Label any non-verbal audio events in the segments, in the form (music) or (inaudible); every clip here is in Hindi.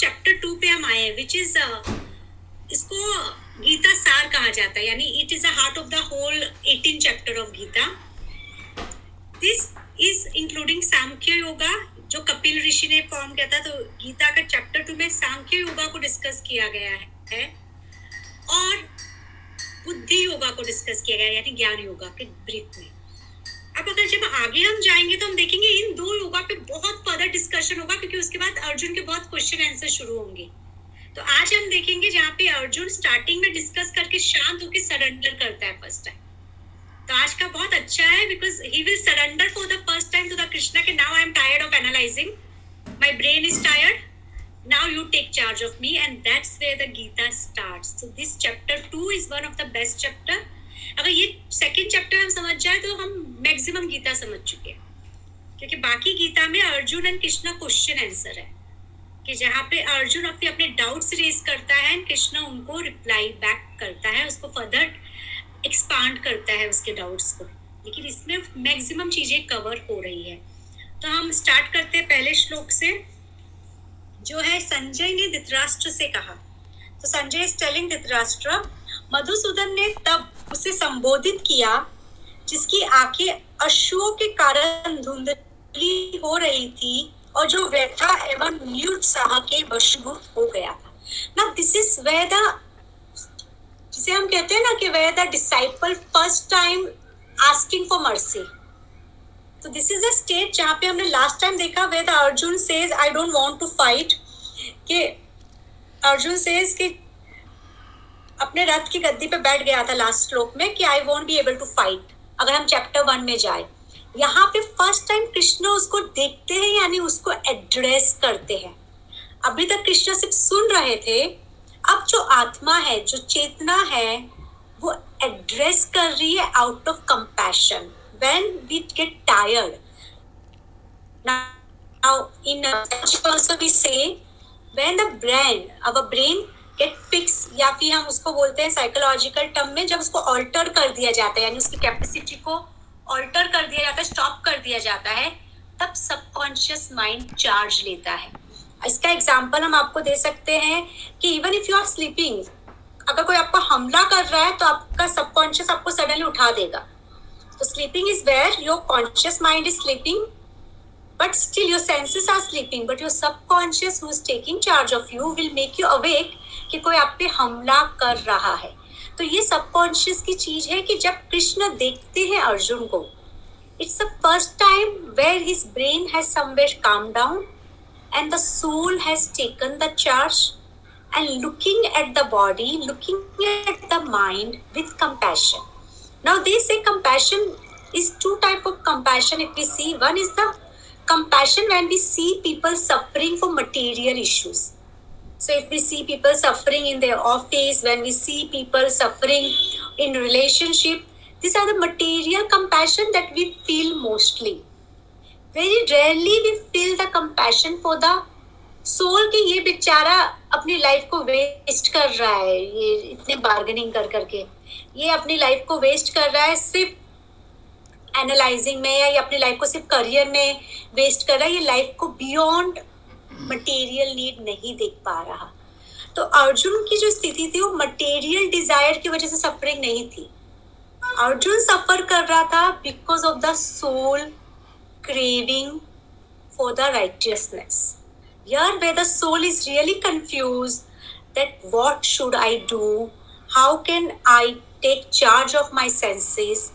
चैप्टर टू पे हम आए हैं विच इज़ इसको गीता सार कहा जाता है, यानी it is the heart of the whole 18 chapter of Gita. This is including Sankhya yoga, जो कपिल ऋषि ने फॉर्म किया था तो गीता का चैप्टर टू में सांख्य योगा को डिस्कस किया गया है, और बुद्धि योगा को डिस्कस किया गया, यानी ज्ञान योगा के ब्रीफ में। अब अगर जब आगे हम जाएँगे तो हम देखेंगे इन दो योगा पे बहुत फर्दर डिस्कशन होगा, क्योंकि उसके बाद अर्जुन के बहुत क्वेश्चन आंसर शुरू होंगे। तो आज हम देखेंगे जहाँ पे अर्जुन स्टार्टिंग में डिस्कस करके शांत होकर सरेंडर करता है फ़र्स्ट टाइम तो आज का बहुत अच्छा है because he will surrender for the first time to the Krishna के now I am tired of analysing my brain is tired now you take charge of me, and that's where the gita starts. So this chapter 2 is one of the best chapter. अगर ये सेकेंड चैप्टर हम समझ जाए तो हम मैक्सिमम गीता समझ चुके हैं। क्योंकि बाकी गीता में Arjun and Krishna question answer है। कि जहाँ पे अर्जुन अपने अपने डाउट्स रेज करता है एंड कृष्णा उनको रिप्लाई बैक करता है, उसको फर्दर एक्सपांड करता है उसके डाउट्स को। लेकिन इसमें मैक्सिमम चीज़ें कवर हो रही है। तो हम स्टार्ट करते हैं पहले श्लोक से, जो है संजय ने धृतराष्ट्र से कहा। तो संजय इज़ टेलिंग धृतराष्ट्र मधुसूदन ने तब उसे संबोधित किया, जिसकी आँखें अश्वों के कारण धुंधली हो रही थी और जो व्यथा एवं निरुत्साह के वशीभूत हो गया था। ना दिस इज़ वे जिसे हम कहते हैं ना कि way the disciple first time asking for mercy तो दिस इज़ अ स्टेट जहाँ पे हमने लास्ट टाइम देखा way Arjun says I don't want to fight कि अर्जुन सेज कि अपने रथ की गद्दी पे बैठ गया था लास्ट श्लोक में कि I won't be able to fight अगर हम चैप्टर वन में जाए। यहाँ पे फ़र्स्ट टाइम कृष्ण उसको देखते हैं, यानी उसको एड्रेस करते हैं। अभी तक कृष्ण सिर्फ़ सुन रहे थे, अब जो आत्मा है, जो चेतना है, वो एड्रेस कर रही है out of compassion when we get now, in also we say when the brain, our brain get fixed या फिर हम उसको बोलते हैं साइकोलॉजिकल टर्म में जब उसको ऑल्टर कर दिया जाता है यानी उसकी कैपेसिटी को ऑल्टर कर दिया जाता है स्टॉप कर दिया जाता है तब सबकॉन्शियस माइंड चार्ज लेता है इसका एग्ज़ाम्पल हम आपको दे सकते हैं कि even if you are sleeping अगर कोई आपको हमला कर रहा है तो आपका सबकॉन्शियस आपको सडनली उठा देगा तो sleeping is where your conscious mind is sleeping but still your senses are sleeping. But your subconscious, who is taking charge of you, will make you awake कि कोई आप पे हमला कर रहा है। तो ये सबकॉन्शियस की चीज़ है कि जब कृष्ण देखते हैं अर्जुन को it's the first time where his brain has somewhere calm down and the soul has taken the charge and looking at the body looking at the mind with compassion now this a compassion is two type of compassion if we see one is the compassion when we see people suffering for material issues so if we see people suffering in their office when we see people suffering in relationship these are the material compassion that we feel mostly very rarely we feel the compassion for the soul कि ये बेचारा अपनी लाइफ को वेस्ट कर रहा है ये इतने बार्गेनिंग कर करके ये अपनी लाइफ को वेस्ट कर रहा है सिर्फ़ एनालाइजिंग में या ये अपनी लाइफ को सिर्फ़ करियर में वेस्ट कर रहा है ये लाइफ को बियॉन्ड मटेरियल नीड नहीं देख पा रहा। तो अर्जुन की जो स्थिति थी, वो मटेरियल डिज़ायर की वजह से सफरिंग नहीं थी। अर्जुन सफ़र कर रहा था because of the soul craving for the righteousness यार way the soul is really confuse that what should I do how can I take charge of my senses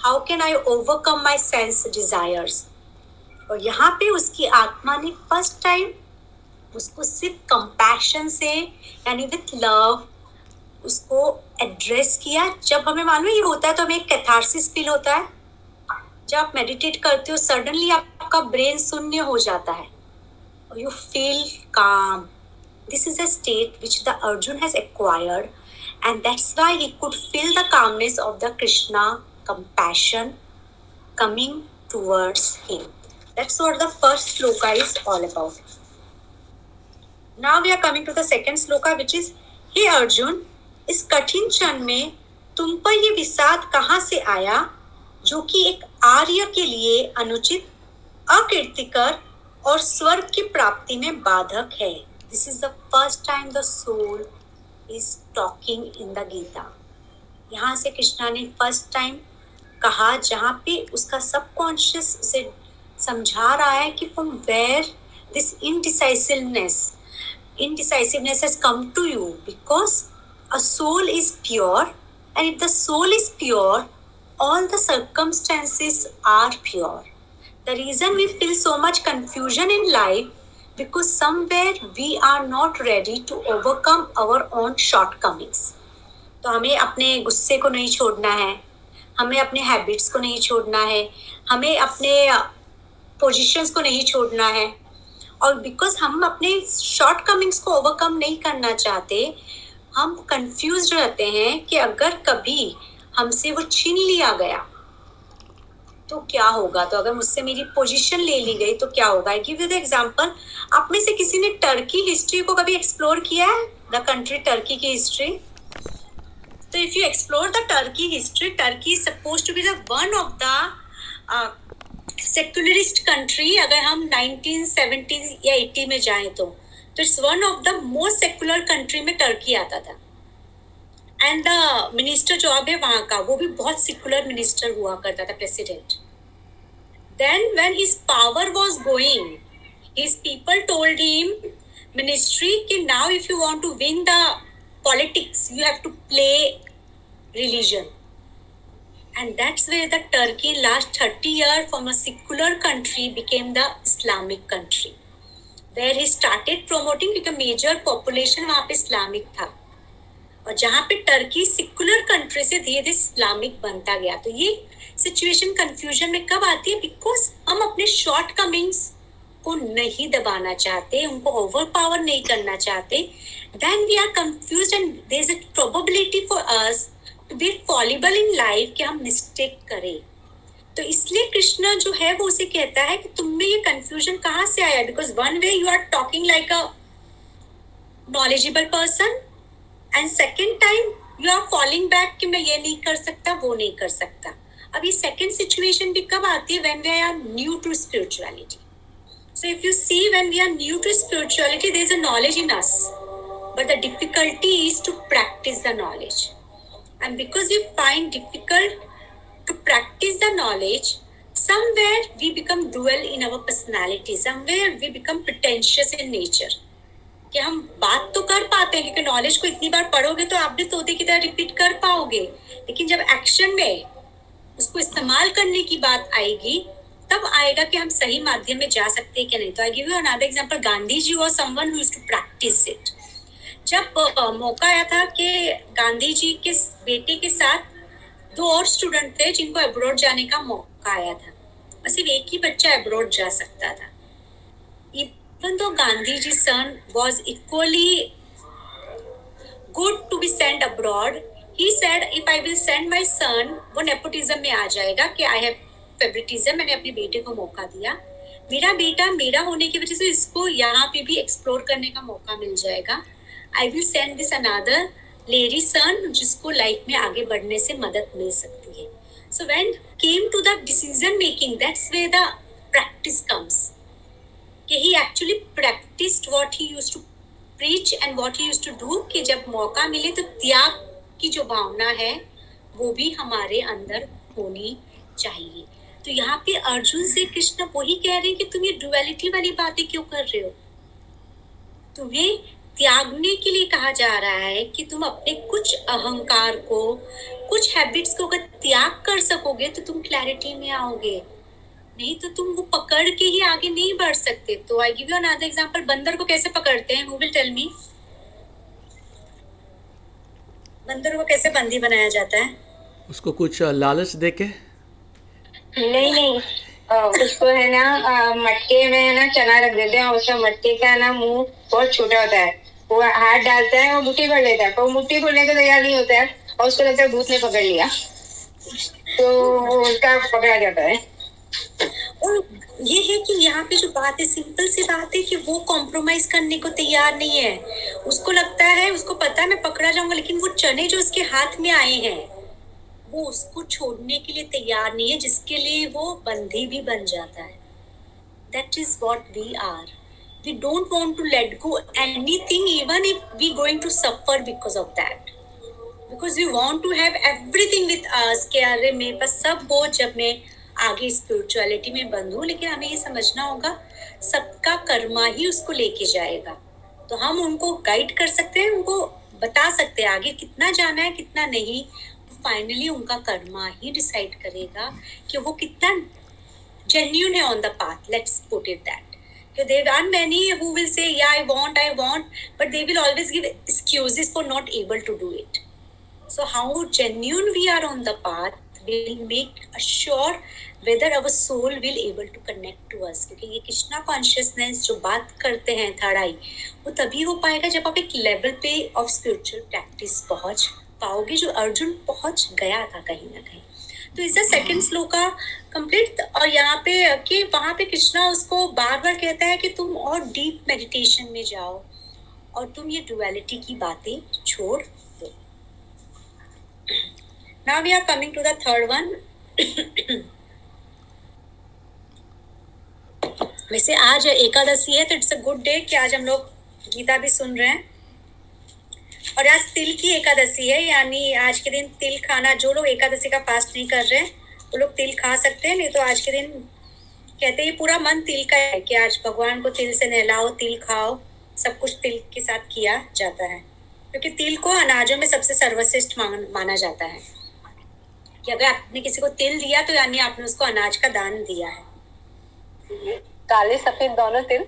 how can I overcome my sense desires और यहाँ पे उसकी आत्मा ने फ़र्स्ट टाइम उसको सिर्फ़ कंपैशन से, यानी विथ लव उसको एड्रेस किया। जब हमें मालूम ये होता है तो हमें एक कैथारसिस फील होता है। जब आप मेडिटेट करते हो सडनली आपका ब्रेन शून्य हो जाता है। You feel calm this is a state which the Arjun has acquired and that's why he could feel the calmness of the Krishna compassion coming towards him that's what the first shloka is all about Now we are coming to the second sloka, which is Hey Arjun, इस कठिन क्षण में तुम पर ये विषाद कहाँ से आया जो कि एक आर्य के लिए अनुचित अकीर्तिकर और स्वर्ग की प्राप्ति में बाधक है This is the first time the soul is talking in the Gita. यहाँ से कृष्णा ने फ़र्स्ट टाइम कहा जहाँ पे उसका सबकॉन्शियस उसे समझा रहा है कि from where this indecisiveness indecisiveness has come to you because a soul is pure and if the soul is pure all the circumstances are pure the reason we feel so much confusion in life because somewhere we are not ready to overcome our own shortcomings तो हमें अपने गुस्से को नहीं छोड़ना है हमें अपने हैबिट्स को नहीं छोड़ना है हमें अपने पोजीशंस को नहीं छोड़ना है और बिकॉज़ हम अपने शॉर्ट कमिंग्स को ओवरकम नहीं करना चाहते, हम कंफ्यूज रहते हैं कि अगर कभी हमसे वो छीन लिया गया तो क्या होगा? तो अगर मुझसे मेरी पोजीशन ले ली गई तो क्या होगा? गिव यू द एग्जांपल आप में से किसी ने टर्की हिस्ट्री को कभी एक्सप्लोर किया है? द कंट्री टर्की की हिस्ट्री तो if you explore the Turkey history Turkey suppose to be the one of the secularist country अगर हम 1970 या 80 में जाएँ तो तो it's one of the most secular country में टर्की आता था। एंड द मिनिस्टर जो अब है वहाँ का, वो भी बहुत सेक्युलर मिनिस्टर हुआ करता था president then when his power was going his people told him ministry कि now if you want to win the politics you have to play religion and that's where the turkey last 30 years from a secular country became the islamic country, where he started promoting क्योंकि मेजर पॉपुलेशन वहाँ पे इस्लामिक था। और जहाँ पे टर्की सिकुलर कंट्री से धीरे धीरे इस्लामिक बनता गया। तो ये सिचुएशन कंफ्यूजन में कब आती है? बिकॉज़ हम अपने शॉर्ट कमिंग्स को नहीं दबाना चाहते, उनको ओवर पावर नहीं करना चाहते। Then we are confuse and there is a probability for us to fallible in life कि हम मिस्टेक करें? तो इसलिए कृष्णा जो है, वो उसे कहता है कि तुम में ये कंफ्यूजन कहाँ से आया? Because one way you are talking like a knowledgeable person and second time you are falling back कि मैं ये नहीं कर सकता, वो नहीं कर सकता। अब ये सेकेंड सिचुएशन भी कब आती है? When we are new to spirituality so if you see when we are new to spirituality, there is a knowledge in us, but the difficulty is to practice the knowledge. And because we find difficult to practice the knowledge, somewhere we become dual in our personality. Somewhere we become pretentious in nature. कि हम बात तो कर पाते हैं क्योंकि नॉलेज को इतनी बार पढ़ोगे तो आप भी तोते की तरह रिपीट कर पाओगे। लेकिन जब एक्शन में उसको इस्तेमाल करने की बात आएगी, तब आएगा कि हम सही माध्यम में जा सकते हैं क्या नहीं। तो I give you another example Gandhi ji और someone who to practice it जब मौका आया था कि गांधी जी के बेटे के साथ दो और स्टूडेंट थे जिनको अब्रॉड जाने का मौका आया था। सिर्फ़ एक ही बच्चा अब्रॉड जा सकता था। इवन तो Gandhi ji son was equally good to be send abroad he said if I will send my son वो नेपोटिज्म में आ जाएगा कि आई हैव फेवरेटिज्म मैंने अपने बेटे को मौका दिया। मेरा बेटा मेरा होने की वजह से इसको यहाँ पे भी एक्सप्लोर करने का मौका मिल जाएगा। I will send this another lady son जिसको लाइफ में आगे बढ़ने से मदद मिल सकती है। So when came to the decision making that's way the practice comes कि he actually practiced what he used to preach and what he used to do कि जब मौका मिले तो त्याग की जो भावना है, वो भी हमारे अंदर होनी चाहिए। तो यहाँ पे अर्जुन से कृष्ण वही कह रहे हैं कि तुम ये डुअलिटी वाली बातें क्यों कर रहे हो? तुम्हें त्यागने के लिए कहा जा रहा है कि तुम अपने कुछ अहंकार को कुछ हैबिट्स को अगर त्याग कर सकोगे तो तुम क्लैरिटी में आओगे। नहीं तो तुम वो पकड़ के ही आगे नहीं बढ़ सकते। तो I give you another example बंदर को कैसे पकड़ते हैं? हु विल टेल मी बंदर को कैसे बंदी बनाया जाता है? उसको कुछ लालच देके नहीं नहीं। उसको है ना मटके में है ना चना रख देते हैं उसका मटके का ना मुँह बहुत छोटा होता है। वो हाथ डालता है और मुट्ठी भर लेता है। पर मुट्ठी खोलने को तैयार नहीं होता है और उसको लगता है भूत ने पकड़ लिया। तो उसका पकड़ा जाता है। और ये है कि यहाँ पे जो बात है, सिंपल सी बात है कि वो कॉम्प्रोमाइज करने को तैयार नहीं है। उसको लगता है, उसको पता है, मैं पकड़ा जाऊँगा, लेकिन वो चने जो उसके हाथ में आए हैं, वो उसको छोड़ने के लिए तैयार नहीं है, जिसके लिए वो बंदी भी बन जाता है। That is what we are we don't want to let go anything even if we going to suffer because of that because we want to have everything with us कि अरे मेरे पास सब हो जब मैं आगे स्पिरिचुअलिटी में बंद हूँ लेकिन हमें ये समझना होगा सबका कर्मा ही उसको लेके जाएगा तो हम उनको गाइड कर सकते हैं उनको बता सकते हैं आगे कितना जाना है कितना नहीं फाइनली उनका कर्मा ही डिसाइड करेगा कि वो कितना genuine है on the path let's put it that so there are many who will say yeah i want i want but they will always give excuses for not able to do it so how genuine we are on the path will make sure whether our soul will able to connect to us क्योंकि ये कृष्णा कॉन्शियसनेस जो बात करते हैं थर्ड आई वो तभी हो पाएगा जब आप एक level pay off spiritual practice पहुँच पाओगे जो अर्जुन पहुँच गया था कहीं ना कहीं तो इस सेकंड स्लो का कंप्लीट और यहाँ पे कि वहाँ पे कृष्णा उसको बार बार कहता है कि तुम और डीप मेडिटेशन में जाओ, और तुम ये डुअलिटी की बातें छोड़ दो। Now we are coming to the third one वैसे आज एकादशी है तो इट्स अ गुड डे कि आज हम लोग गीता भी सुन रहे हैं। और आज तिल की एकादशी है यानी आज के दिन तिल खाना जो लोग एकादशी का फास्ट नहीं कर रहे हैं वो लोग तिल खा सकते हैं नहीं तो आज के दिन कहते हैं पूरा मन तिल का है कि आज भगवान को तिल से नहलाओ तिल खाओ सब कुछ तिल के साथ किया जाता है। क्योंकि तिल को अनाजों में सबसे सर्वश्रेष्ठ मान, जाता है। कि अगर आपने किसी को तिल दिया तो यानी आपने उसको अनाज का दान दिया है। काले सफ़ेद दोनों तिल?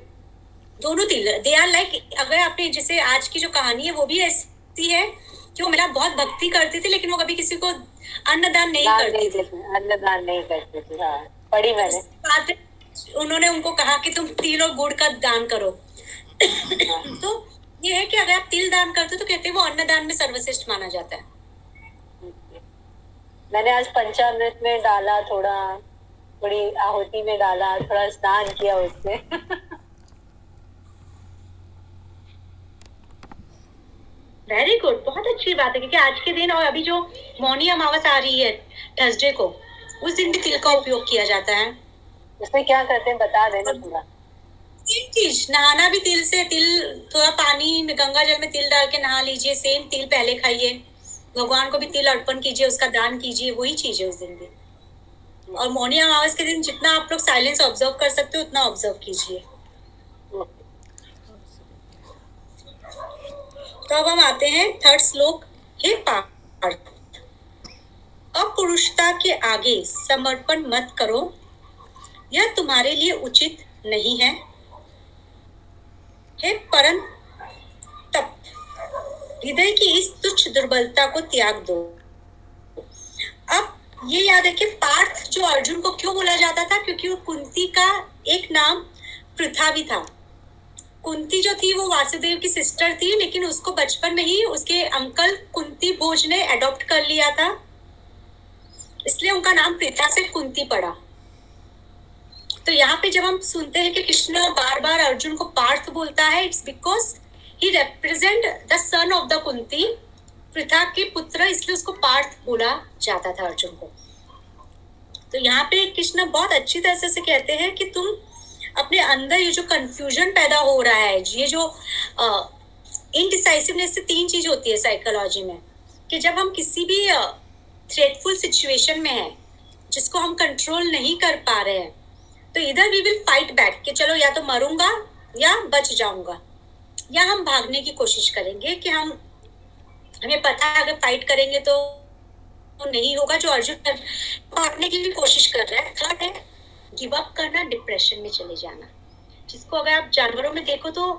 दोनों तिल दे आर लाइक अगर आपने जैसे आज की जो कहानी है वो भी ऐसी है कि वो मेरा बहुत भक्ति करती थी लेकिन वो कभी किसी को अन्नदान नहीं करती थी। अन्नदान नहीं करते थे हाँ पढ़ी मैंने। उन्होंने उनको कहा कि तुम तिल और गुड़ का दान करो। तो ये है कि अगर आप तिल दान करते हो तो कहते हैं वो अन्नदान में सर्वश्रेष्ठ माना जाता है। मैंने आज पंचामृत में डाला थोड़ा थोड़ी आहुति में डाला थोड़ा स्नान किया उससे (laughs) वेरी गुड बहुत अच्छी बात है क्योंकि आज के दिन और अभी जो मौनी अमावस आ रही है थर्सडे को उस दिन भी तिल का उपयोग किया जाता है। उसमें क्या करते हैं बता देना पूरा। तीन चीज़ नहाना भी तिल से तिल थोड़ा पानी में गंगा जल में तिल डाल के नहा लीजिए सेम तिल पहले खाइए। भगवान को भी तिल अर्पण कीजिए उसका दान कीजिए वही चीज़ है उस दिन भी। और मौनी अमावस के दिन जितना आप लोग साइलेंस ऑब्ज़र्व कर सकते हो उतना ऑब्ज़र्व कीजिए। तो अब हम आते हैं थर्ड श्लोक हे पार्थ अपुरुषता के आगे समर्पण मत करो। यह तुम्हारे लिए उचित नहीं है। हे परम तप, हृदय की इस तुच्छ दुर्बलता को त्याग दो। अब ये याद रखिए, पार्थ जो अर्जुन को क्यों बोला जाता था? क्योंकि वो कुंती का एक नाम पृथा भी था। कुंती जो थी, वो वासुदेव की सिस्टर थी, लेकिन उसको बचपन में ही उसके अंकल कुंती भोज ने अडॉप्ट कर लिया था। इसलिए उनका नाम पृथा से कुंती पड़ा। तो यहाँ पे जब हम सुनते हैं कि कृष्ण बार बार अर्जुन को पार्थ बोलता है it's because he represent the son of the Kunti. Pritha के पुत्र, इसलिए उसको पार्थ बोला जाता था अर्जुन को। तो यहाँ पे कृष्ण बहुत अच्छी तरह से कहते हैं कि तुम अपने अंदर ये जो कंफ्यूजन पैदा हो रहा है ये जो इनडिसाइसिवनेस से तीन चीज़ होती है साइकोलॉजी में, कि जब हम किसी भी थ्रेटफुल सिचुएशन में हैं, जिसको हम कंट्रोल नहीं कर पा रहे हैं तो इधर वी विल फाइट बैक कि चलो या तो मरूँगा या बच जाऊँगा। या हम भागने की कोशिश करेंगे कि हम, हमें पता है अगर फाइट करेंगे तो नहीं होगा जो अर्जुन भागने की भी कोशिश कर रहा है थर्ड है। गिव अप करना डिप्रेशन में चले जाना। जिसको अगर आप जानवरों में देखो तो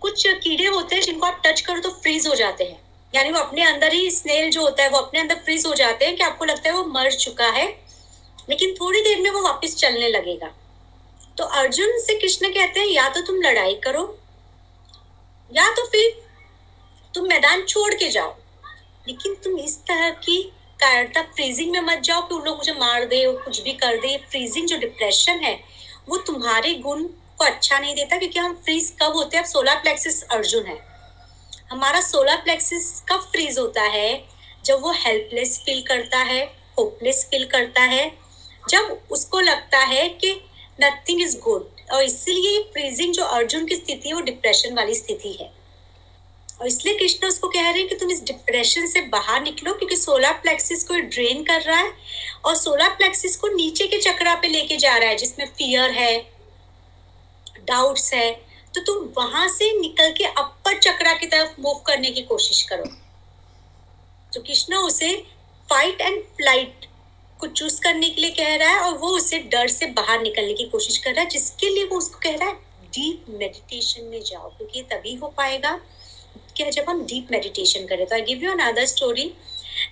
कुछ कीड़े होते हैं जिनको आप टच करो तो फ्रीज हो जाते हैं। यानी वो अपने अंदर ही स्नेल जो होता है, वो अपने अंदर फ्रीज हो जाते हैं कि आपको लगता है वो मर चुका है, लेकिन थोड़ी देर में वो वापस चलने लगेगा। तो अर्जुन से कृष्ण कहते हैं, या तो तुम लड़ाई करो, या तो फिर तुम मैदान छोड़ के जाओ। लेकिन तुम इस तरह की कायरता फ्रीजिंग में मत जाओ कि उन लोग मुझे मार दे कुछ भी कर दे। फ्रीजिंग जो डिप्रेशन है, वो तुम्हारे गुण को अच्छा नहीं देता, क्योंकि हम फ्रीज कब होते हैं? सोलर प्लेक्सिस अर्जुन है। हमारा सोलर प्लेक्सिस कब फ्रीज होता है? जब वो हेल्पलेस फील करता है होपलेस फील करता है। जब उसको लगता है कि नथिंग इज़ गुड और इसलिए फ्रीजिंग जो अर्जुन की स्थिति है, वो डिप्रेशन वाली स्थिति है। और इसलिए कृष्ण उसको कह रहे हैं कि तुम इस डिप्रेशन से बाहर निकलो, क्योंकि सोलर प्लेक्सिस को ड्रेन कर रहा है और सोलर प्लेक्सिस को नीचे के चक्रा पे लेके जा रहा है, जिसमें फियर है डाउट्स है। तो तुम वहाँ से निकल के अपर चक्रा की तरफ़ मूव करने की कोशिश करो। तो कृष्ण उसे फाइट एंड फ़्लाइट को चूज़ करने के लिए कह रहा है और वो उसे डर से बाहर निकलने की कोशिश कर रहा है, जिसके लिए वो उसको कह रहा है डीप मेडिटेशन में जाओ, क्योंकि तभी हो पाएगा कि जब हम डीप मेडिटेशन करें तो I give you another story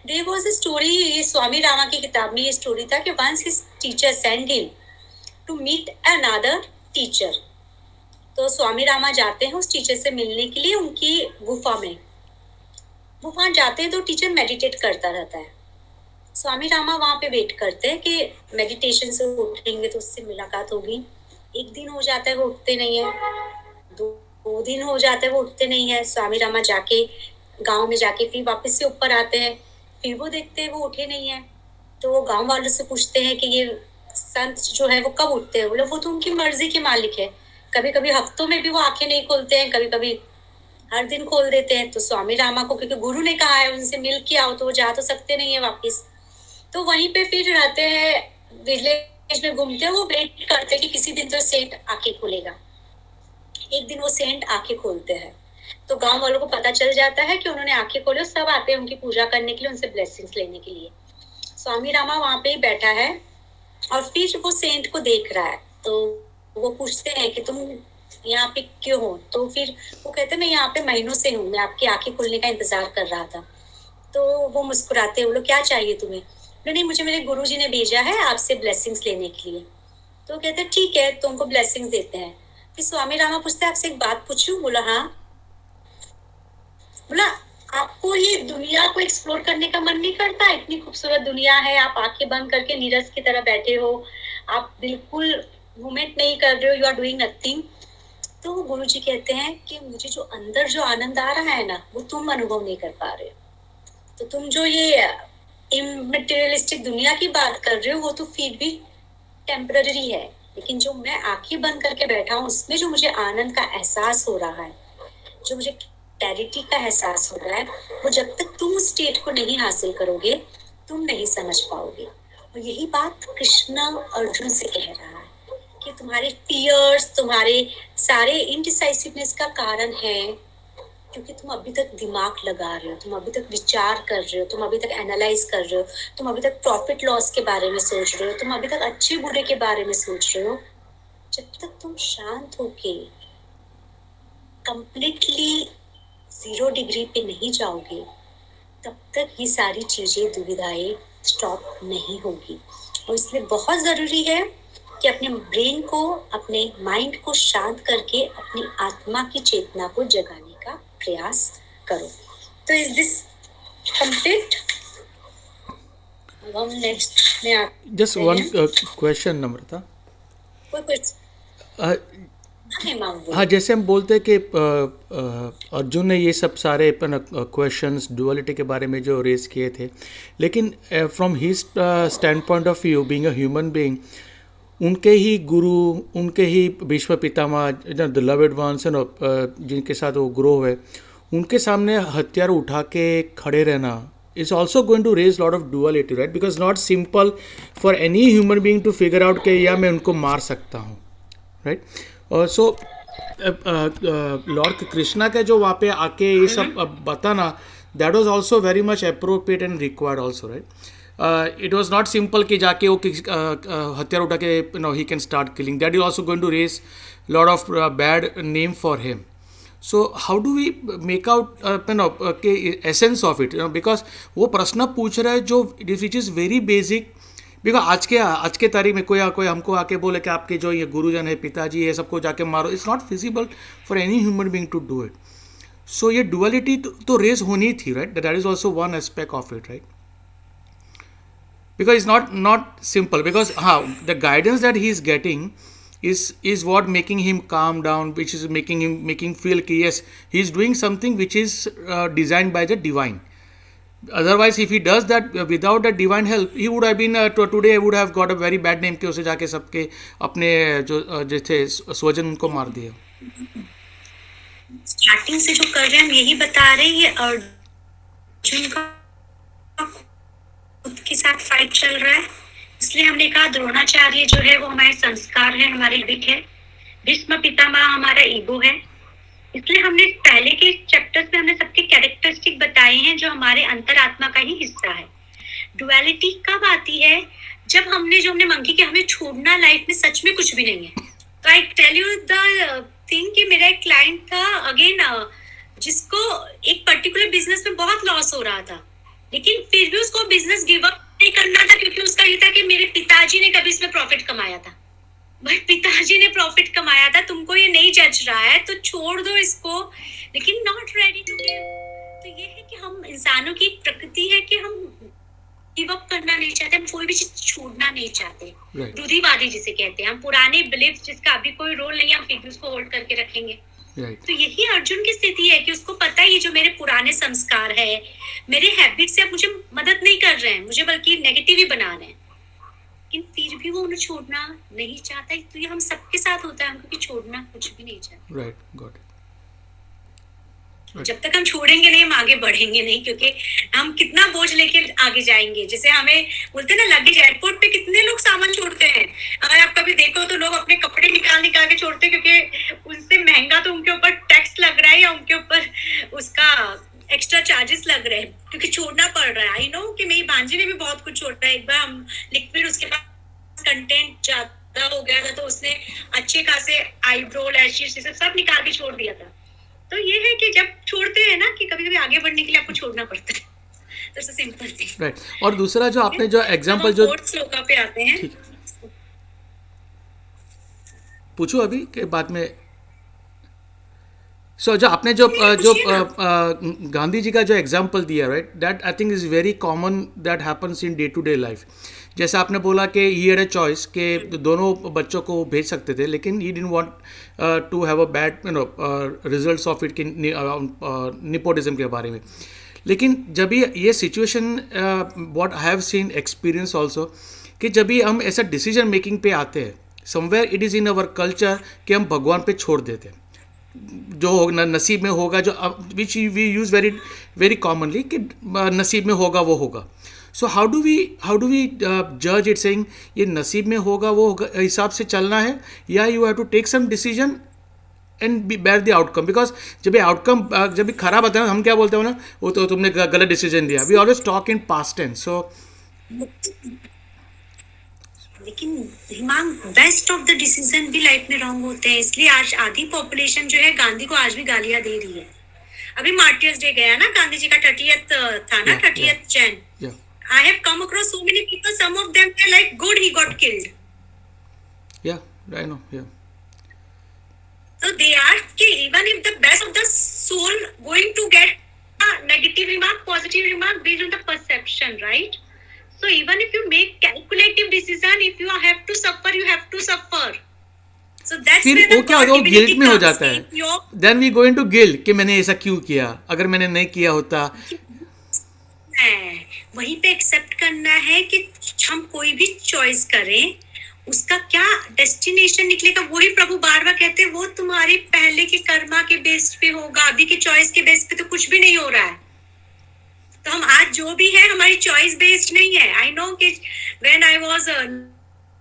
there was a story ये स्वामी रामा की किताब में ये स्टोरी था कि once his teacher send him to meet another teacher तो स्वामी रामा जाते हैं उस टीचर से मिलने के लिए उनकी गुफा में। वहाँ जाते हैं तो टीचर मेडिटेट करता रहता है। स्वामी रामा वहाँ पे वेट करते हैं कि मेडिटेशन से उठेंगे तो उससे मुलाकात होगी। एक दिन हो जाता है, वो उठते नहीं है। दो दो दिन हो जाते हैं, वो उठते नहीं है। स्वामी रामा जाके, गाँव में जाके फिर वापस से ऊपर आते हैं। फिर वो देखते हैं, वो उठे नहीं है। तो वो गाँव वालों से पूछते हैं कि ये संत जो है, वो कब उठते हैं? बोले, वो तो उनकी मर्ज़ी के मालिक है। कभी कभी हफ्तों में भी वो आँखें नहीं खोलते हैं कभी कभी हर दिन खोल देते हैं। तो स्वामी रामा को, क्योंकि गुरु ने कहा है, उनसे मिल के आओ तो वो जा तो सकते नहीं है वापिस। तो वहीं पे फिर रहते हैं, विलेज में घूमते हैं, वो वेट करते हैं कि किसी दिन तो सेठ आके खोलेगा। एक दिन वो सेंट आँखें खोलते हैं। तो गाँव वालों को पता चल जाता है कि उन्होंने आँखें खोले सब आते हैं उनकी पूजा करने के लिए, उनसे ब्लेसिंग्स लेने के लिए। स्वामी रामा वहाँ पे ही बैठा है और फिर वो सेंट को देख रहा है। तो वो पूछते हैं कि तुम यहाँ पे क्यों हो? तो फिर वो कहते मैं यहाँ पे महीनों से हूँ, मैं आपकी आँखें खुलने का इंतज़ार कर रहा था। तो वो मुस्कुराते हैं बोलो क्या चाहिए तुम्हें? नहीं मुझे मेरे गुरु जी ने भेजा है आपसे ब्लेसिंग्स लेने के लिए। तो कहते ठीक है, तुमको ब्लेसिंग्स देते हैं। स्वामी रामा पूछते आपसे एक बात पूछू? बोला हाँ. बोला, आपको ये दुनिया को एक्सप्लोर करने का मन नहीं करता? इतनी खूबसूरत दुनिया है, आप आँखें बंद करके नीरज की तरह बैठे हो, आप बिल्कुल मूवमेंट नहीं कर रहे हो यू आर डूइंग नथिंग तो गुरु जी कहते हैं कि मुझे जो अंदर जो आनंद आ रहा है ना, वो तुम अनुभव नहीं कर पा रहे तो तुम जो ये इमेटेरियलिस्टिक दुनिया की बात कर रहे हो, वो तो फिर भी टेम्पररी है। लेकिन जो मैं आँखें बंद करके बैठा हूँ, उसमें जो मुझे आनंद का एहसास हो रहा है, जो मुझे क्लैरिटी का एहसास हो रहा है, वो जब तक तुम उस स्टेट को नहीं हासिल करोगे, तुम नहीं समझ पाओगे। और यही बात कृष्णा अर्जुन से कह रहा है कि तुम्हारे फियर्स तुम्हारे सारे इनडिसाइसिवनेस का कारण है। क्योंकि तुम अभी तक दिमाग लगा रहे हो, तुम अभी तक विचार कर रहे हो, तुम अभी तक एनालाइज कर रहे हो, तुम अभी तक प्रॉफिट लॉस के बारे में सोच रहे हो, तुम अभी तक अच्छे बुरे के बारे में सोच रहे हो। जब तक तुम शांत होके कंप्लीटली ज़ीरो डिग्री पे नहीं जाओगे, तब तक ये सारी चीज़ें दुविधाएँ स्टॉप नहीं होगी। और इसलिए बहुत ज़रूरी है कि अपने ब्रेन को, अपने माइंड को शांत करके अपनी आत्मा की चेतना को जगाने। प्रयास करो। तो इज़ दिस कंप्लीट अब हम नेक्स्ट में जस्ट वन क्वेश्चन नम्रता कोई क्वेश्चन हाँ जैसे हम बोलते हैं कि अर्जुन ने ये सब सारे क्वेश्चंस डुअलिटी के बारे में जो रेस किए थे। लेकिन from his stand point of view being a human being उनके ही गुरु उनके ही विश्व पितामह द लवेड वंस एंड जिनके साथ वो ग्रो हुए उनके सामने हथियार उठा के खड़े रहना is also going to raise lot of duality right because not simple for any human being to figure out के या मैं उनको मार सकता हूँ राइट और सो लॉर्ड कृष्णा के जो वहाँ पे आके ये सब बताना that was also very much appropriate and required also right it was not simple कि जाके वो हथियार उठा के you know he can start killing that is also going to raise lot of bad name for him so how do we make out no के एसेंस ऑफ़ इट बिकॉज़ वो प्रश्न पूछ रहा है जो which is very basic because आज के आज के तारीख में कोई कोई हमको आके बोले कि आपके जो ये गुरुजन है, पिताजी, ये सबको जाके मारो। It's not feasible for any human being to do it so ये डुअलिटी तो रेस होनी थी right that is also one aspect of it right because it's not not simple because how the guidance that he is getting is is what making him calm down which is making him making feel कि yes he is doing something which is uh, designed by the divine otherwise if he does that uh, without that divine help he would have been uh, to, today would have got a very bad name कि उसे जाके सबके अपने जो uh, जो थे स्वजन उनको मार दिए स्टार्टिंग से जो कर रहे हैं हम यही बता रहे हैं ये अर्जुन का खुद के साथ फाइट चल रहा है। इसलिए हमने कहा, द्रोणाचार्य जो है वो हमारे संस्कार है, हमारे विक है। भीष्म पितामह हमारा ईगो है। इसलिए हमने पहले के चैप्टर्स में हमने सबके कैरेक्टरिस्टिक बताए हैं, जो हमारे अंतरात्मा का ही हिस्सा है। डुअलिटी कब आती है? जब हमने, जो हमने मंगी कि हमें छोड़ना लाइफ में, सच में कुछ भी नहीं है। तो I tell you the thing कि मेरा एक क्लाइंट था अगेन जिसको एक पर्टिकुलर बिज़नेस में बहुत लॉस हो रहा था। लेकिन फिर भी उसको बिज़नेस गिव अप नहीं करना था क्योंकि उसका ये था कि मेरे पिताजी ने कभी इसमें प्रॉफिट कमाया था। बट पिताजी ने प्रॉफिट कमाया था तुमको ये नहीं जच रहा है तो छोड़ दो इसको। लेकिन नॉट रेडी टू गिव तो ये है कि हम इंसानों की प्रकृति है कि हम गिव अप करना नहीं चाहते हम कोई भी चीज़ छोड़ना नहीं चाहते. रूढ़ीवादी जिसे कहते हैं हम पुराने बिलीफ जिसका अभी कोई रोल नहीं है हम फिर भी उसको होल्ड करके रखेंगे। Right. तो यही अर्जुन की स्थिति है कि उसको पता है ये जो मेरे पुराने संस्कार है मेरे हैबिट से अब मुझे मदद नहीं कर रहे हैं मुझे बल्कि नेगेटिव ही बना रहे हैं। लेकिन फिर भी वो उन्हें छोड़ना नहीं चाहता तो ये हम सबके साथ होता है हम क्योंकि छोड़ना कुछ भी नहीं चाहता। Right got it. जब तक हम छोड़ेंगे नहीं, हम आगे बढ़ेंगे नहीं, क्योंकि हम कितना बोझ लेके आगे जाएँगे, जैसे हमें बोलते ना, लगेज एयरपोर्ट पे कितने लोग सामान छोड़ते हैं। अगर आप कभी देखो तो लोग अपने कपड़े निकाल निकाल के छोड़ते हैं, क्योंकि उनसे महँगा तो उनके ऊपर टैक्स लग रहा है या उनके ऊपर उसका एक्स्ट्रा चार्जेस लग रहे हैं, क्योंकि छोड़ना पड़ रहा है। आई नो कि मेरी भांजी ने भी बहुत कुछ छोड़ा है। एक बार हम लिक्विड उसके पास कंटेंट ज़्यादा हो गया था तो उसने अच्छे खासे आईब्रो सब सब निकाल के छोड़ दिया था। तो ये है कि जब छोड़ते हैं ना कि कभी कभी आगे बढ़ने के लिए आपको छोड़ना पड़ता है। तो सिंपल थिंग right. और दूसरा जो आपने जो एग्जांपल जो श्लोका पे आते हैं। पूछो अभी के बाद में सो so, जो आपने जो जो गांधी जी का जो एग्जांपल दिया right that I think is very common that happens in day to day life जैसे आपने बोला कि ही हैड अ चॉइस के दोनों बच्चों को भेज सकते थे लेकिन he didn't want to have a bad you know results of it कि निपोटिज्म के बारे में. लेकिन जब ये ये situation what I have seen experience also कि जब भी हम ऐसा डिसीज़न मेकिंग पे आते हैं somewhere it is in our culture कि हम भगवान पे छोड़ देते हैं. जो हो- न, नसीब में होगा जो which we use very very commonly कि नसीब में होगा वो होगा। So how do we how do we जज इट सेइंग ये नसीब में होगा वो होगा हिसाब से चलना है या you have to take some decision and be bear the outcome because जब ये आउटकम जब भी खराब आता है हम क्या बोलते हैं ना वो तो तुमने गलत डिसीज़न दिया। We always talk in past tense so लेकिन हिमांग बेस्ट ऑफ़ द डिसीज़न भी लाइफ में रॉन्ग होते हैं इसलिए आज आधी पॉपुलेशन जो है गांधी को आज भी गालियाँ दे रही है। अभी मार्टियर्स डे गया ना गांधी जी का थर्टियथ था ना thirtieth Jain yeah I have come across so many people some of them they like good he got killed yeah I know yeah So they are even if the best of the soul going to get a negative remark, positive remark based on the perception, right? So even if you make calculative decision, if you have to suffer, you have to suffer. So that's फिर वो क्या होता है? वो गिल्ट में हो जाता है। Then we going to guilt कि मैंने ऐसा क्यों किया? अगर मैंने नहीं किया होता। वहीं पे एक्सेप्ट करना है कि हम कोई भी चॉइस करें उसका क्या डेस्टिनेशन निकलेगा वही प्रभु बार बार कहते हैं वो तुम्हारे पहले के कर्मा के बेस पे होगा अभी के चॉइस के बेस पे तो कुछ भी नहीं हो रहा है। तो हम आज जो भी है हमारी चॉइस बेस्ड नहीं है। आई नो कि when I was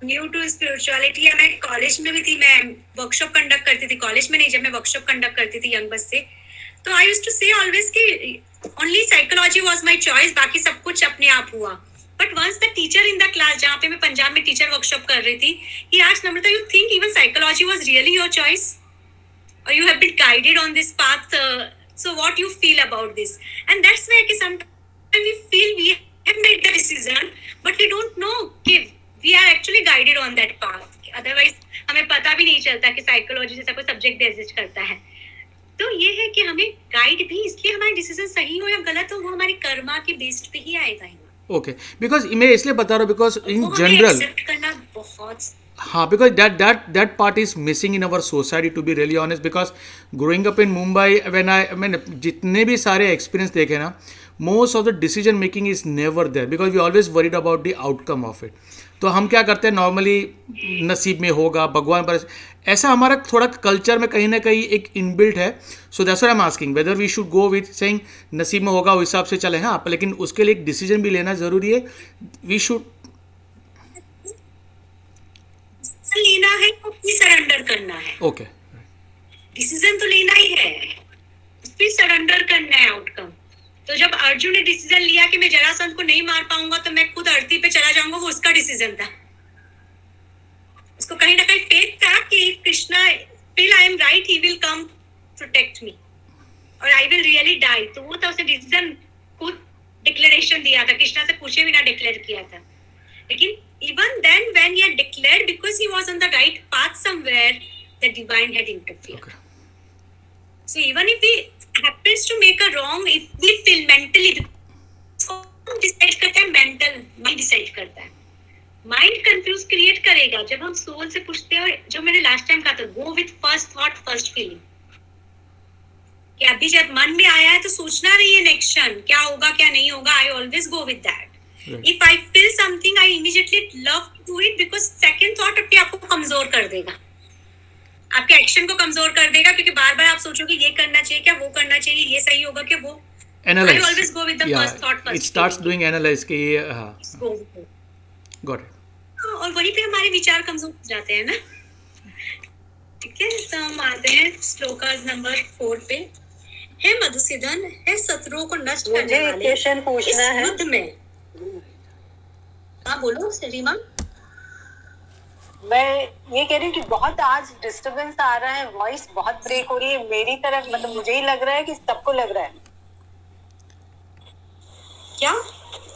new to spirituality मैं कॉलेज में भी थी मैं वर्कशॉप कंडक्ट करती थी। कॉलेज में नहीं जब मैं वर्कशॉप कंडक्ट करती थी यंग बस से। तो I use to say always कि only psychology was my choice बाकी सब कुछ अपने आप हुआ। But once the teacher in the class जहाँ पे मैं पंजाब में टीचर वर्कशॉप कर रही थी कि आज Namrata you think even psychology was really your choice you have been guided on this path uh, so what you feel about this? And that's where कि and we feel we have made the decision but we don't know. If we are actually guided on that path. Otherwise हमें पता भी नहीं चलता कि साइकोलॉजी जैसा कोई सब्जेक्ट एग्जिस्ट करता है। तो ये है कि हमें गाइड भी इसलिए हमारे डिसीज़न सही हो या गलत हो वो हमारे कर्मा के बेस्ड पे ही आएगा ही। ओके बिकॉज़ मैं इसलिए बता रहा हूँ बिकॉज़ इन जनरल करना बहुत हाँ because that that that part is missing in our society to be really honest because growing up in Mumbai when I मैंने जितने भी सारे एक्सपीरियंस देखे ना most of the decision making is never there because we always worried about the outcome of it. तो हम क्या करते हैं? नॉर्मली नसीब में होगा भगवान पर ऐसा हमारा थोड़ा कल्चर में कहीं ना कहीं एक इनबिल्ट है। So that's I am asking whether we should go with saying नसीब में होगा उस हिसाब से चले। हाँ लेकिन उसके लिए एक डिसीज़न भी लेना ज़रूरी है। वी शुड लेना है तो सरेंडर करना है। Okay okay. डिसीज़न तो लेना ही है। उस सरेंडर करना है आउटकम तो जब अर्जुन ने डिसीज़न लिया कि मैं जरासंध को नहीं मार पाऊँगा तो मैं खुद धरती पे चला जाऊँगा वो उसका डिसीज़न था। उसको कहीं ना कहीं फेथ था कि Krishna feel I am right he will come protect me और आई विल रियली डाई तो वो था उसने डिसीज़न खुद डिक्लेरेशन दिया था। कृष्णा से पूछे बिना डिक्लेयर किया था। लेकिन when he had declared because he was on the right path somewhere the divine had interfered Okay. so even if he happens to make a wrong if we feel mentally decide करता है मेंटल माइंड डिसाइड करता है। माइंड कंफ्यूज क्रिएट करेगा। जब हम सोल से पूछते हैं जो मैंने लास्ट टाइम कहा था go with first thought first feeling कि अभी जब मन में आया है तो सोचना नहीं है नेक्स्ट क्षण क्या होगा क्या नहीं होगा I always go with that. If I feel something I immediately love to it because second thought अपने आपको कमज़ोर कर देगा। आपके एक्शन को कमज़ोर कर देगा क्योंकि बार बार आप सोचोगे ये करना चाहिए क्या वो करना चाहिए ये सही होगा क्या वो। Analyse I always go with the first thought, first? It starts doing analyse कि ये हाँ. गॉट इट हाँ, और वहीं पे हमारे विचार कमज़ोर हो जाते हैं ना। ठीक है तो हम आते हैं श्लोका नंबर फोर पे। हे मधुसूदन हे शत्रुओं को नष्ट करने वाले क्वेश्चन इस पूछना है। युद्ध में। हाँ बोलो रीमा मैं ये कह रही हूँ कि बहुत आज डिस्टरबेंस आ रहा है वॉइस बहुत ब्रेक हो रही है। मेरी तरफ़ मतलब मुझे ही लग रहा है कि सबको लग रहा है। क्या?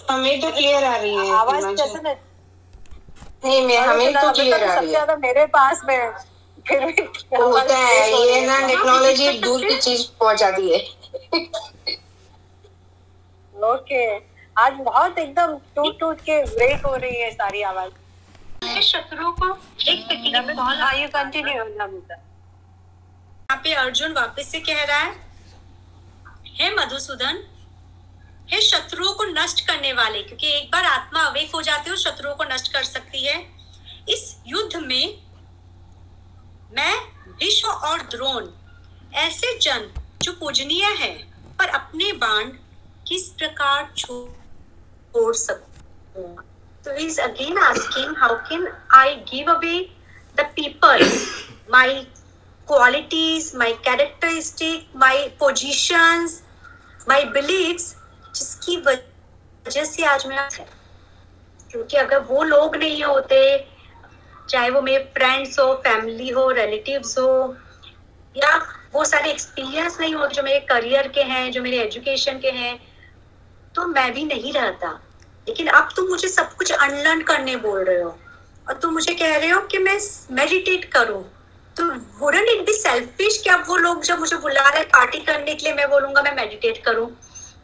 हमें तो क्लियर आ रही है आवाज़ कैसे नहीं मैं हमें तो क्लियर आ रही है। मेरे पास में फिर भी होता है हो ये ना टेक्नोलॉजी दूर की चीज़ पहुंचाती है। ओके आज बहुत एकदम टूट टूट के ब्रेक हो रही है सारी आवाज़। हे को एक सेकंड हाँ कंटिन्यू यहाँ पे अर्जुन वापस से कह रहा है हे मधुसूदन हे शत्रुओं को नष्ट करने वाले क्योंकि एक बार आत्मा अवेक हो जाती है शत्रुओं को नष्ट कर सकती है इस युद्ध में मैं भीष्म और द्रोण ऐसे जन जो पूजनीय है पर अपने बाण किस प्रकार छोड़ सकूँ? तो is again asking how can I give away the people my qualities, my characteristic, my positions, my beliefs जिसकी वजह से आज मैं क्योंकि अगर वो लोग नहीं होते चाहे वो मेरे फ्रेंड्स हो फैमिली हो रिलेटिव्स हो या वो सारे एक्सपीरियंस नहीं होते जो मेरे करियर के हैं जो मेरे एजुकेशन के हैं तो मैं भी नहीं रहता। लेकिन अब तुम मुझे सब कुछ अनलर्न करने बोल रहे हो। और तुम मुझे कह रहे हो कि मैं मेडिटेट करूँ। तो वुडंट इट बी सेल्फिश कि अब वो लोग जब मुझे बुला रहे पार्टी करने के लिए, मैं बोलूँगा मैं मेडिटेट करूँ।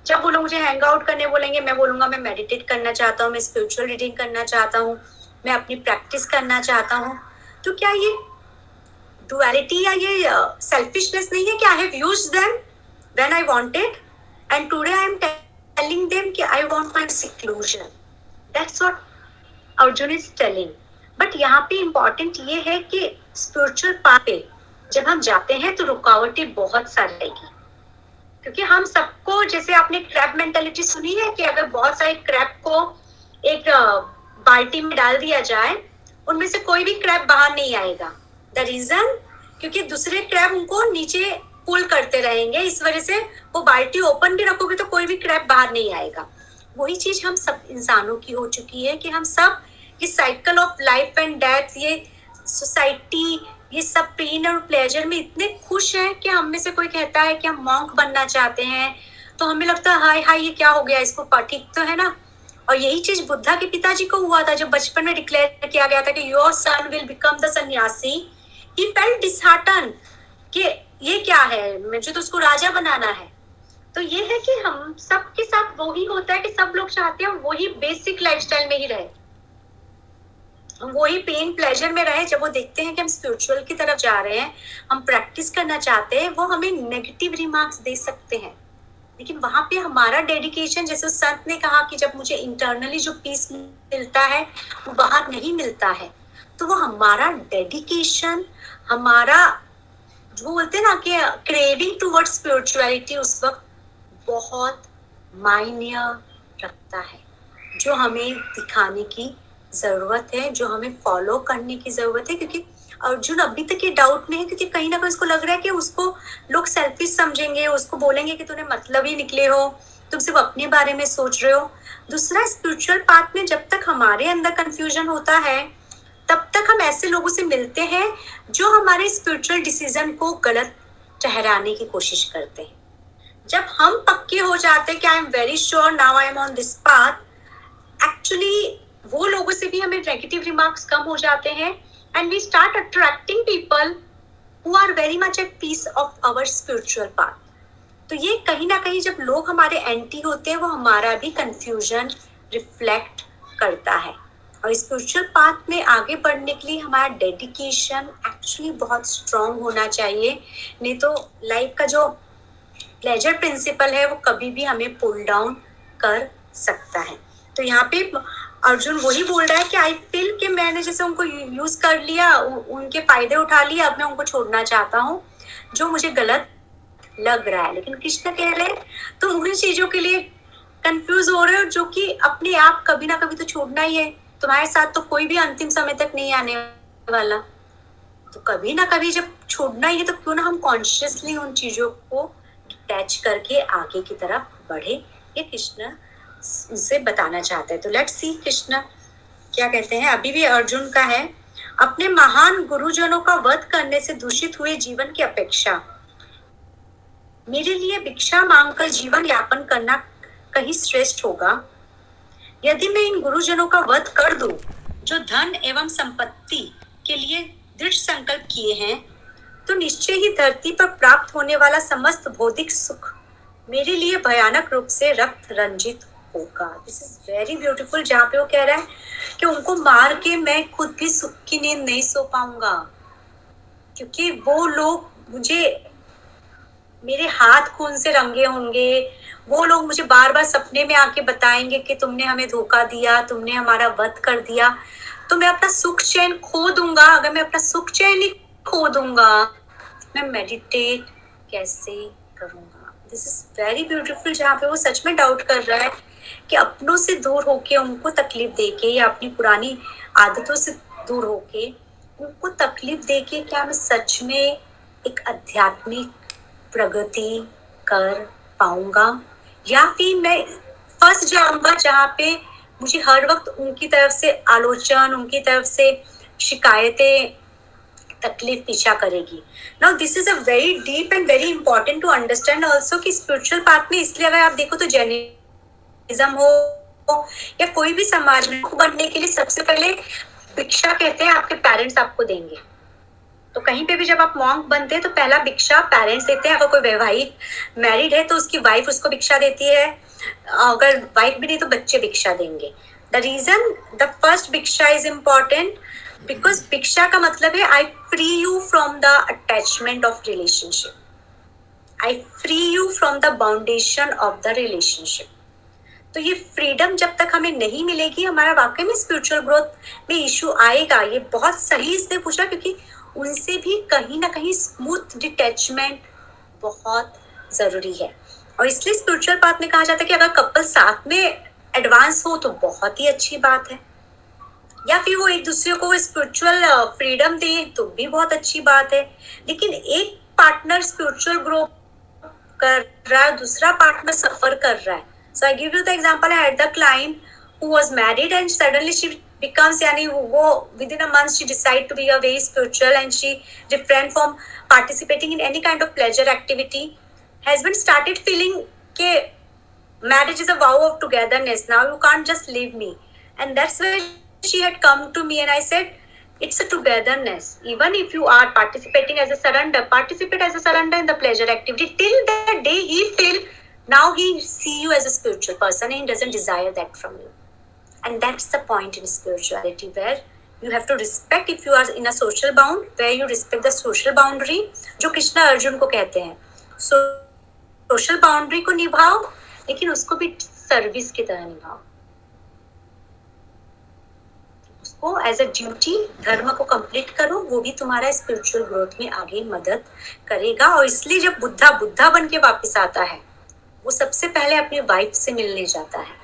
जब वो लोग मुझे हैंग आउट करने बोलेंगे, मैं बोलूँगा मैं मेडिटेट करना चाहता हूँ, मैं स्पिरिचुअल रीडिंग करना चाहता हूँ, मैं अपनी प्रैक्टिस करना चाहता हूँ। तो क्या ये डुअलिटी या ये सेल्फिशनेस नहीं है कि I have use them when I wanted and today I am telling them कि I want my seclusion that's what Arjun is telling but यहाँ पे इम्पोर्टेंट ये है कि स्पिरिचुअल पाथ पे जब हम जाते हैं तो रुकावटें बहुत सारी आएगी। क्योंकि हम सबको, जैसे आपने क्रैप मेंटेलिटी सुनी है कि अगर बहुत सारे क्रैप को एक बाल्टी में डाल दिया जाए, उनमें से कोई भी क्रैप बाहर नहीं आएगा। द रीजन क्योंकि दूसरे क्रैप उनको नीचे पुल करते रहेंगे। इस वजह से वो बाल्टी ओपन भी रखोगे तो कोई भी क्रैप बाहर नहीं आएगा। वही चीज़ हम सब इंसानों की हो चुकी है कि हम सब ये cycle of life and death, ये सोसाइटी, ये सब पेन और प्लेजर में इतने खुश हैं कि हम में से कोई कहता है कि हम मॉन्क बनना चाहते हैं। तो हमें लगता है, हाय हाय, ये क्या हो गया? इसको ठीक तो है ना? और यही चीज़ बुद्धा के पिताजी को हुआ था, जब बचपन में डिक्लेयर किया गया था कि your son will become the sannyasi. He felt dishearten कि ये क्या है? मुझे तो उसको राजा बनाना है। तो ये है कि हम सबके साथ वो ही होता है कि सब लोग चाहते हैं वही बेसिक लाइफस्टाइल में ही रहे। हम वही पेन प्लेजर में रहे, जब वो देखते हैं कि हम स्पिरिचुअल की तरफ़ जा रहे हैं, हम प्रैक्टिस करना चाहते हैं, वो हमें नेगेटिव रिमार्क्स दे सकते हैं। लेकिन वहाँ पे हमारा डेडिकेशन जैसे संत ने कहा कि जब मुझे इंटरनली जो पीस मिलता है, वो बाहर नहीं मिलता है तो वो हमारा डेडिकेशन हमारा जो बोलते ना कि क्रेविंग टूवर्ड स्पिरिचुअलिटी उस वक्त बहुत मायने रखता है, जो हमें दिखाने की ज़रूरत है, जो हमें फॉलो करने की ज़रूरत है, क्योंकि अर्जुन अभी तक ये डाउट में है, क्योंकि कहीं ना कहीं उसको लग रहा है कि उसको लोग सेल्फिश समझेंगे, उसको बोलेंगे कि तूने मतलब ही निकले हो, तुम सिर्फ़ अपने बारे में सोच रहे हो। दूसरा स्पिरिचुअल पाथ में जब तक हमारे अंदर कंफ्यूजन होता है तब तक हम ऐसे लोगों से मिलते हैं जो हमारे स्पिरिचुअल डिसीज़न को गलत ठहराने की कोशिश करते हैं। जब हम पक्के हो जाते हैं कि I am very sure now I am on this path actually वो लोगों से भी हमें नेगेटिव रिमार्क्स कम हो जाते हैं and we start attracting people who are very much at peace of our spiritual path तो ये कहीं ना कहीं जब लोग हमारे एंटी होते हैं, वो हमारा भी कंफ्यूजन रिफ्लेक्ट करता है। और स्पिरिचुअल पाथ में आगे बढ़ने के लिए हमारा डेडिकेशन एक्चुअली बहुत स्ट्रांग होना चाहिए। नहीं तो लाइफ का जो प्लेजर प्रिंसिपल है, वो कभी भी हमें पुल डाउन कर सकता है। तो यहाँ पे अर्जुन वही बोल रहा है कि आई फील कि मैंने जैसे उनको यूज़ कर लिया उनके फ़ायदे उठा लिए, अब मैं उनको छोड़ना चाहता हूँ, जो मुझे गलत लग रहा है। लेकिन कृष्ण कह रहे हैं, तुम उन चीज़ों के लिए कंफ्यूज हो रहे हो, जो कि अपने आप कभी ना कभी तो छोड़ना ही है। तुम्हारे साथ तो कोई भी अंतिम समय तक नहीं आने वाला। तो कभी ना कभी जब छोड़ना ही है तो क्यों ना हम कॉन्शियसली उन चीज़ों को टैच करके आगे की तरफ़ बढ़े। ये कृष्ण उसे बताना चाहते हैं। तो लेट्स सी कृष्ण, क्या कहते हैं? अभी भी अर्जुन का है। अपने महान गुरुजनों का वध करने से दूषित हुए जीवन की अपेक्षा। मेरे लिए भिक्षा मांगकर जीवन यापन करना कहीं श्रेष्ठ होगा। यदि मैं इन गुरुजनों का वध कर दूँ, जो धन एवं संपत्ति के लिए दृढ़ संकल्प किए हैं तो निश्चय ही धरती पर प्राप्त होने वाला समस्त भौतिक सुख मेरे लिए भयानक रूप से रक्त रंजित होगा। दिस इज़ वेरी ब्यूटीफुल जहाँ पे वो कह रहा है कि उनको मार के मैं खुद भी सुख की नींद नहीं सो पाऊँगा। क्योंकि वो लोग मुझे मेरे हाथ खून से रंगे होंगे वो लोग मुझे बार बार सपने में आके बताएँगे कि तुमने हमें धोखा दिया, तुमने हमारा वध कर दिया। तो मैं अपना सुख चैन खो दूँगा। अगर मैं अपना सुख चैन ही खो दूँगा, मैं मेडिटेट कैसे करूँगा? दिस इज़ वेरी ब्यूटीफुल जहाँ पे वो सच में डाउट कर रहा है कि अपनों से दूर होके उनको तकलीफ़ देके या अपनी पुरानी आदतों से दूर होके उनको तकलीफ़ देके क्या मैं सच में एक आध्यात्मिक प्रगति कर पाऊँगा? या फिर मैं फंस जाऊँगा जहाँ पे मुझे हर वक्त उनकी तरफ़ से आलोचन, उनकी तरफ़ से शिकायतें, तकलीफ़ पीछा करेगी। Now this is a very deep and very important to understand also कि स्पिरिचुअल पार्ट में इसलिए अगर आप देखो तो जैनी हो या कोई भी समाज में बनने के लिए सबसे पहले भिक्षा कहते हैं, आपके पेरेंट्स आपको देंगे। तो कहीं पे भी जब आप मॉन्क बनते हैं तो पहला भिक्षा पेरेंट्स देते हैं। अगर कोई वैवाहिक मैरिड है तो उसकी वाइफ उसको भिक्षा देती है। अगर वाइफ भी नहीं तो बच्चे भिक्षा देंगे। द रीजन द फ़र्स्ट भिक्षा इज़ इम्पोर्टेंट बिकॉज़ भिक्षा का मतलब है I free you from the attachment of relationship I free you from the boundation of the relationship तो ये फ्रीडम जब तक हमें नहीं मिलेगी, हमारा वाकई में स्पिरिचुअल ग्रोथ में इशू आएगा। ये बहुत सही इसने पूछा, क्योंकि उनसे भी कहीं ना कहीं स्मूथ डिटेचमेंट बहुत ज़रूरी है। और इसलिए स्पिरिचुअल पाथ में कहा जाता है कि अगर कपल साथ में एडवांस हो तो बहुत ही अच्छी बात है। या फिर वो एक दूसरे को स्पिरिचुअल फ्रीडम दे तो भी बहुत अच्छी बात है। लेकिन एक पार्टनर स्पिरिचुअल ग्रो कर रहा है, दूसरा पार्टनर सफ़र कर रहा है। So I give you the example. I had the client who was married and suddenly she becomes yani wo within a month she decided to be a very spiritual and she refrained from participating in any kind of pleasure activity. Husband started feeling ke marriage is a vow of togetherness. Now you can't just leave me. And that's where she had come to me and I said, it's a togetherness. Even if you are participating as a surrender, participate as a surrender in the pleasure activity till that day he feel now he see you as a spiritual person and he doesn't desire that from you and that's the point in spirituality where you have to respect if you are in a social bound, where you respect the social boundary, जो कृष्णा अर्जुन को कहते हैं। So सोशल बाउंड्री को निभाओ, लेकिन उसको भी सर्विस की तरह निभाओ। उसको एज अ ड्यूटी धर्म को कंप्लीट करो, वो भी तुम्हारा स्पिरिचुअल ग्रोथ में आगे मदद करेगा। और इसलिए जब बुद्धा बुद्धा बन के वापिस आता है, वो सबसे पहले अपनी वाइफ से मिलने जाता है।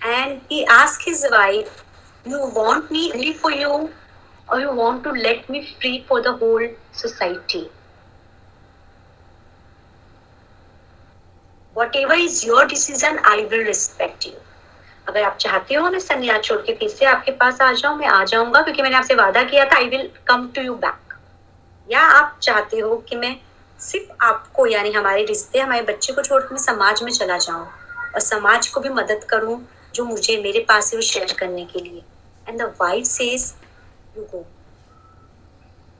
And he ask his wife you want me only for you और you want to let me free for the whole society whatever is your decision, i will respect you. अगर आप चाहते हो मैं संन्यास छोड़ के फिर से आपके पास आ जाऊँ, मैं आ जाऊँगा क्योंकि मैंने आपसे वादा किया था I will come to you back या आप चाहते हो कि मैं सिर्फ़ आपको, यानी हमारे रिश्ते, हमारे बच्चे को छोड़कर मैं समाज में चला जाऊँ और समाज को भी मदद करूँ जो मुझे मेरे पास है वो शेयर करने के लिए। And the wife says you go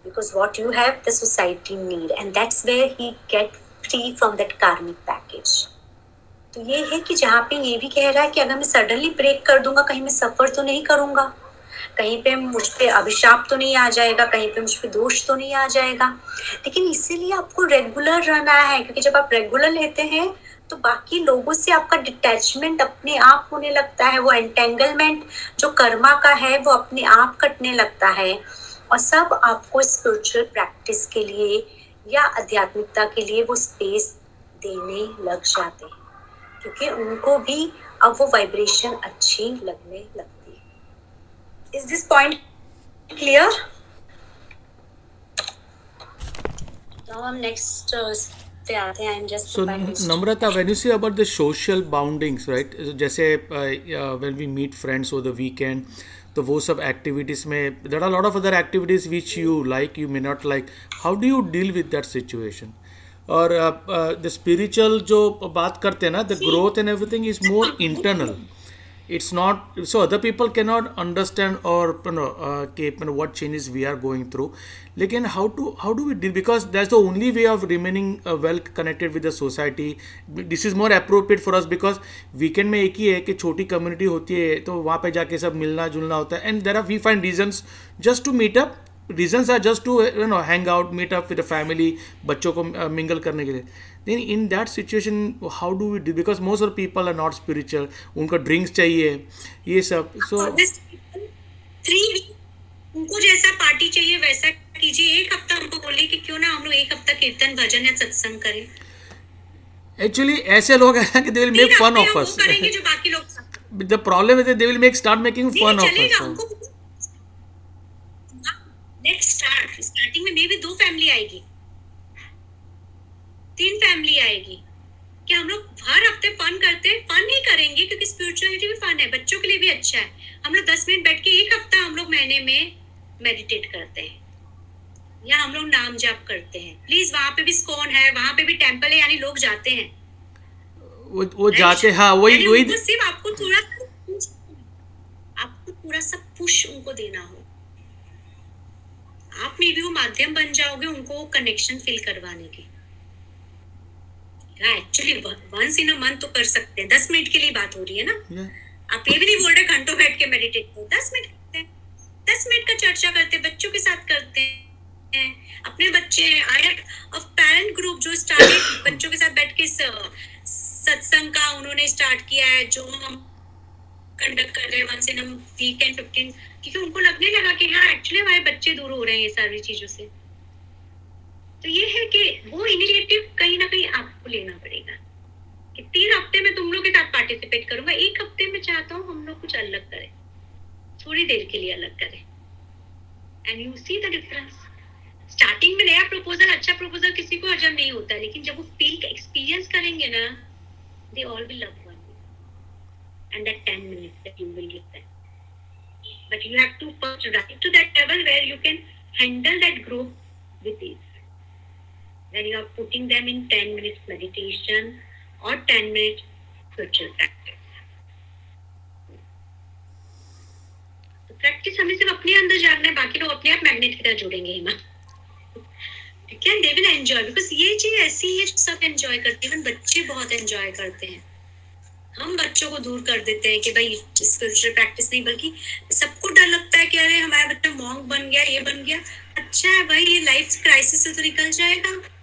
because what you have, the society need. And that's where he get free from that karmic package. तो ये है कि जहाँ पे ये भी कह रहा है कि अगर मैं सडनली ब्रेक कर दूँगा, कहीं मैं सफ़र तो नहीं करूँगा। कहीं पे मुझ पे अभिशाप तो नहीं आ जाएगा, कहीं पे मुझ पे दोष तो नहीं आ जाएगा। लेकिन इसीलिए आपको रेगुलर रहना है, क्योंकि जब आप रेगुलर लेते हैं तो बाकी लोगों से आपका डिटैचमेंट अपने आप होने लगता है, वो एंटेंगलमेंट जो कर्मा का है, वो अपने आप कटने लगता है। और सब आपको स्पिरिचुअल प्रैक्टिस के लिए या आध्यात्मिकता के लिए वो स्पेस देने लग जाते हैं। क्योंकि उनको भी अब वो वाइब्रेशन अच्छी लगने लगती है। इज़ दिस पॉइंट क्लियर तो हम नेक्स्ट पे आते हैं so namrata when you say about the social boundings right जैसे when when we meet friends over the weekend तो वो सब एक्टिविटीज़ में there are lot of other activities which you like you may not like how do you deal with that situation और द स्पिरिचुअल जो बात करते हैं ना the growth and everything is more internal it's not so other people cannot understand or you know, uh, keep, you know what changes we are going through लेकिन how to how do we deal because that's the only way of remaining uh, well connected with the society this is more appropriate for us because weekend में एक ही है कि छोटी community होती है तो वहाँ पे जाके सब मिलना जुलना होता है and there are we find reasons just to meet up reasons are just to you know hang out meet up with the family बच्चों को uh, करने के लिए then in that situation how do we do? Because most of the people are not spiritual. उनका ड्रिंक्स चाहिए ये सब। So थ्री उनको जैसा पार्टी चाहिए वैसा कीजिए। एक हफ़्ता उनको बोले कि क्यों ना हम लोग एक हफ़्ता कीर्तन भजन या सत्संग करें। एक्चुअली ऐसे लोग हैं कि they will make fun of us जो बाकी लोग the problem is they will make start making fun of us let's start starting में मे भी दो फैमिली आएगी। तीन फैमिली आएगी। कि हम लोग हर हफ़्ते फन करते? हैं फन ही करेंगे क्योंकि स्पिरिचुअलिटी भी फन है। बच्चों के लिए भी अच्छा है। हम लोग दस मिनट बैठ के एक हफ़्ता हम लोग महीने में मेडिटेट करते हैं। या हम लोग नाम जाप करते हैं। प्लीज़ वहाँ पे भी स्कोन है वहाँ पे भी टेंपल है यानी लोग जाते हैं। वो वो जाते हाँ वही वही सिर्फ़ आपको थोड़ा आपको पूरा सब पुश उनको देना हो। आप में भी वो माध्यम बन जाओगे उनको कनेक्शन फील करवाने की। Actually once in a month तो कर सकते हैं। दस मिनट के लिए बात हो रही है ना? Yeah. आप ये भी नहीं बोल रहे घंटों बैठ के मेडिटेट करो। दस मिनट करते हैं। दस मिनट का चर्चा करते हैं बच्चों के साथ करते हैं। अपने बच्चे आई ऑफ़ पेरेंट ग्रुप जो स्टार्ट बच्चों के साथ बैठ के सत्संग का उन्होंने स्टार्ट किया है जो हम कंडक्ट कर रहे हैं। Once in week and fifteen क्योंकि उनको लगने लगा कि हाँ एक्चुअली हमारे बच्चे दूर हो रहे हैं ये सारी चीज़ों से। तो ये है कि वो इनिशिएटिव कहीं ना कहीं आपको लेना पड़ेगा। कि तीन हफ़्ते में तुम लोग के साथ पार्टिसिपेट करूँगा, एक हफ़्ते में चाहता हूँ हम लोग कुछ अलग करें। थोड़ी देर के लिए अलग करें। And you see the difference starting में नया प्रपोजल अच्छा प्रपोजल किसी को हजम नहीं होता, लेकिन जब वो फील एक्सपीरियंस करेंगे ना they all will love one and that 10 minutes that you will give them but you have to first rise to that level where you can handle that group with ease. When you are putting them in 10 minutes meditation or 10 minutes spiritual practice. Practice हमें सिर्फ़ अपने अंदर जानना है, बाकी लोग अपने आप मैग्नेट की तरह जुड़ेंगे, हिमा। ठीक है दे विल एंजॉय बिकॉज़ ये चीज़ ऐसी है सब एंजॉय करते हैं बच्चे बहुत एंजॉय करते हैं। हम बच्चों को दूर कर देते हैं कि भाई स्पिरिचुअल प्रैक्टिस नहीं, बल्कि सबको डर लगता है कि अरे, हमारा बच्चा मॉन्ग बन गया, ये बन गया। अच्छा है भाई, ये लाइफ क्राइसिस से तो निकल जाएगा।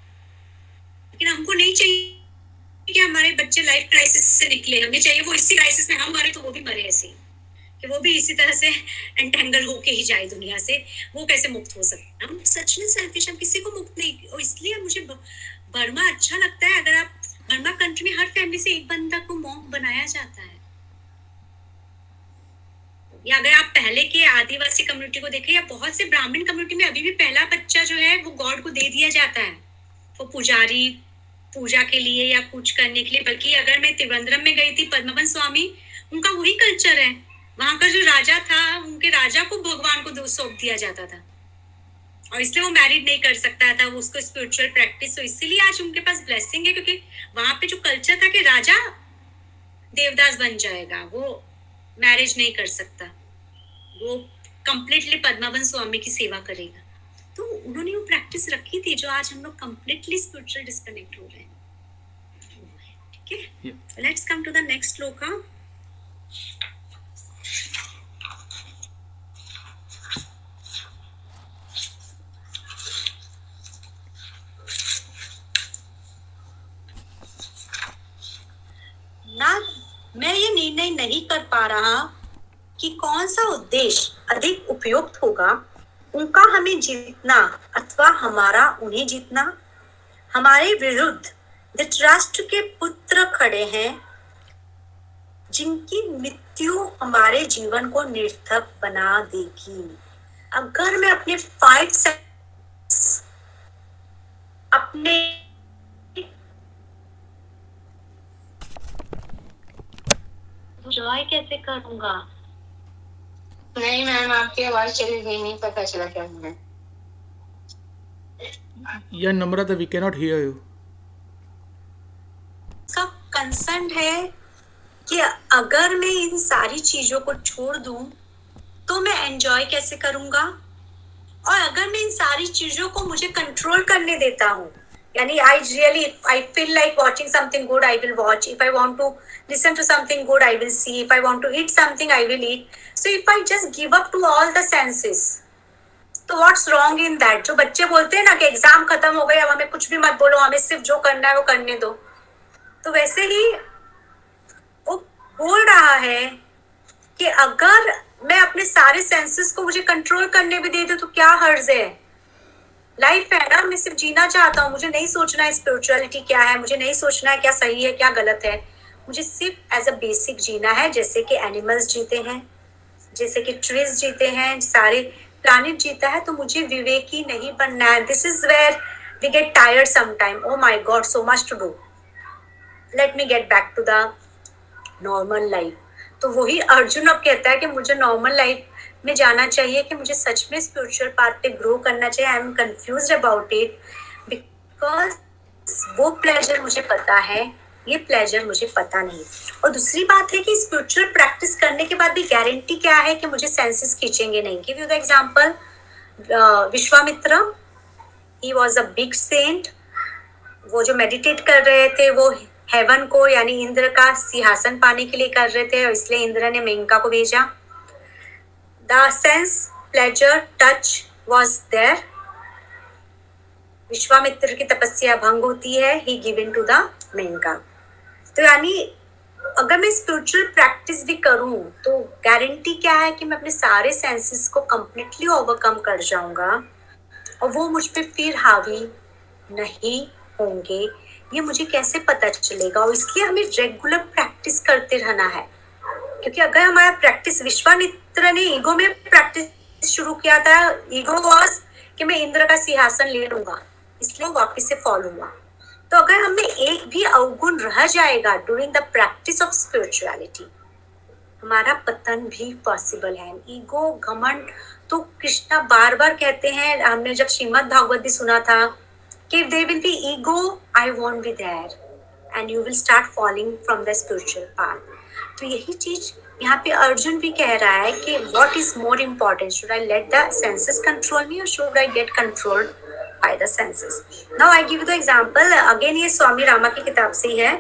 लेकिन हमको नहीं चाहिए कि हमारे बच्चे लाइफ क्राइसिस से निकले। हमें चाहिए वो इसी क्राइसिस में हम मरे तो वो भी मरे ऐसे कि वो भी इसी तरह से एंटेंगल होके ही जाए दुनिया से। वो कैसे मुक्त हो सकते हम सच में सेल्फिश हम किसी को मुक्त नहीं और इसलिए मुझे बर्मा अच्छा लगता है। अगर आप बर्मा कंट्री में हर फैमिली से एक बंदा को मॉन्क बनाया जाता है। या अगर आप पहले के आदिवासी कम्युनिटी को देखें, या बहुत से ब्राह्मण कम्युनिटी में अभी भी पहला बच्चा जो है, वो गॉड को दे दिया जाता है। वो पुजारी पूजा के लिए या कुछ करने के लिए, बल्कि अगर मैं त्रिवेंद्रम में गई थी, पद्मवन स्वामी, उनका वही कल्चर है। वहाँ का जो राजा था, उनके राजा को भगवान को दो सौंप दिया जाता था। और इसलिए वो मैरिड नहीं कर सकता था, वो उसको स्पिरिचुअल प्रैक्टिस तो इसीलिए आज उनके पास ब्लेसिंग है, क्योंकि वहाँ पे जो कल्चर था कि राजा देवदास बन जाएगा, वो मैरिज नहीं कर सकता। वो कंप्लीटली पद्मावन स्वामी की सेवा करेगा। तो उन्होंने वो प्रैक्टिस रखी थी, जो आज हम लोग कंप्लीटली स्पिरिचुअल डिस्कनेक्ट हो रहे हैं। है Yeah. Let's come to the next shloka ना मैं ये निर्णय नहीं कर पा रहा कि कौन सा उद्देश्य अधिक उपयुक्त होगा। उनका हमें जीतना अथवा हमारा उन्हें जीतना। हमारे विरुद्ध धृतराष्ट्र के पुत्र खड़े हैं जिनकी मृत्यु हमारे जीवन को निर्थक बना देगी। अगर मैं अपने फाइव अपने एंजॉय कैसे करूँगा? नहीं मैम आपकी आवाज़ चली गई नहीं पता चला क्या हुआ। Yeah, Namrata, we cannot hear you. Concern है कि अगर मैं इन सारी चीज़ों को छोड़ दूँ तो मैं एंजॉय कैसे करूँगा? और अगर मैं इन सारी चीज़ों को मुझे कंट्रोल करने देता हूँ, यानी I really I feel like watching something good I will watch if I want to listen to something good I will see if I want to eat something I will eat so if I just give up to all the senses तो व्हाट्स रॉन्ग इन दैट जो बच्चे बोलते हैं ना कि एग्ज़ाम खत्म हो गए अब हमें कुछ भी मत बोलो, हमें सिर्फ़ जो करना है वो करने दो। तो वैसे ही वो बोल रहा है कि अगर मैं अपने सारे सेंसेस को मुझे कंट्रोल करने भी दे दू तो क्या हर्ज है? लाइफ है ना, मैं सिर्फ़ जीना चाहता हूँ, मुझे नहीं सोचना है स्पिरिचुअलिटी क्या है, मुझे नहीं सोचना है क्या सही है, क्या गलत है। मुझे सिर्फ़ एज अ बेसिक जीना है, जैसे कि एनिमल्स जीते हैं, जैसे कि ट्रीज जीते हैं, सारे प्लानिट जीता है तो मुझे विवेकी नहीं बनना है। This is where we get tired sometime oh my god so much to do let me get back to the normal life तो वही अर्जुन अब कहता है कि मुझे नॉर्मल लाइफ में जाना चाहिए, कि मुझे सच में स्पिरिचुअल पाथ पे ग्रो करना चाहिए। I am confuse about it because वो प्लेजर मुझे पता है, ये प्लेजर मुझे पता नहीं। और दूसरी बात है कि स्पिरिचुअल प्रैक्टिस करने के बाद भी गारंटी क्या है कि मुझे सेंसेस खींचेंगे नहीं? Give you the example Vishwamitra he was a big saint वो जो मेडिटेट कर रहे थे, वो हेवन को, यानी इंद्र का सिंहासन पाने के लिए कर रहे थे, और इसलिए इंद्र ने मेनका को भेजा। The sense pleasure touch was there Vishwamitra की तपस्या भंग होती है he given to the Menka तो यानी, अगर मैं स्पिरिचुअल प्रैक्टिस भी करूँ तो गारंटी क्या है कि मैं अपने सारे सेंसेस को कंप्लीटली ओवरकम कर जाऊँगा, और वो मुझ पर फिर हावी नहीं होंगे। ये मुझे कैसे पता चलेगा? और इसलिए हमें रेगुलर प्रैक्टिस करते रहना है। क्योंकि अगर हमारा प्रैक्टिस विश्वामित्र ने ईगो में प्रैक्टिस शुरू किया था ईगो वॉज़ कि मैं इंद्र का सिंहासन ले लूँगा, इसलिए वापिस से फॉल हुआ। तो अगर हमें एक भी अवगुण रह जाएगा during the practice of spirituality हमारा पतन भी पॉसिबल है। ईगो घमंड तो कृष्णा बार बार कहते हैं, हमने जब श्रीमद भागवत भी सुना था कि they will be ego I want be there and you will start falling from the spiritual path तो यही चीज़ यहाँ पे अर्जुन भी कह रहा है कि what is more important should I let the senses control me और should I get by the senses. Now I give you the example. Again, ये स्वामी रामा की किताब से ही है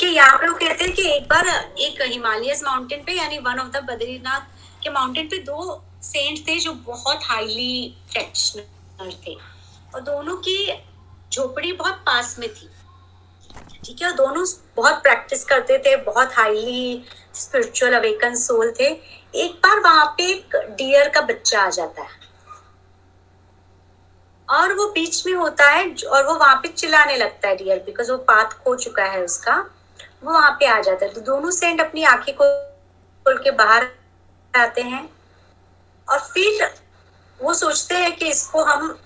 कि यहाँ पे वो कहते हैं कि एक बार एक हिमालयस माउंटेन पे, यानी वन ऑफ़ द बद्रीनाथ के माउंटेन पे दो सेंट थे जो बहुत हाईली प्रैक्टिशनर थे और दोनों की झोपड़ी बहुत पास में थी। ठीक है? दोनों बहुत प्रैक्टिस करते थे, बहुत हाईली स्पिरिचुअल अवेकन सोल थे। एक बार वहाँ पे एक डियर का बच्चा आ जाता है। और वो बीच में होता है, और वो वहाँ पे चिल्लाने लगता है डियर बिकॉज़ वो पाथ खो चुका है उसका। वो वहाँ पे आ जाता है। तो दोनों सेंड अपनी आँखें को खोल के बाहर आते हैं। और फिर वो सोचते हैं कि इसको हम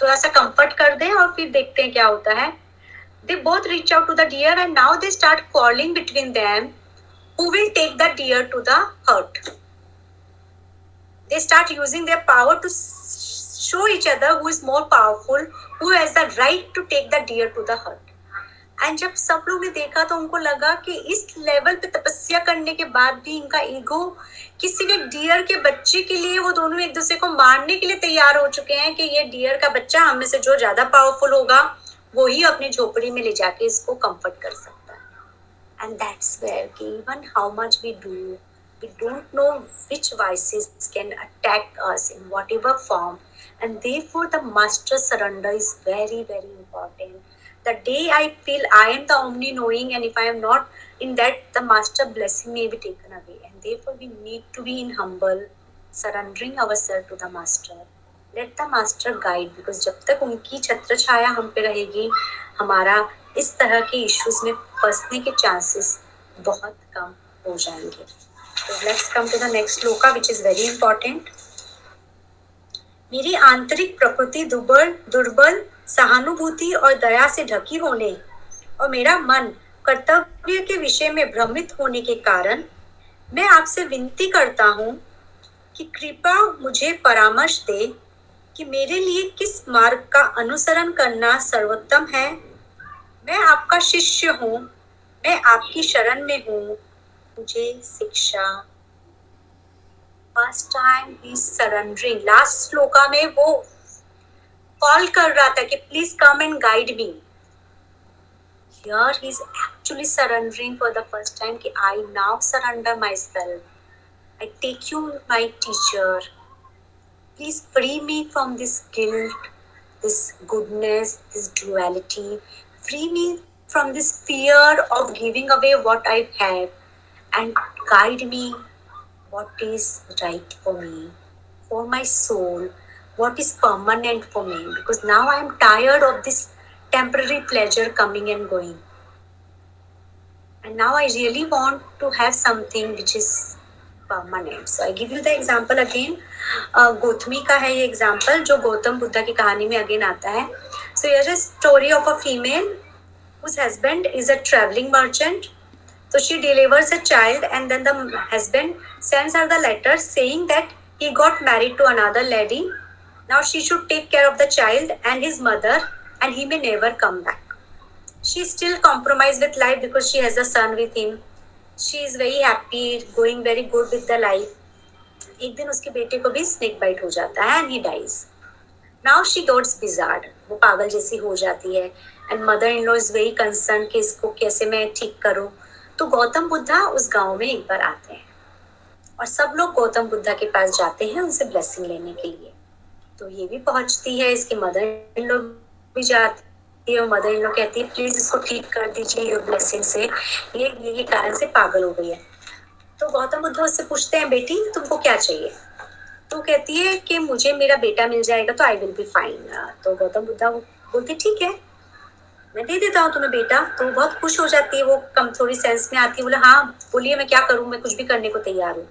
थोड़ा सा कंफर्ट कर दे और फिर देखते हैं क्या होता है। They both reach out to the deer and now they start calling between them who take the deer to the heart they start using their power to show each other who is more powerful who has the right to take the deer to the heart and जब सब लोग ने देखा तो उनको लगा कि इस लेवल पे तपस्या करने के बाद भी इनका ईगो किसी भी डियर के बच्चे के लिए, वो दोनों एक दूसरे को मारने के लिए तैयार हो चुके हैं कि ये डियर का बच्चा हम से जो ज़्यादा पावरफुल होगा, वो ही अपनी झोपड़ी में ले जाके इसको कंफर्ट कर सकता है। एंड दैट्स वेयर कि even how much we do we don't know which vices can attack us in whatever form. And therefore, the master surrender is very very important. The day i feel i am the omni knowing and if i am not in that the master blessing may be taken away and therefore we need to be in humble surrendering ourselves to the master let the master guide because जब तक उनकी छत्र छाया हम पे रहेगी हमारा इस तरह के इश्यूज़ में फंसने के चांसेस बहुत कम हो जाएँगे तो let's come to the next shloka which is very important मेरी आंतरिक प्रकृति दुर्बल दुर्बल सहानुभूति और दया से ढकी होने और मेरा मन कर्तव्य के विषय में भ्रमित होने के कारण मैं आपसे विनती करता हूँ कि कृपा मुझे परामर्श दे कि मेरे लिए किस मार्ग का अनुसरण करना सर्वोत्तम है। मैं आपका शिष्य हूँ, मैं आपकी शरण में हूँ। मुझे शिक्षा। फ़र्स्ट टाइम ही सरेंडरिंग लास्ट श्लोका में वो कॉल कर रहा था कि please come and guide me here he is actually surrendering for the first time कि I now surrender myself I take you my teacher please free me from this guilt this goodness this duality free me from this fear of giving away what I have and guide me what is right for me for my soul what is permanent for me because now I am tired of this temporary pleasure coming and going. And now I really want to have something which is permanent. So I give you the example again. Uh, Gotami का है ये एग्ज़ाम्पल जो गौतम बुद्धा की कहानी में अगेन आता है सो यर a story of a female whose husband is a traveling merchant. So she delivers a child, and then the husband sends her the letter saying that he got married to another lady. Now she should take care of the child and his mother, and he may never come back. She still compromised with life because she has a son with him. She is very happy, going very good with the life. एक दिन उसके बेटे को भी स्नेक बाइट हो जाता है and he dies now she gots bizarre वो पागल जैसी हो जाती है and mother in law is very concern कि इसको कैसे मैं ठीक करूँ तो गौतम बुद्धा उस गाँव में एक बार आते हैं और सब लोग गौतम बुद्धा के पास जाते हैं उनसे ब्लेसिंग लेने के लिए तो ये भी पहुँचती है, इसकी मदर इन लॉ भी जाती है मदर इन लॉ कहती है प्लीज़ इसको ठीक कर दीजिए योर ब्लेसिंग से। ये ये कारण से पागल हो गई है। तो गौतम बुद्ध उससे पूछते हैं, बेटी, तुमको क्या चाहिए? तो कहती है कि मुझे मेरा बेटा मिल जाएगा तो आई विल बी फाइन तो गौतम बुद्धा बोलते, ठीक है, मैं दे देता हूँ तुम्हें बेटा। तो बहुत खुश हो जाती है, वो कम थोड़ी सेंस में आती है, बोले हाँ बोलिए, मैं क्या करूँ? मैं कुछ भी करने को तैयार हूँ।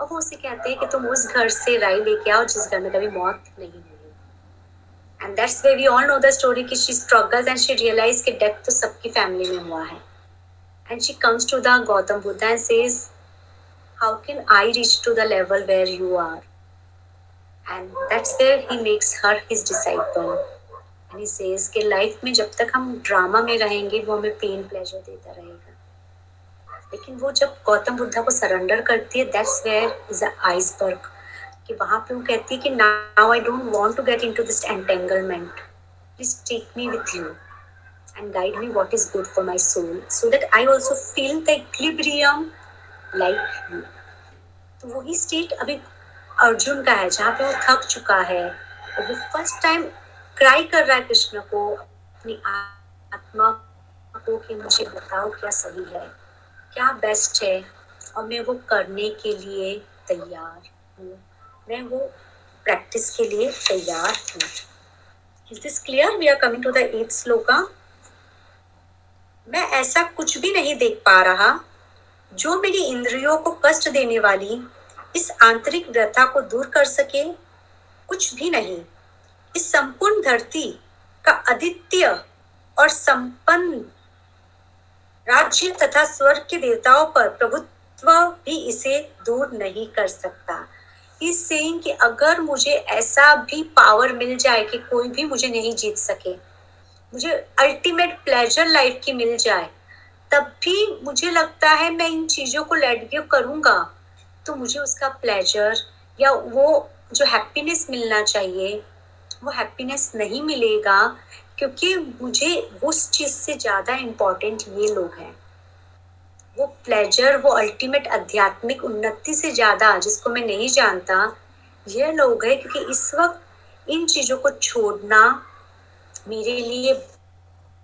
और वो उससे कहते हैं कि तुम उस घर से राय लेके आओ जिस घर में कभी मौत नहीं हुई and that's way we all know the story कि she struggles and she realise कि डेथ तो सबकी फैमिली में हुआ है and she comes to the Gautam Buddha and says how can I reach to the level where you are? And that's where he makes her his disciple. And he says कि लाइफ में जब तक हम ड्रामा में रहेंगे, वो हमें पेन प्लेजर देता रहेगा लेकिन वो जब गौतम बुद्धा को सरेंडर करती है दैट्स वेयर इज़ आइसबर्ग कि वहाँ पे वो कहती है कि now I don't want to get into this entanglement please take me with you guide me what is good for my soul, so that I also feel the equilibrium like you. तो वही स्टेट अभी अर्जुन का है, जहाँ पे वो थक चुका है। और वो फ़र्स्ट टाइम क्राई कर रहा है कृष्ण को, अपनी आत्मा को कि मुझे बताओ क्या सही है। क्या बेस्ट है? और मैं वो करने के लिए तैयार हूँ। मैं वो प्रैक्टिस के लिए तैयार हूँ। Is this clear we are coming to the eight shloka मैं ऐसा कुछ भी नहीं देख पा रहा जो मेरी इंद्रियों को कष्ट देने वाली, इस आंतरिक व्यथा को दूर कर सके। कुछ भी नहीं। इस संपूर्ण धरती का अद्वितीय और संपन्न राज्य तथा स्वर्ग के देवताओं पर प्रभुत्व भी इसे दूर नहीं कर सकता। इस कि अगर मुझे ऐसा भी पावर मिल जाए कि कोई भी मुझे नहीं जीत सके, मुझे अल्टीमेट प्लेजर लाइफ की मिल जाए, तब भी मुझे लगता है मैं इन चीज़ों को लेट गिव करूँगा तो मुझे उसका प्लेजर या वो जो हैप्पीनेस मिलना चाहिए, वो हैप्पीनेस नहीं मिलेगा। क्योंकि मुझे उस चीज़ से ज़्यादा इम्पोर्टेंट ये लोग हैं। वो प्लेजर वो अल्टीमेट आध्यात्मिक उन्नति से ज़्यादा, जिसको मैं नहीं जानता, ये लोग है क्योंकि इस वक्त इन चीज़ों को छोड़ना मेरे लिए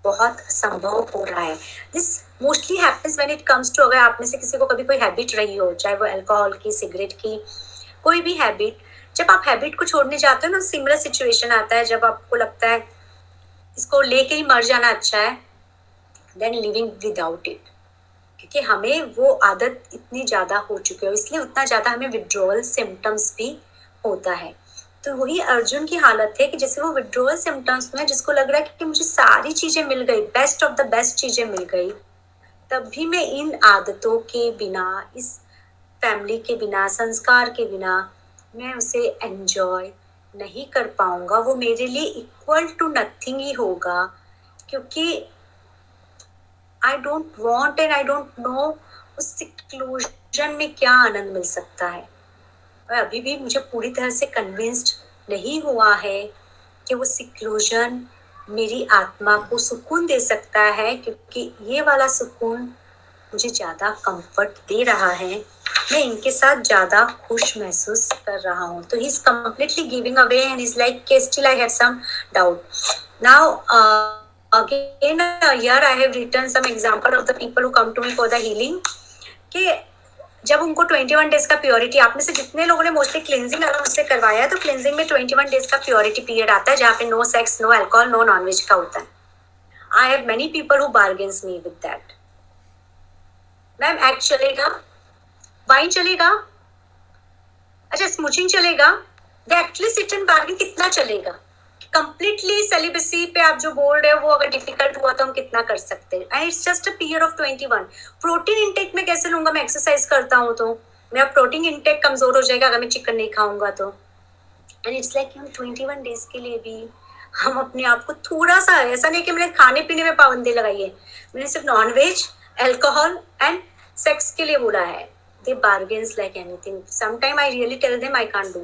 बहुत संभव हो रहा है। This mostly happens when it comes to अगर आप में से किसी को कभी कोई हैबिट रही हो, चाहे वो अल्कोहल की सिगरेट की, कोई भी हैबिट जब आप हैबिट को छोड़ने जाते हो ना सिमिलर सिचुएशन आता है, जब आपको लगता है इसको लेके ही मर जाना अच्छा है देन लिविंग विदाउट इट क्योंकि हमें वो आदत इतनी ज़्यादा हो चुकी है इसलिए उतना ज़्यादा हमें विड्रोवल सिम्टम्स भी होता है। तो वही अर्जुन की हालत है कि जैसे वो विड्रोवल सिम्टम्स में जिसको लग रहा है कि मुझे सारी चीज़ें मिल गई बेस्ट ऑफ़ द बेस्ट चीज़ें मिल गई तब भी मैं इन आदतों के बिना, इस फैमिली के बिना, संस्कार के बिना, मैं उसे एंजॉय नहीं कर पाऊँगा, वो मेरे लिए इक्वल टू नथिंग ही होगा, क्योंकि I don't want and I don't know उस सिक्लूजन में क्या आनंद मिल सकता है। और अभी भी मुझे पूरी तरह से कन्विंस्ड नहीं हुआ है कि वो सिक्लूजन मेरी आत्मा को सुकून दे सकता है, क्योंकि ये वाला सुकून मुझे ज़्यादा कंफर्ट दे रहा है। मैं इनके साथ ज़्यादा खुश महसूस कर रहा हूँ। तो he is completely giving away and is like still I have some doubt now again uh, i have written some example of the people who come to me for the healing. कि जब उनको 21 डेज़ का प्योरिटी आप में से जितने लोगों ने मोस्टली क्लिनजिंग अगर मुझसे करवाया है तो क्लिनजिंग में 21 डेज़ का प्योरिटी पीरियड आता है जहाँ पे no sex no alcohol no nonveg का होता है। I have many people who bargains me with that ma'am act चलेगा वाइन चलेगा अच्छा स्मूचिंग चलेगा एक्चुअली सिट एंड बार्गेन कितना चलेगा कंप्लीटली सेलिबसी पे आप जो बोल रहे हो वो अगर डिफ़िकल्ट हुआ तो हम कितना कर सकते हैं and it's just a period of twenty one protein intake में कैसे लूँगा मैं एक्सरसाइज करता हूँ तो मेरा प्रोटीन इंटेक कमज़ोर हो जाएगा अगर मैं चिकन नहीं खाऊँगा तो एंड इट्स लाइक हम ट्वेंटी वन डेज़ के लिए भी हम अपने आप को थोड़ा सा ऐसा नहीं कि मैंने खाने पीने में पाबंदी लगाई है मैंने सिर्फ़ नॉन एल्कोहल एंड सेक्स के लिए बोला है। They bargains like anything sometime I really tell them I can't do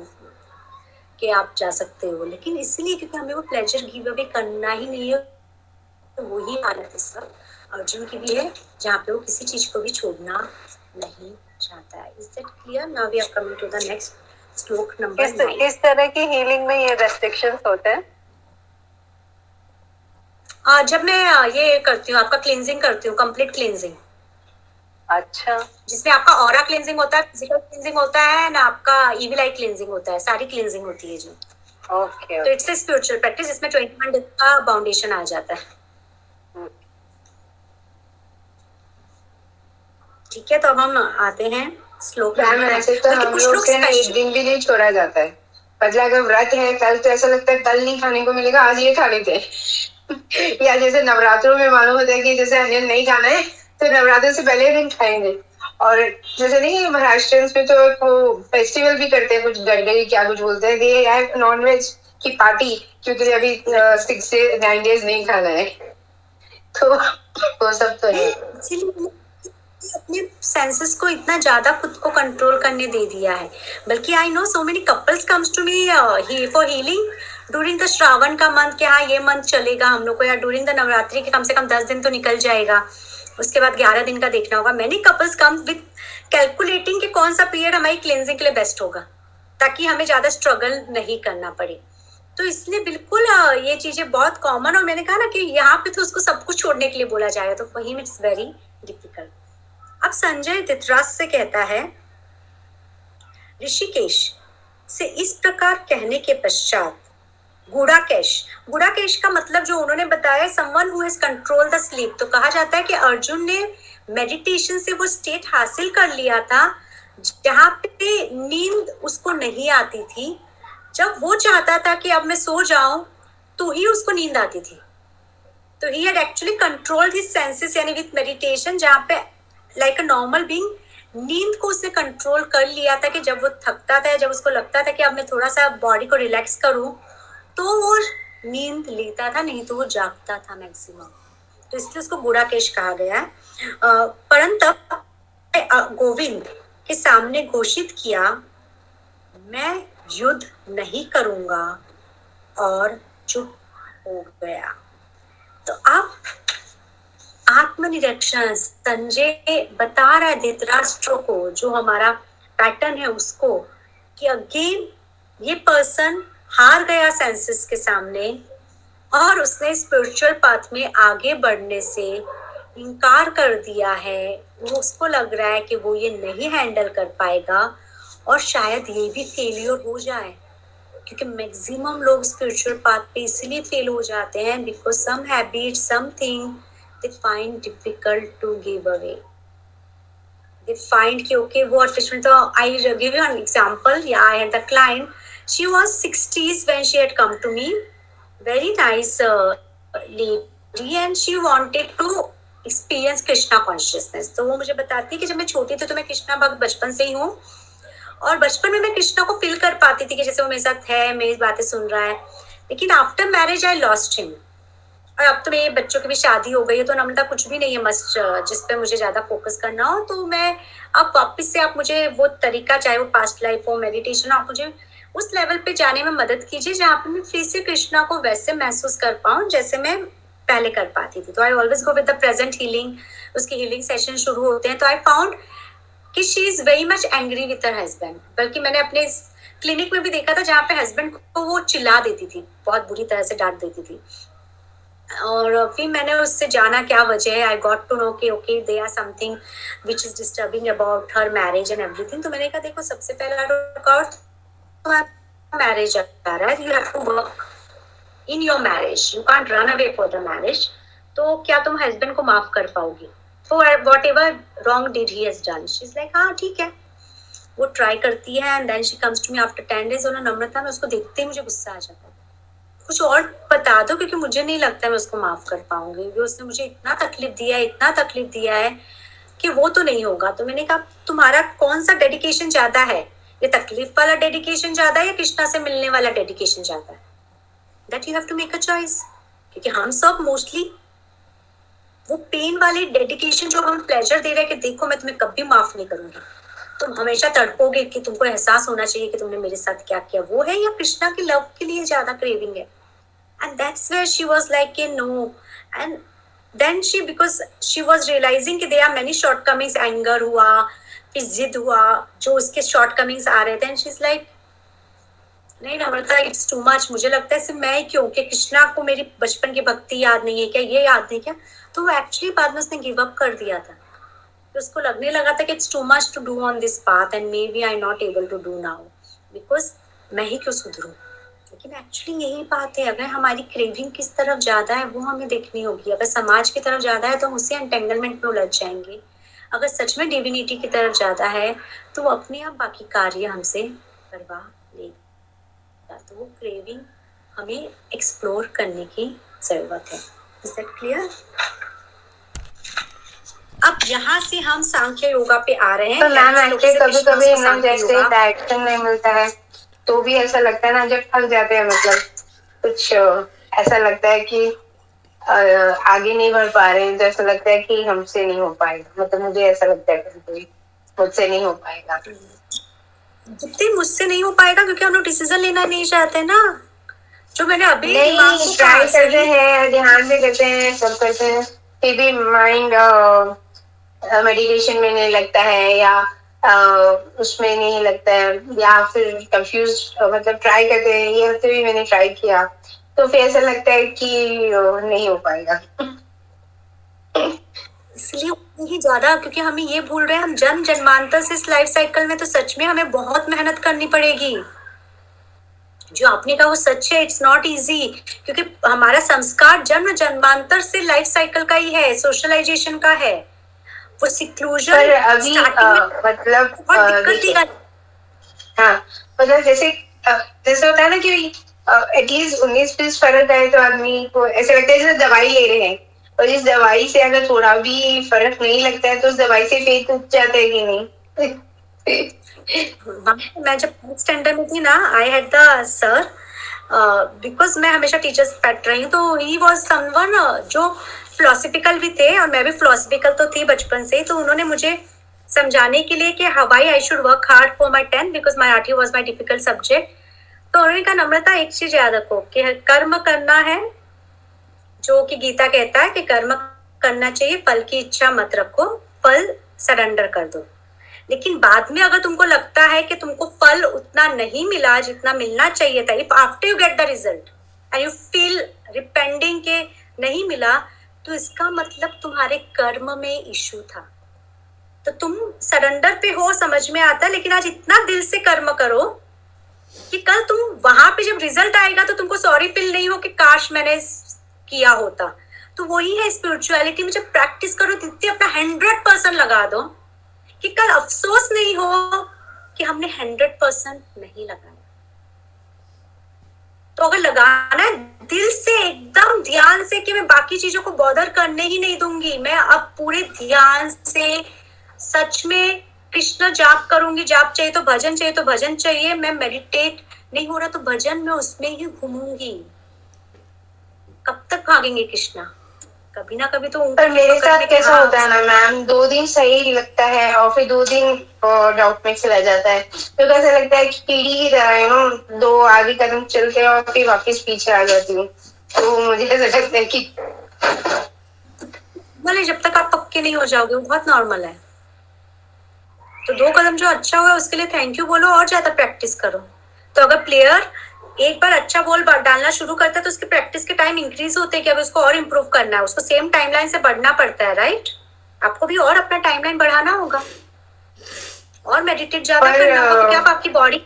कि आप जा सकते हो। लेकिन इसलिए क्योंकि हमें वो प्लेजर गिव अवे करना ही नहीं है तो वही हालत इस वक्त अर्जुन की भी है जहाँ पे वो किसी चीज़ को भी छोड़ना नहीं चाहता है। Is that clear now we are coming to the next shloka number किस किस तरह की हीलिंग में ये रेस्ट्रिक्शंस होते हैं? जब मैं ये करती हूँ आपका क्लींजिंग करती हूँ कंप्लीट क्लींजिंग अच्छा। जिसमें आपका और क्लींजिंग होता है फ़िज़िकल क्लींजिंग होता है ना आपका ईविल आई क्लींजिंग होता है सारी क्लींजिंग होती है जो। ओके तो इट्स स्पिरिचुअल प्रैक्टिस जिसमें 21 डेज़ का बाउंडेशन आ जाता है। ठीक है तो अब हम आते हैं श्लोक ऐसे तो हम लोग से ना एक दिन भी नहीं छोड़ा जाता है। मतलब अगर व्रत है कल तो ऐसा लगता है कल नहीं खाने को मिलेगा आज ये खा लेते हैं या जैसे नवरात्रों में मालूम होता है कि जैसे अनियन नहीं खाना है तो नवरात्र से पहले दिन खाएँगे। और जैसे नहीं महाराष्ट्र में तो वो फेस्टिवल भी करते हैं, कुछ गड़गड़ी क्या कुछ बोलते हैं दे हैव नॉन वेज की पार्टी क्योंकि अभी सिक्स से नाइन डेज़ नहीं खाना है। तो वो सब तो है। अपने सेंसेस को इतना ज़्यादा खुद को कंट्रोल करने दे दिया है। बल्कि I know so many couples comes to me for healing during the Shravan का मंथ कि हाँ ये मंथ चलेगा हम लोग को या ड्यूरिंग द नवरात्रि के कम से कम दस दिन तो निकल जाएगा। उसके बाद ग्यारह दिन का देखना होगा। Many couples come with calculating कि कौन सा पीरियड हमारी क्लेंजिंग के लिए बेस्ट होगा, ताकि हमें ज़्यादा स्ट्रगल नहीं करना पड़े। तो इसलिए बिल्कुल ये चीज़ें बहुत कॉमन और मैंने कहा ना कि यहाँ पे तो उसको सब कुछ छोड़ने के लिए बोला जाएगा तो वही इट्स वेरी डिफ़िकल्ट अब संजय दितराज से कहता है, ऋषिकेश से इस प्रकार कहने के पश्चात गुड़ाकेश। गुड़ाकेश का मतलब जो उन्होंने बताया someone who has control the sleep तो कहा जाता है कि अर्जुन ने मेडिटेशन से वो स्टेट हासिल कर लिया था, जहाँ पे नींद उसको नहीं आती थी। जब वो चाहता था कि अब मैं सो जाऊँ तो ही उसको नींद आती थी। तो he had actually controlled his senses यानी विथ मेडिटेशन जहाँ पे लाइक अ नॉर्मल बीइंग नींद को उसने कंट्रोल कर लिया था कि जब वो थकता था जब उसको लगता था कि अब मैं थोड़ा सा बॉडी को रिलैक्स करूँ तो वो नींद लेता था नहीं तो वो जागता था मैक्सिमम तो इसलिए उसको गुड़ाकेश कहा गया है। परंतु अ, गोविंद के सामने घोषित किया मैं युद्ध नहीं करूँगा और चुप हो गया। तो अब आत्मनिरीक्षण संजय बता रहा है धृतराष्ट्र को जो हमारा पैटर्न है उसको कि अगेन ये पर्सन हार गया सेंसेस के सामने और उसने स्पिरिचुअल पाथ में आगे बढ़ने से इनकार कर दिया है। वो उसको लग रहा है कि वो ये नहीं हैंडल कर पाएगा और शायद ये भी फेलियर हो जाए। क्योंकि मैक्सिमम लोग स्पिरिचुअल पाथ पे इसलिए फेल हो जाते हैं because some habit something they find difficult to give away they find कि okay, वो attachment तो I give you an example yeah I had the client she was 60s when she had come to me. Very nice uh, lady and she wanted to experience Krishna consciousness. तो वो मुझे बताती है कि जब मैं छोटी थी तो मैं कृष्णा भक्त बचपन से ही हूँ। और बचपन में मैं कृष्णा को फील कर पाती थी कि जैसे वो मेरे साथ है मेरी बातें सुन रहा है। लेकिन after marriage I lost him और अब तो मेरे बच्चों की भी शादी हो गई है तो नम्रता कुछ भी नहीं है मस्त जिस पे मुझे ज़्यादा फोकस करना हो। तो मैं अब वापस से आप मुझे वो तरीका चाहे वो पास्ट लाइफ हो मेडिटेशन आप मुझे उस लेवल पे जाने में मदद कीजिए जहाँ पे मैं फिर से कृष्णा को वैसे महसूस कर पाऊँ जैसे मैं पहले कर पाती थी। तो I always go with the present healing उसकी हीलिंग सेशन शुरू होते हैं। तो आई फाउंड कि she is very much angry with her husband बल्कि मैंने अपने क्लिनिक में भी देखा था जहाँ पे हस्बैंड को वो चिल्ला देती थी, बहुत बुरी तरह से डांट देती थी। और फिर मैंने उससे जाना क्या वजह है? आई गॉट टू नो कि okay they are something which is disturbing about her marriage and everything तो मैंने कहा, देखो, सबसे पहला मैरिज रहा है you have to work in your marriage you can't run away for the marriage तो क्या तुम हस्बैंड को माफ़ कर पाओगी? For whatever wrong did he has done she is like हाँ ठीक है. वो ट्राई करती है and then she comes to me after ten days और नम्रता में उसको देखते ही मुझे गुस्सा आ जाता है। कुछ और बता दो, क्योंकि मुझे नहीं लगता मैं उसको माफ़ कर पाऊँगी। क्योंकि उसने मुझे इतना तकलीफ़ दिया है, इतना तकलीफ़ दिया है कि वो तो नहीं होगा। तो मैंने कहा, तुम्हारा कौन सा डेडिकेशन ज़्यादा है? ये तकलीफ़ वाला डेडिकेशन ज़्यादा है या कृष्णा से मिलने वाला डेडिकेशन ज़्यादा है? That you have to make a choice क्योंकि हम सब मोस्टली वो पेन वाले डेडिकेशन जो हम प्लेजर दे रहे हैं कि देखो मैं तुम्हें कभी माफ़ नहीं करूँगी। तुम हमेशा तड़पोगे कि तुमको एहसास होना चाहिए कि तुमने मेरे साथ क्या किया। वो है या कृष्णा के लव के लिए ज़्यादा क्रेविंग है। And that's where she was like कि no and then she because she was realising कि they are many shortcomings anger हुआ फिर जिद हुआ, जो उसके शॉर्ट कमिंग्स आ रहे थे एंड शी इज़ लाइक नहीं नम्रता इट्स टू मच मुझे लगता है सिर्फ़ मैं ही क्यों, कि कृष्णा को मेरी बचपन की भक्ति याद नहीं है क्या, ये याद नहीं क्या? तो एक्चुअली बाद में उसने गिव अप कर दिया था। तो उसको लगने लगा था कि it's too much to do on this path and maybe I not able to do now because मैं ही क्यों सुधरूं? लेकिन एक्चुअली यही बात है, अगर हमारी क्रेविंग किस तरफ़ ज़्यादा है, वो हमें देखनी होगी। अगर समाज की तरफ़ ज़्यादा है तो हम उससे एंटेंगलमेंट में उलझ जाएँगे। अगर सच में डिविनिटी की तरफ़ ज़्यादा है तो वो अपने आप बाकी कार्य हमसे करवा लेगा। तो वो क्रेविंग हमें एक्सप्लोर करने की ज़रूरत है। इज़ दैट क्लियर अब यहाँ से हम सांख्य योगा पे आ रहे हैं। तो मैम ऐसे कभी कभी हम जैसे डायरेक्शन नहीं मिलता है तो भी ऐसा लगता है ना जब थक जाते हैं मतलब कुछ ऐसा लगता है कि आगे नहीं बढ़ पा रहे हैं तो ऐसा लगता है कि हमसे नहीं हो पाएगा। मतलब मुझे ऐसा लगता है कभी मुझसे नहीं हो पाएगा। जितनी मुझसे नहीं हो पाएगा क्योंकि हम लोग डिसीज़न लेना नहीं चाहते ना। जो मैंने अभी को नहीं ट्राई करते हैं ध्यान से करते हैं सब करते हैं। फिर भी माइंड मेडिटेशन में नहीं लगता है या उसमें नहीं लगता है या फिर कंफ्यूज मतलब ट्राई करते हैं। ये हफ़्ते भी मैंने ट्राई किया। तो फिर ऐसा लगता है कि नहीं हो पाएगा। इसलिए ही ज़्यादा क्योंकि हमें ये भूल रहे हैं हम जन्म जन्मांतर से इस लाइफ साइकिल में तो सच में हमें बहुत मेहनत करनी पड़ेगी। जो आपने कहा वो सच है इट्स नॉट इजी क्योंकि हमारा संस्कार जन्म जन्मांतर से लाइफ साइकिल का ही है सोशलाइजेशन का है। वो सिक्लूजन अभी आ, मतलब आ, हाँ मतलब जैसे जैसे होता है ना कि एटलीस्ट उन्नीस बीस फ़र्क आए तो आदमी को ऐसे लगता है जैसे दवाई ले रहे हैं। और इस दवाई से अगर थोड़ा भी फ़र्क नहीं लगता है तो उस दवाई से फेथ उठ जाता है कि नहीं? मैं जब स्टैंडर्ड में थी ना I had the sir because मैं हमेशा टीचर्स बैठ रही हूँ तो ही वॉज़ समवन जो फिलोसफिकल भी थे, और मैं भी फिलोसफिकल तो थी बचपन से तो उन्होंने मुझे समझाने के लिए कि हवाई I should work hard for my tenth because my art was my difficult subject तो उन्होंने कहा नम्रता एक चीज़ याद रखो कि कर्म करना है, जो कि गीता कहता है कि कर्म करना चाहिए, फल की इच्छा मत रखो, फल सरेंडर कर दो। लेकिन बाद में अगर तुमको लगता है कि तुमको फल उतना नहीं मिला जितना मिलना चाहिए था if after you get the result and you feel repenting के नहीं मिला तो इसका मतलब तुम्हारे कर्म में इशू था। तो तुम सरेंडर पे हो, समझ में आता लेकिन आज इतना दिल से कर्म करो कि कल तुम वहाँ पे जब रिज़ल्ट आएगा तो तुमको सॉरी फील नहीं हो कि काश मैंने किया होता। तो वही है स्पिरिचुअलिटी में जब प्रैक्टिस करो जितनी अपना हंड्रेड परसेंट लगा दो कि कल अफसोस नहीं हो कि हमने हंड्रेड परसेंट नहीं लगाया। तो अगर लगाना है, दिल से एकदम ध्यान से कि मैं बाकी चीज़ों को बॉदर करने ही नहीं दूँगी, मैं अब पूरे ध्यान से सच में कृष्ण जाप करूँगी जाप चाहिए तो भजन चाहिए तो भजन चाहिए मैं मेडिटेट नहीं हो रहा तो भजन में उसमें ही घूमूँगी। कब तक भागेंगे कृष्णा? कभी ना कभी तो पर मेरे साथ कैसा होता है ना मैम दो दिन सही लगता है और फिर दो दिन डाउट में चला जाता है। तो कैसा लगता है कि कीड़ी की तरह यू नो दो आगे कदम चलते हैं और फिर वापस पीछे आ जाती हूँ। तो मुझे ऐसा लगता है कि भले जब तक आप पक्के नहीं हो जाओगे वो बहुत नॉर्मल है। तो दो कदम जो अच्छा हुआ उसके लिए थैंक यू बोलो और ज़्यादा प्रैक्टिस करो। तो अगर प्लेयर एक बार अच्छा बॉल डालना शुरू करता है तो उसकी प्रैक्टिस के टाइम इंक्रीज होते हैं कि अब उसको और इम्प्रूव करना है। उसको सेम टाइमलाइन से बढ़ना पड़ता है राइट आपको भी और अपना टाइमलाइन बढ़ाना होगा। और मेडिटेट ज़्यादा करना होगा क्या आपकी बॉडी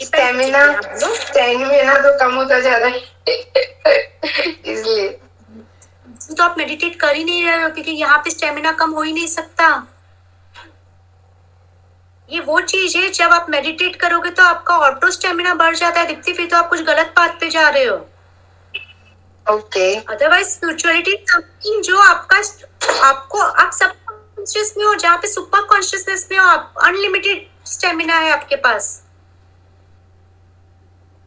स्टेमिना स्टेमिना तो कम होता जा रहा है। इसलिए। तो आप मेडिटेट कर ही नहीं रहे हो क्योंकि यहाँ पे स्टेमिना कम हो ही नहीं सकता। ये वो चीज़ है जब आप मेडिटेट करोगे तो आपका ऑटो स्टेमिना बढ़ जाता है दीप्ति फिर तो आप कुछ गलत बात पे जा रहे हो। ओके अदरवाइज़ स्पिरिचुअलिटी समथिंग जो आपका आपको आप सब कॉन्शियस में हो जहाँ पे सुपर कॉन्शियसनेस में हो आप अनलिमिटेड स्टेमिना है आपके पास।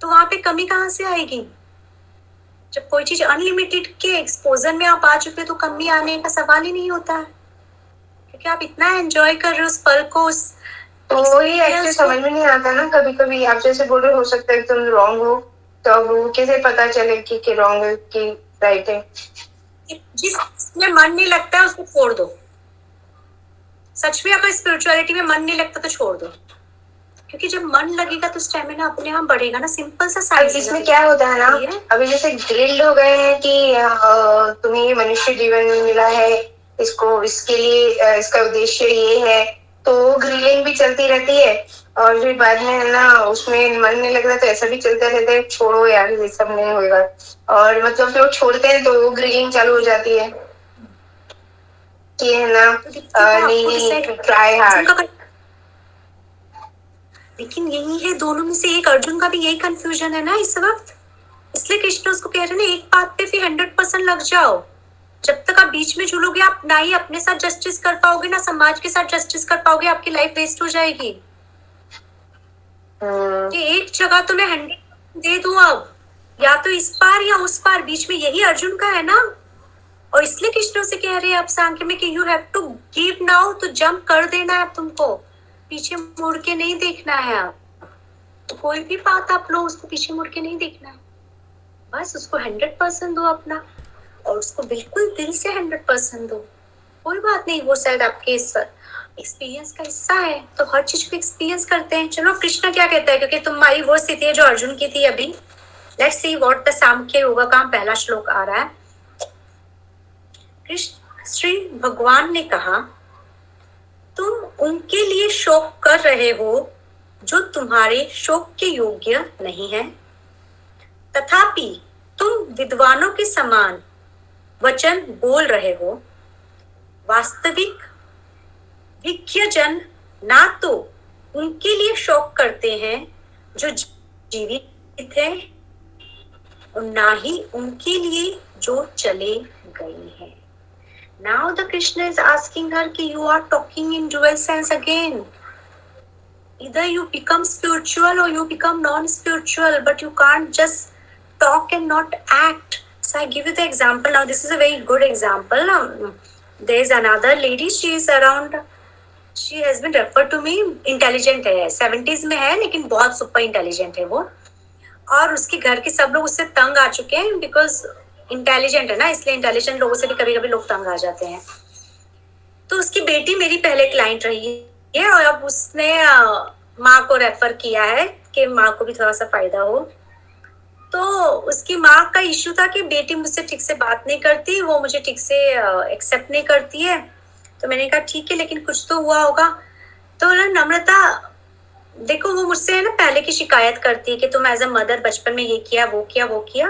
तो वहाँ पे कमी कहाँ से आएगी? जब कोई चीज़ अनलिमिटेड के एक्सपोजर में आप आ चुके तो कमी आने का सवाल ही नहीं होता। है क्योंकि आप इतना एंजॉय कर रहे हो उस पल को उस तो वही एक्चुअली समझ में नहीं आता ना कभी कभी आप जैसे बोल रहे हो सकता है तुम रॉन्ग हो तो अब वो कैसे पता चले कि कि रॉन्ग है कि राइट है? जिसमें मन नहीं लगता है उसको छोड़ दो। सच में अगर स्पिरिचुअलिटी में मन नहीं लगता तो छोड़ दो। क्योंकि जब मन लगेगा तो स्टेमिना अपने आप बढ़ेगा ना। सिंपल सा साइंस इसमें क्या होता है ना अभी जैसे ग्रिल्ड हो गए हैं कि तुम्हें ये मनुष्य जीवन मिला है इसको इसके लिए इसका उद्देश्य ये है तो ग्रिलिंग भी चलती रहती है और फिर बाद में ना उसमें मन नहीं लगता तो ऐसा भी चलता रहता है छोड़ो यार ये सब नहीं होगा और मतलब फिर वो छोड़ते हैं तो वो ग्रिलिंग चालू हो जाती है। कि है ना नहीं नहीं ट्राई हार्ड लेकिन यही है दोनों में से एक अर्जुन का भी यही कंफ्यूजन है ना इस वक्त। इसलिए कृष्ण उसको कह रहे हैं ना एक बात पे फिर हंड्रेड परसेंट लग जाओ। जब तक आप बीच में झूलोगे आप ना ही अपने साथ जस्टिस कर पाओगे ना समाज के साथ जस्टिस कर पाओगे आपकी लाइफ वेस्ट हो जाएगी। हाँ। कि एक जगह तो मैं हंड्रेड दे दू अब। या तो इस पार या उस पार बीच में यही अर्जुन का है ना? और इसलिए कृष्ण से कह रहे हैं आप सांख्य में कि you have to give now तो जंप कर देना है तुमको। पीछे मुड़ के नहीं देखना है आप तो कोई भी बात आप लो उसको पीछे मुड़ के नहीं देखना है। बस उसको हंड्रेड परसेंट दो अपना। और उसको बिल्कुल दिल से हंड्रेड परसेंट दो। कोई बात नहीं, वो शायद आपके एक्सपीरियंस का हिस्सा है। तो हर चीज़ को एक्सपीरियंस करते हैं। चलो, कृष्ण क्या कहता है? क्योंकि तुम्हारी वो स्थिति है जो अर्जुन की थी अभी। Let's see what the Sankhya yoga का पहला श्लोक आ रहा है। कृष्ण, श्री भगवान ने कहा, तुम उनके लिए शोक कर रहे हो जो तुम्हारे शोक के योग्य नहीं है। तथापि तुम विद्वानों के समान वचन बोल रहे हो वास्तविक विज्ञजन ना तो उनके लिए शोक करते हैं जो जीवित है और ना ही उनके लिए जो चले गए हैं Now the Krishna is asking her कि you are talking in dual sense again. Either you become spiritual or you become non-spiritual, but you can't just talk and not act. So I give you the example now. This is a very good example. Um, there another lady. She is around. She has been referred to me. Intelligent है, सेवेंटीज में है लेकिन बहुत सुपर इंटेलिजेंट है वो और उसके घर के सब लोग उससे तंग आ चुके हैं बिकॉज़ इंटेलिजेंट है ना इसलिए इंटेलिजेंट लोगों से भी कभी कभी लोग तंग आ जाते हैं तो उसकी बेटी मेरी पहले क्लाइंट रही है और अब उसने माँ को रेफर किया है कि माँ को भी थोड़ा सा फ़ायदा हो तो उसकी माँ का इश्यू था कि बेटी मुझसे ठीक से बात नहीं करती, वो मुझे ठीक से एक्सेप्ट नहीं करती है। तो मैंने कहा, ठीक है, लेकिन कुछ तो हुआ होगा। तो ना नम्रता, देखो, वो मुझसे है ना पहले की शिकायत करती है कि तुम एज अ मदर बचपन में ये किया, वो किया वो किया।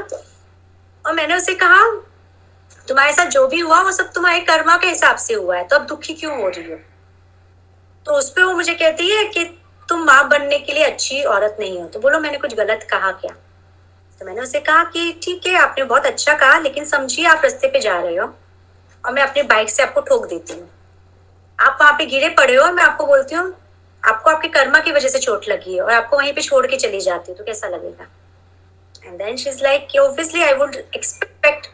और मैंने उसे कहा, तुम्हारे साथ जो भी हुआ, वो सब तुम्हारे कर्मा के हिसाब से हुआ है तो अब दुखी क्यों हो रही हो? तो उस पर वो मुझे कहती है कि तुम माँ बनने के लिए अच्छी औरत नहीं हो। तो बोलो, मैंने कुछ गलत कहा क्या? तो मैंने उसे कहा कि ठीक है, आपने बहुत अच्छा कहा, लेकिन समझिए आप रस्ते पे जा रहे हो और मैं अपनी बाइक से आपको ठोक देती हूँ। आप वहाँ पे गिरे पड़े हो और मैं आपको बोलती हूँ, आपको आपके कर्मा की वजह से चोट लगी है और आपको वहीं पे छोड़ के चली जाती हूँ तो कैसा लगेगा? And then she is like obviously I would expect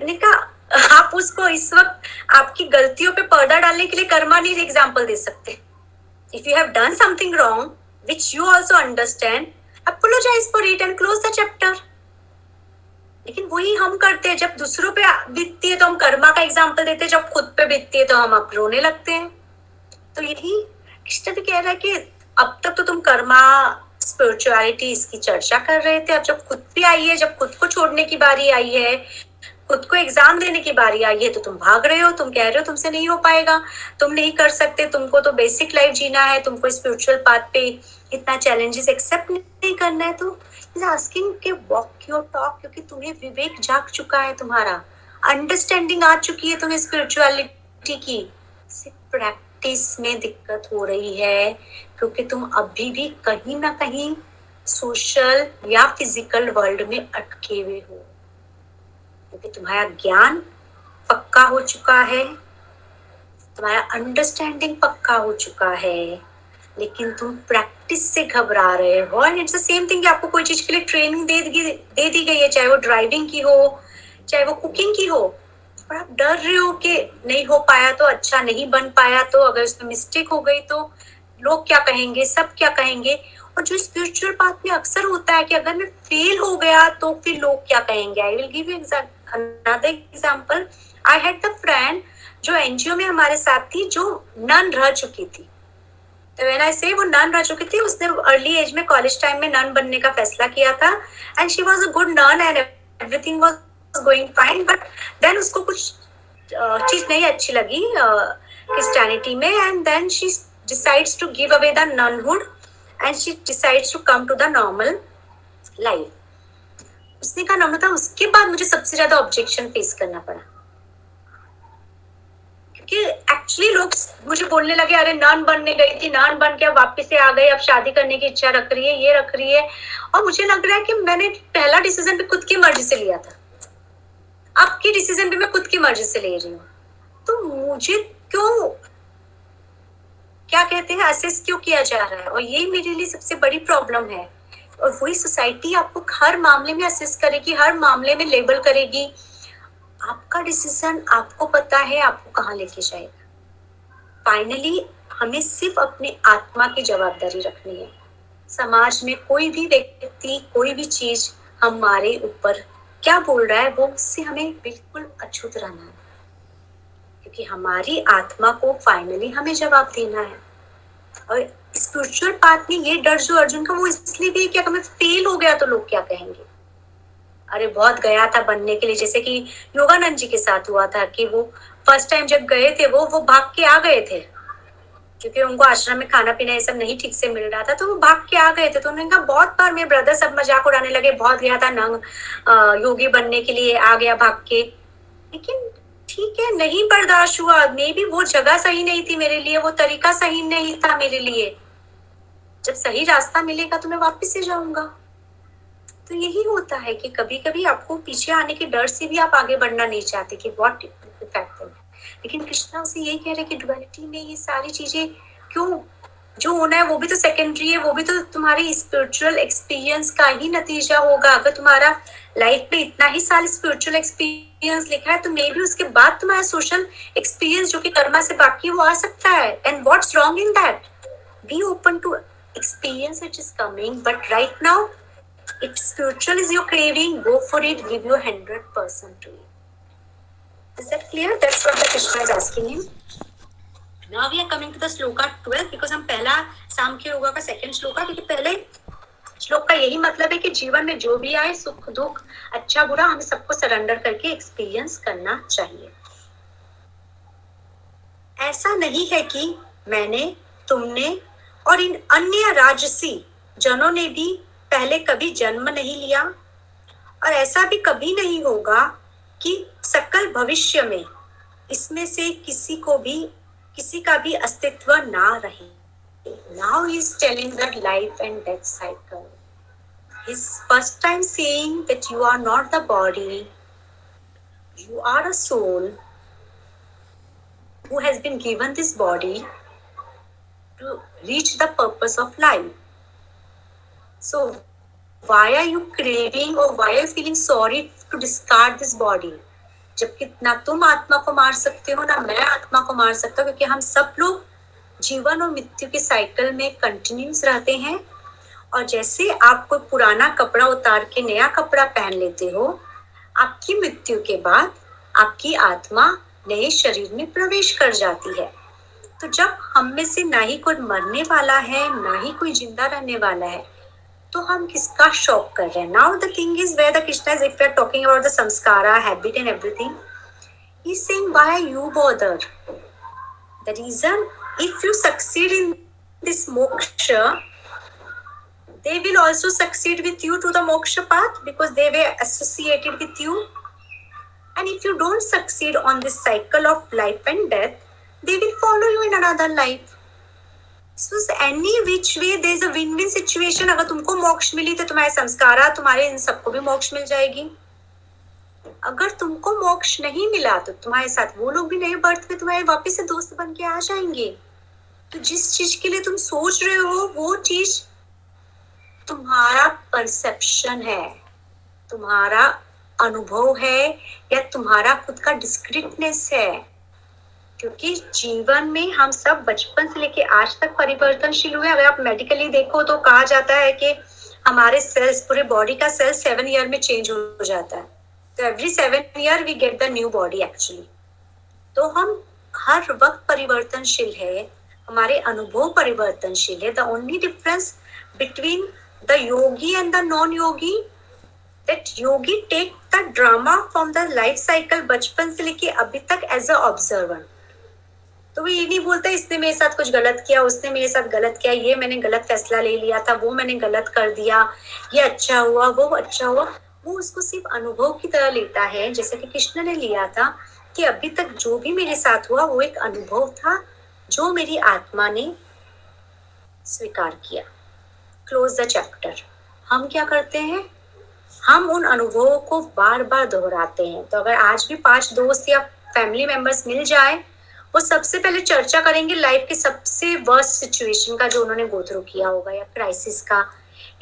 मैंने कहा, आप उसको इस वक्त आपकी गलतियों पे पर्दा डालने के लिए कर्मा नहीं एग्ज़ाम्पल दे सकते। If you have done something wrong which you also understand apologize for it and close the chapter. लेकिन वही हम करते हैं, जब दूसरों पे बीतती है तो हम कर्मा का एग्ज़ाम्पल देते हैं, जब खुद पे बीतती है तो हम अब रोने लगते हैं। तो यही कृष्ण भी कह रहा है कि अब तक तो तुम कर्मा स्पिरिचुअलिटी इसकी चर्चा कर रहे थे, अब जब खुद भी आई है, जब खुद को छोड़ने की बारी आई है, खुद को एग्ज़ाम देने की बारी आई है तो तुम भाग रहे हो, तुम कह रहे हो तुमसे नहीं हो पाएगा, तुम नहीं कर सकते, तुमको तो बेसिक लाइफ जीना है, तुमको स्पिरिचुअल पाथ पे इतना चैलेंजेस एक्सेप्ट नहीं करना है तो इज़ आस्किंग के वॉक योर टॉक क्योंकि तुम्हें विवेक जाग चुका है तुम्हारा। अंडरस्टैंडिंग आ चुकी है तुम्हें स्पिरिचुअलिटी की। प्रैक्टिस में दिक्कत हो रही है क्योंकि तुम अभी भी कहीं ना कहीं सोशल या फ़िज़िकल वर्ल्ड में अटके हुए हो। क्योंकि तुम्हारा ज्ञान पक्का हो चुका है, तुम्हारा अंडरस्टैंडिंग पक्का हो चुका है। लेकिन तुम प्रैक्टिस से घबरा रहे हो and it's the same thing आपको कोई चीज़ के लिए ट्रेनिंग दे दी, दे गई है, चाहे वो ड्राइविंग की हो, चाहे वो कुकिंग की हो। और आप डर रहे हो कि नहीं हो पाया तो अच्छा नहीं बन पाया तो अगर उसमें मिस्टेक हो गई तो लोग क्या कहेंगे, सब क्या कहेंगे? और जो स्पिरिचुअल पाथ में अक्सर होता है कि अगर मैं फेल हो गया तो फिर लोग क्या कहेंगे? I will give you another I had the friend जो एनजीओ में हमारे साथ थी, जो नन रह चुकी थी। व्हेन आई से वो नन रह चुकी थी, उसने अर्ली एज में कॉलेज टाइम में नन बनने का फैसला किया था। And she was a good nun and everything was going fine but then उसको कुछ चीज़ नहीं अच्छी लगी क्रिस्टियनिटी में। And then she decides to give away the nunhood and she decides to come to the normal life उसने कहा नम्रता उसके बाद मुझे सबसे ज़्यादा ऑब्जेक्शन फेस करना पड़ा। कि एक्चुअली लोग मुझे बोलने लगे, अरे, नान बनने गई थी, नान बन के अब वापिस से आ गई अब शादी करने की इच्छा रख रही है, ये रख रही है। और मुझे लग रहा है कि मैंने पहला डिसीज़न भी खुद की मर्ज़ी से लिया था। अब की डिसीज़न भी मैं खुद की मर्ज़ी से ले रही हूँ। तो मुझे क्यों, क्या कहते हैं असेस क्यों किया जा रहा है? और ये मेरे लिए सबसे बड़ी प्रॉब्लम है। और वही सोसाइटी आपको हर मामले में असेस करेगी, हर मामले में लेबल करेगी। आपका डिसीज़न आपको पता है, आपको कहाँ लेके जाएगा। फाइनली हमें सिर्फ़ अपने आत्मा की जवाबदारी रखनी है। समाज में कोई भी व्यक्ति, कोई भी चीज़ हमारे ऊपर क्या बोल रहा है, वो उससे हमें बिल्कुल अछूत रहना है। क्योंकि हमारी आत्मा को फाइनली हमें जवाब देना है। और स्पिरिचुअल पाथ में ये डर जो अर्जुन का, वो इसलिए भी है कि अगर मैं फेल हो गया तो लोग क्या कहेंगे? अरे, बहुत गया था बनने के लिए। जैसे कि योगानंद जी के साथ हुआ था कि वो फ़र्स्ट टाइम जब गए थे, वो वो भाग के आ गए थे। क्योंकि उनको आश्रम में खाना पीना ये सब नहीं ठीक से मिल रहा था तो वो भाग के आ गए थे। तो उन्होंने कहा, बहुत बार मेरे ब्रदर सब मज़ाक उड़ाने लगे, बहुत गया था नंग योगी बनने के लिए, आ गया भाग के। लेकिन ठीक है, नहीं बर्दाश्त हुआ। मे भी वो जगह सही नहीं थी मेरे लिए, वो तरीका सही नहीं था मेरे लिए। जब सही रास्ता मिलेगा तो मैं वापस से जाऊँगा। तो यही होता है कि कभी कभी आपको पीछे आने के डर से भी आप आगे बढ़ना नहीं चाहते कि वॉट इफ़ेक्ट लेकिन कृष्णा उसे यही कह रहे कि डुअलिटी में ये सारी चीज़ें क्यों? जो होना है वो भी तो सेकेंडरी है, वो भी तो तुम्हारे स्पिरिचुअल एक्सपीरियंस का ही नतीजा होगा। अगर तुम्हारा लाइफ में इतना ही साल स्पिरिचुअल एक्सपीरियंस लिखा है तो मे भी उसके बाद तुम्हारा सोशल एक्सपीरियंस जो कि कर्मा से बाकी है, वो आ सकता है। And what's wrong in that be open to experience which is coming, but right now if spiritual is your craving go for it give your 100% to it is that clear that's what the krishna is asking him now we are coming to the sloka 12 because हम पहला सांख्य योगा का सेकंड श्लोका क्योंकि पहले श्लोक का यही मतलब है कि जीवन में जो भी आए सुख दुख अच्छा बुरा हमें सबको सरेंडर करके एक्सपीरियंस करना चाहिए ऐसा नहीं है कि मैंने तुमने और इन अन्य राजसी जनों ने भी पहले कभी जन्म नहीं लिया और ऐसा भी कभी नहीं होगा कि सकल भविष्य में इसमें से किसी को भी, किसी का भी अस्तित्व ना रहे। Now is telling that life and death cycle is first time seeing that you are not the body you are a soul who has been given this body to reach the purpose of life So, why are you craving or why are you feeling sorry to discard this body? जबकि ना तुम आत्मा को मार सकते हो ना मैं आत्मा को मार सकता हूँ क्योंकि हम सब लोग जीवन और मृत्यु के साइकिल में कंटिन्यूस रहते हैं और जैसे आप कोई पुराना कपड़ा उतार के नया कपड़ा पहन लेते हो आपकी मृत्यु के बाद आपकी आत्मा नए शरीर में प्रवेश कर जाती है तो जब हम में से ना ही कोई मरने वाला है ना ही कोई ज़िंदा रहने वाला है तो हम किसका शौक कर रहे हैं now the thing is where the Krishna is if you are talking about the sanskara habit and everything he saying why you bother the reason if you succeed in this moksha they will also succeed with you to the moksha path because they were associated with you and if you don't succeed on this cycle of life and death they will follow you in another life. So any which way there is a win-win situation. अगर तुमको मोक्ष मिली तो तुम्हारे संस्कारा, तुम्हारे इन सबको भी मोक्ष मिल जाएगी अगर तुमको मोक्ष नहीं मिला तो तुम्हारे साथ वो लोग भी नए बर्थ तुम्हारे वापस से दोस्त बन के आ जाएँगे तो जिस चीज़ के लिए तुम सोच रहे हो, वो चीज़ तुम्हारा परसेप्शन है, तुम्हारा अनुभव है, या तुम्हारा खुद का डिस्क्रिप्टनेस है क्योंकि जीवन में हम सब बचपन से लेके आज तक परिवर्तनशील हुए अगर आप मेडिकली देखो तो कहा जाता है कि हमारे सेल्स पूरे बॉडी का सेल सेवन ईयर में चेंज हो जाता है। तो every seven year we get the new body actually तो हम हर वक्त परिवर्तनशील है। हमारे अनुभव परिवर्तनशील है। The only difference between the yogi and the non yogi that yogi take the drama from the life cycle बचपन से लेके अभी तक एज अ ऑब्जर्वर तो वो ये नहीं बोलता, इसने मेरे साथ कुछ गलत किया, उसने मेरे साथ गलत किया, ये मैंने गलत फैसला ले लिया था, वो मैंने गलत कर दिया, ये अच्छा हुआ, वो अच्छा हुआ। वो उसको सिर्फ़ अनुभव की तरह लेता है, जैसे कि कृष्ण ने लिया था कि अभी तक जो भी मेरे साथ हुआ, वो एक अनुभव था जो मेरी आत्मा ने स्वीकार किया। क्लोज द चैप्टर हम क्या करते हैं? हम उन अनुभवों को बार बार दोहराते हैं। तो अगर आज भी पाँच दोस्त या फैमिली मेंबर्स मिल जाए वो सबसे पहले चर्चा करेंगे लाइफ के सबसे वर्स्ट सिचुएशन का जो उन्होंने गो थ्रू किया होगा, या क्राइसिस का,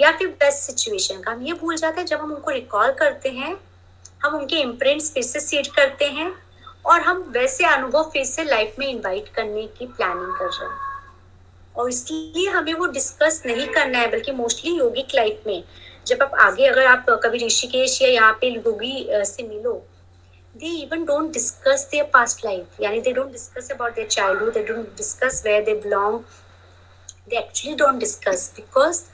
या फिर बेस्ट सिचुएशन का। हम ये भूल जाते हैं, जब हम उनको रिकॉल करते हैं, हम उनके इम्प्रिंट्स फिर से सीड करते हैं, और हम वैसे अनुभव फिर से लाइफ में इनवाइट करने की प्लानिंग कर रहे हैं। और इसलिए हमें वो डिस्कस नहीं करना है, बल्कि मोस्टली योगिक लाइफ में, जब आप आगे अगर आप कभी ऋषिकेश या यहाँ पे योगी से मिलो they even don't discuss their past life yani they don't discuss about their childhood they don't discuss where they belong they actually don't discuss because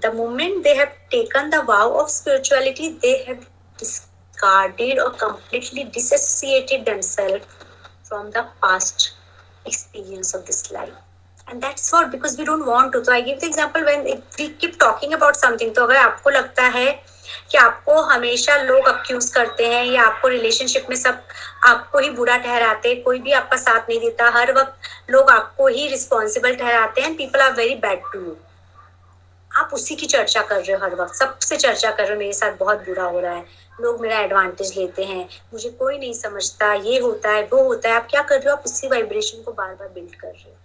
the moment they have taken the vow of spirituality they have discarded or completely disassociated themselves from the past experience of this life and that's what because we don't want to so i give the example when we keep talking about something तो अगर आपको लगता है कि आपको हमेशा लोग अक्यूज करते हैं या आपको रिलेशनशिप में सब आपको ही बुरा ठहराते हैं, कोई भी आपका साथ नहीं देता, हर वक्त लोग आपको ही रिस्पॉन्सिबल ठहराते हैं people are very bad to you आप उसी की चर्चा कर रहे हो हर वक्त, सबसे चर्चा कर रहे हो, मेरे साथ बहुत बुरा हो रहा है, लोग मेरा एडवांटेज लेते हैं, मुझे कोई नहीं समझता, ये होता है, वो होता है, आप क्या कर रहे हो, आप उसी वाइब्रेशन को बार बार बिल्ड कर रहे हो।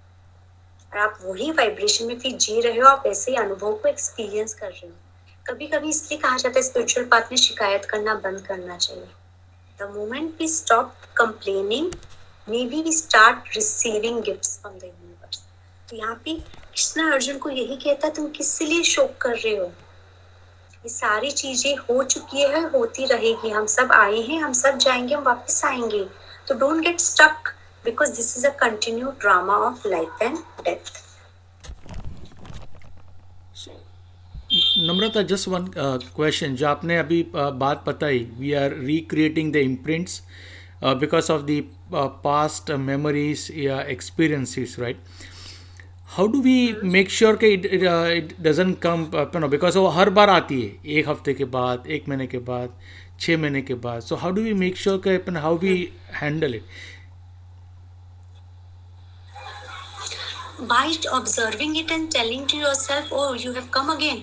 और आप वही वाइब्रेशन में फिर जी रहे हो, आप ऐसे ही अनुभव को एक्सपीरियंस कर रहे हो। कभी कभी इसलिए कहा जाता है स्पिरिचुअल पाथ में शिकायत करना बंद करना चाहिए। The moment we stop complaining may be we start receiving gifts from the universe तो यहाँ पे कृष्णा अर्जुन को यही कहता तुम किस लिए शोक कर रहे हो? ये सारी चीज़ें हो चुकी है, होती रहेगी। हम सब आए हैं, हम सब जाएँगे, हम वापस आएँगे। तो don't get stuck because this is a drama of life and and Namrata just one question जो आपने अभी uh, बात बताई we are recreating the imprints because of the past memories या experiences right how do we make sure कि it it doesn't come no because वो हर बार आती है एक हफ़्ते के बाद एक महीने के बाद छः महीने के बाद। So how do we make sure कि अपन how we handle it by observing it and telling to yourself, oh, you have come again.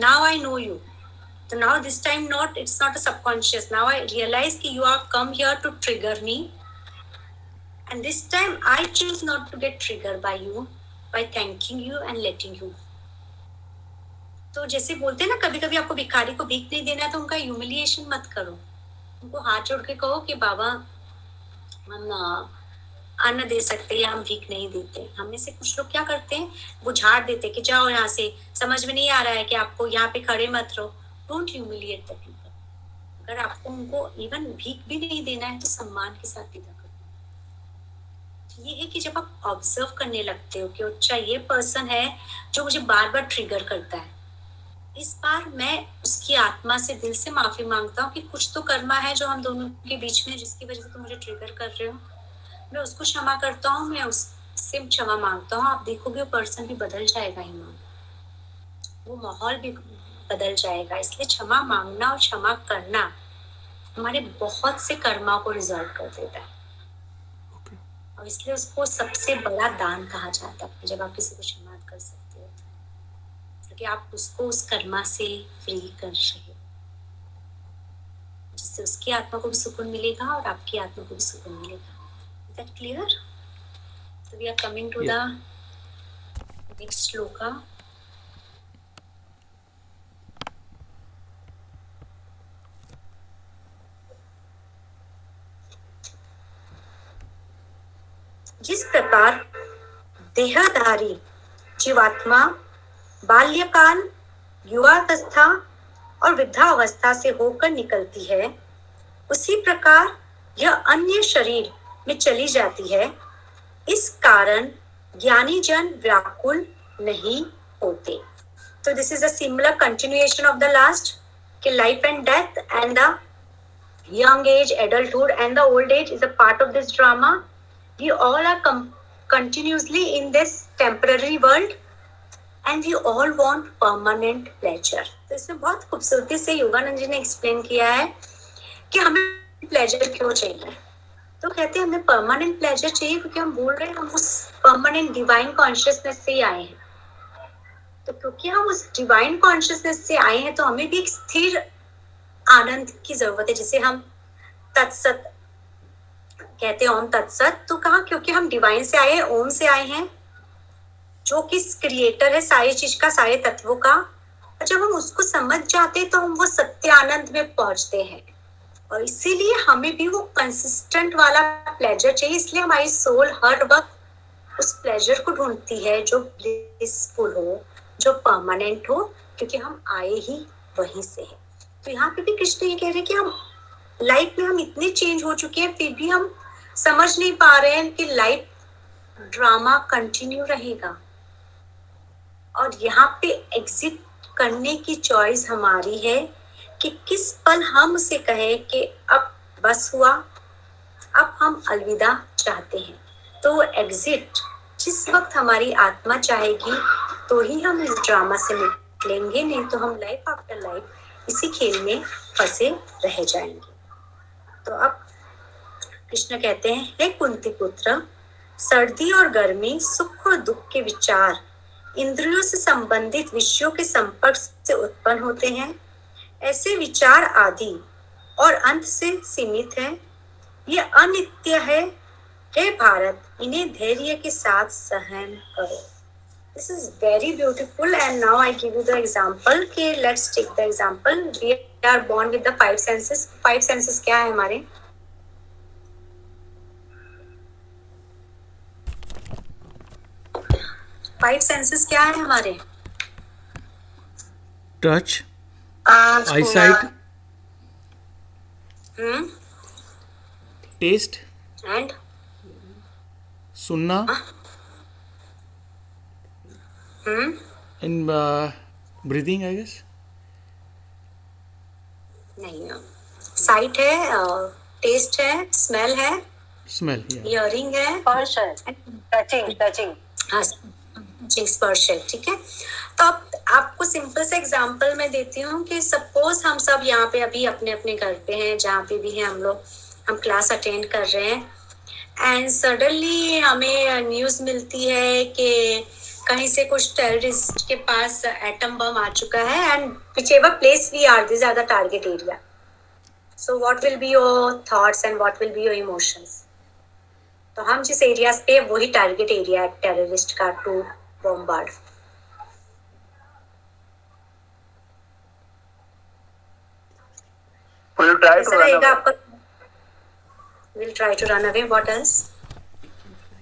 Now I know you. So now this time not, it's not a subconscious. Now I realize that you have come here to trigger me. And this time I choose not to get triggered by you, by thanking you and letting you. तो जैसे बोलते हैं ना कभी कभी आपको भिखारी को भीख नहीं देना है तो उनका ह्यूमिलिएशन मत करो उनको हाथ जोड़ के कहो कि बाबा अन्न दे सकते या हम भीख नहीं देते। हमें से कुछ लोग क्या करते हैं? वो झाड़ देते कि जाओ यहाँ से। समझ में नहीं आ रहा है कि आपको यहाँ पे खड़े मत रहो। डोंट ह्यूमिलिएट द पीपल अगर आपको उनको इवन भीख भी नहीं देना है तो सम्मान के साथ विदा ये है कि जब आप ऑब्ज़र्व करने लगते हो कि अच्छा ये पर्सन है जो मुझे बार बार ट्रिगर करता है। इस बार मैं उसकी आत्मा से दिल से माफ़ी माँगता हूँ कि कुछ तो कर्मा है जो हम दोनों के बीच में जिसकी वजह से तुम मुझे ट्रिगर कर रहे हो। मैं उसको क्षमा करता हूँ मैं उससे क्षमा माँगता हूँ। आप देखोगे वो पर्सन भी बदल जाएगा ही माँ वो माहौल भी बदल जाएगा। इसलिए क्षमा मांगना और क्षमा करना हमारे बहुत से कर्मा को रिजॉल्व कर देता है। और इसलिए उसको सबसे बड़ा दान कहा जाता है जब आप किसी को क्षमा कर सकते हो। क्योंकि आप उसको उस कर्मा से फ्री कर रहे हो जिससे उसकी आत्मा को भी सुकून मिलेगा और आपकी आत्मा को भी सुकून मिलेगा। That clear? So we are coming to yeah. the next sloka. जिस प्रकार देहधारी जीवात्मा बाल्यकाल युवावस्था और वृद्धावस्था से होकर निकलती है उसी प्रकार यह अन्य शरीर में चली जाती है। इस कारण ज्ञानी जन व्याकुल नहीं होते। तो this is similar continuation of the last कि life and death and the young age adulthood and the old age is a part of this drama we all are continuously in this temporary world and we all want permanent pleasure तो इसमें बहुत खूबसूरती से योगानंद जी ने एक्सप्लेन किया है कि हमें प्लेजर क्यों चाहिए। तो कहते हैं, हमें परमानेंट प्लेजर चाहिए क्योंकि हम बोल रहे हैं, हम उस परमानेंट डिवाइन कॉन्शियसनेस से ही आए हैं। तो क्योंकि हम उस डिवाइन कॉन्शियसनेस से आए हैं तो हमें भी एक स्थिर आनंद की ज़रूरत है। जिसे हम तत्सत कहते हैं, ओम तत्सत तो कहा, क्योंकि हम डिवाइन से आए हैं, ओम से आए हैं, जो कि क्रिएटर है, सारी चीज़ का, सारे तत्वों का। और जब हम उसको समझ जाते हैं तो हम वो सत्य आनंद में पहुँचते हैं। और इसीलिए हमें भी वो कंसिस्टेंट वाला प्लेजर चाहिए, इसलिए हमारी सोल हर वक्त उस प्लेजर को ढूंढती है जो ब्लिसफुल हो, जो परमानेंट हो, क्योंकि हम आए ही वहीं से है। तो यहाँ पे भी कृष्ण ये कह रहे हैं कि हम लाइफ में हम इतने चेंज हो चुके हैं, फिर भी हम समझ नहीं पा रहे हैं कि लाइफ ड्रामा कंटिन्यू रहेगा। और यहाँ पे एग्जिट करने की चॉइस हमारी है कि किस पल हम उसे कहें कि अब बस हुआ, अब हम अलविदा चाहते हैं। तो एग्जिट जिस वक्त हमारी आत्मा चाहेगी तो ही हम इस ड्रामा से निकलेंगे, नहीं तो हम लाइफ आफ्टर लाइफ इसी खेल में फंसे रह जाएँगे। तो अब कृष्ण कहते हैं, हे कुंती पुत्र, सर्दी और गर्मी, सुख और दुख के विचार, इंद्रियों से संबंधित विषयों के संपर्क से उत्पन्न होते हैं। ऐसे विचार आदि और अंत से सीमित हैं। ये अनित्य है। हे भारत, इन्हें धैर्य के साथ सहन करो। This is very beautiful and now I give you the example के let's take the example we are born with the five senses five senses क्या है हमारे? फाइव सेंसेस क्या है हमारे? टच हम्म टेस्ट एंड सुनना hmm and breathing I guess नहीं साइट है टेस्ट है स्मेल है स्मेल या है स्पर्श है टचिंग टचिंग हाँ जी, स्पर्श है ठीक है तो अब आपको सिंपल से एग्जांपल मैं देती हूँ कि सपोज़ हम सब यहाँ पे अभी अपने अपने घर पे हैं, जहाँ पे भी हैं हम लोग, हम क्लास अटेंड कर रहे हैं। एंड सडनली हमें न्यूज़ मिलती है कि कहीं से कुछ टेररिस्ट के पास एटम बम आ चुका है and ever place we are this are the target area so what will be your thoughts and what will be your emotions तो हम जिस एरियाज़ पे, वही टारगेट एरिया है टेररिस्ट का to bombard Will you try to कैसा run away? आपका will try to run away what else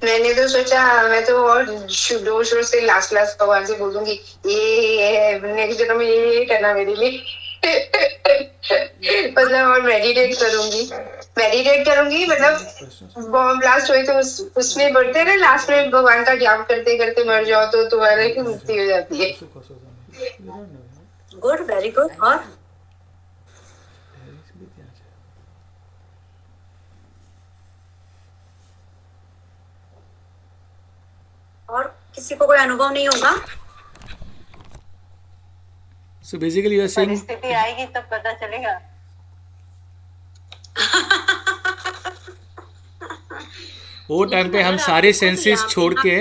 मैंने तो सोचा मैं तो और ज़ोर शोर से लास्ट लास्ट भगवान से बोल दूँगी ये ये नेक्स्ट जन्म में ये ये करना मेरे लिए. मतलब और मेडिटेट करूँगी। मेडिटेट करूँगी मतलब बॉम्ब ब्लास्ट हुए तो उस, उसमें बढ़ते ना लास्ट में भगवान का जाप करते करते मर जाओ तो तुम्हारे की मुक्ति हो जाती है। गुड वेरी गुड और? और किसी को कोई अनुभव नहीं होगा? So basically, you are saying परिस्थिति आएगी तब पता चलेगा। (laughs) वो टाइम पे हम सारे सेंसेस छोड़ के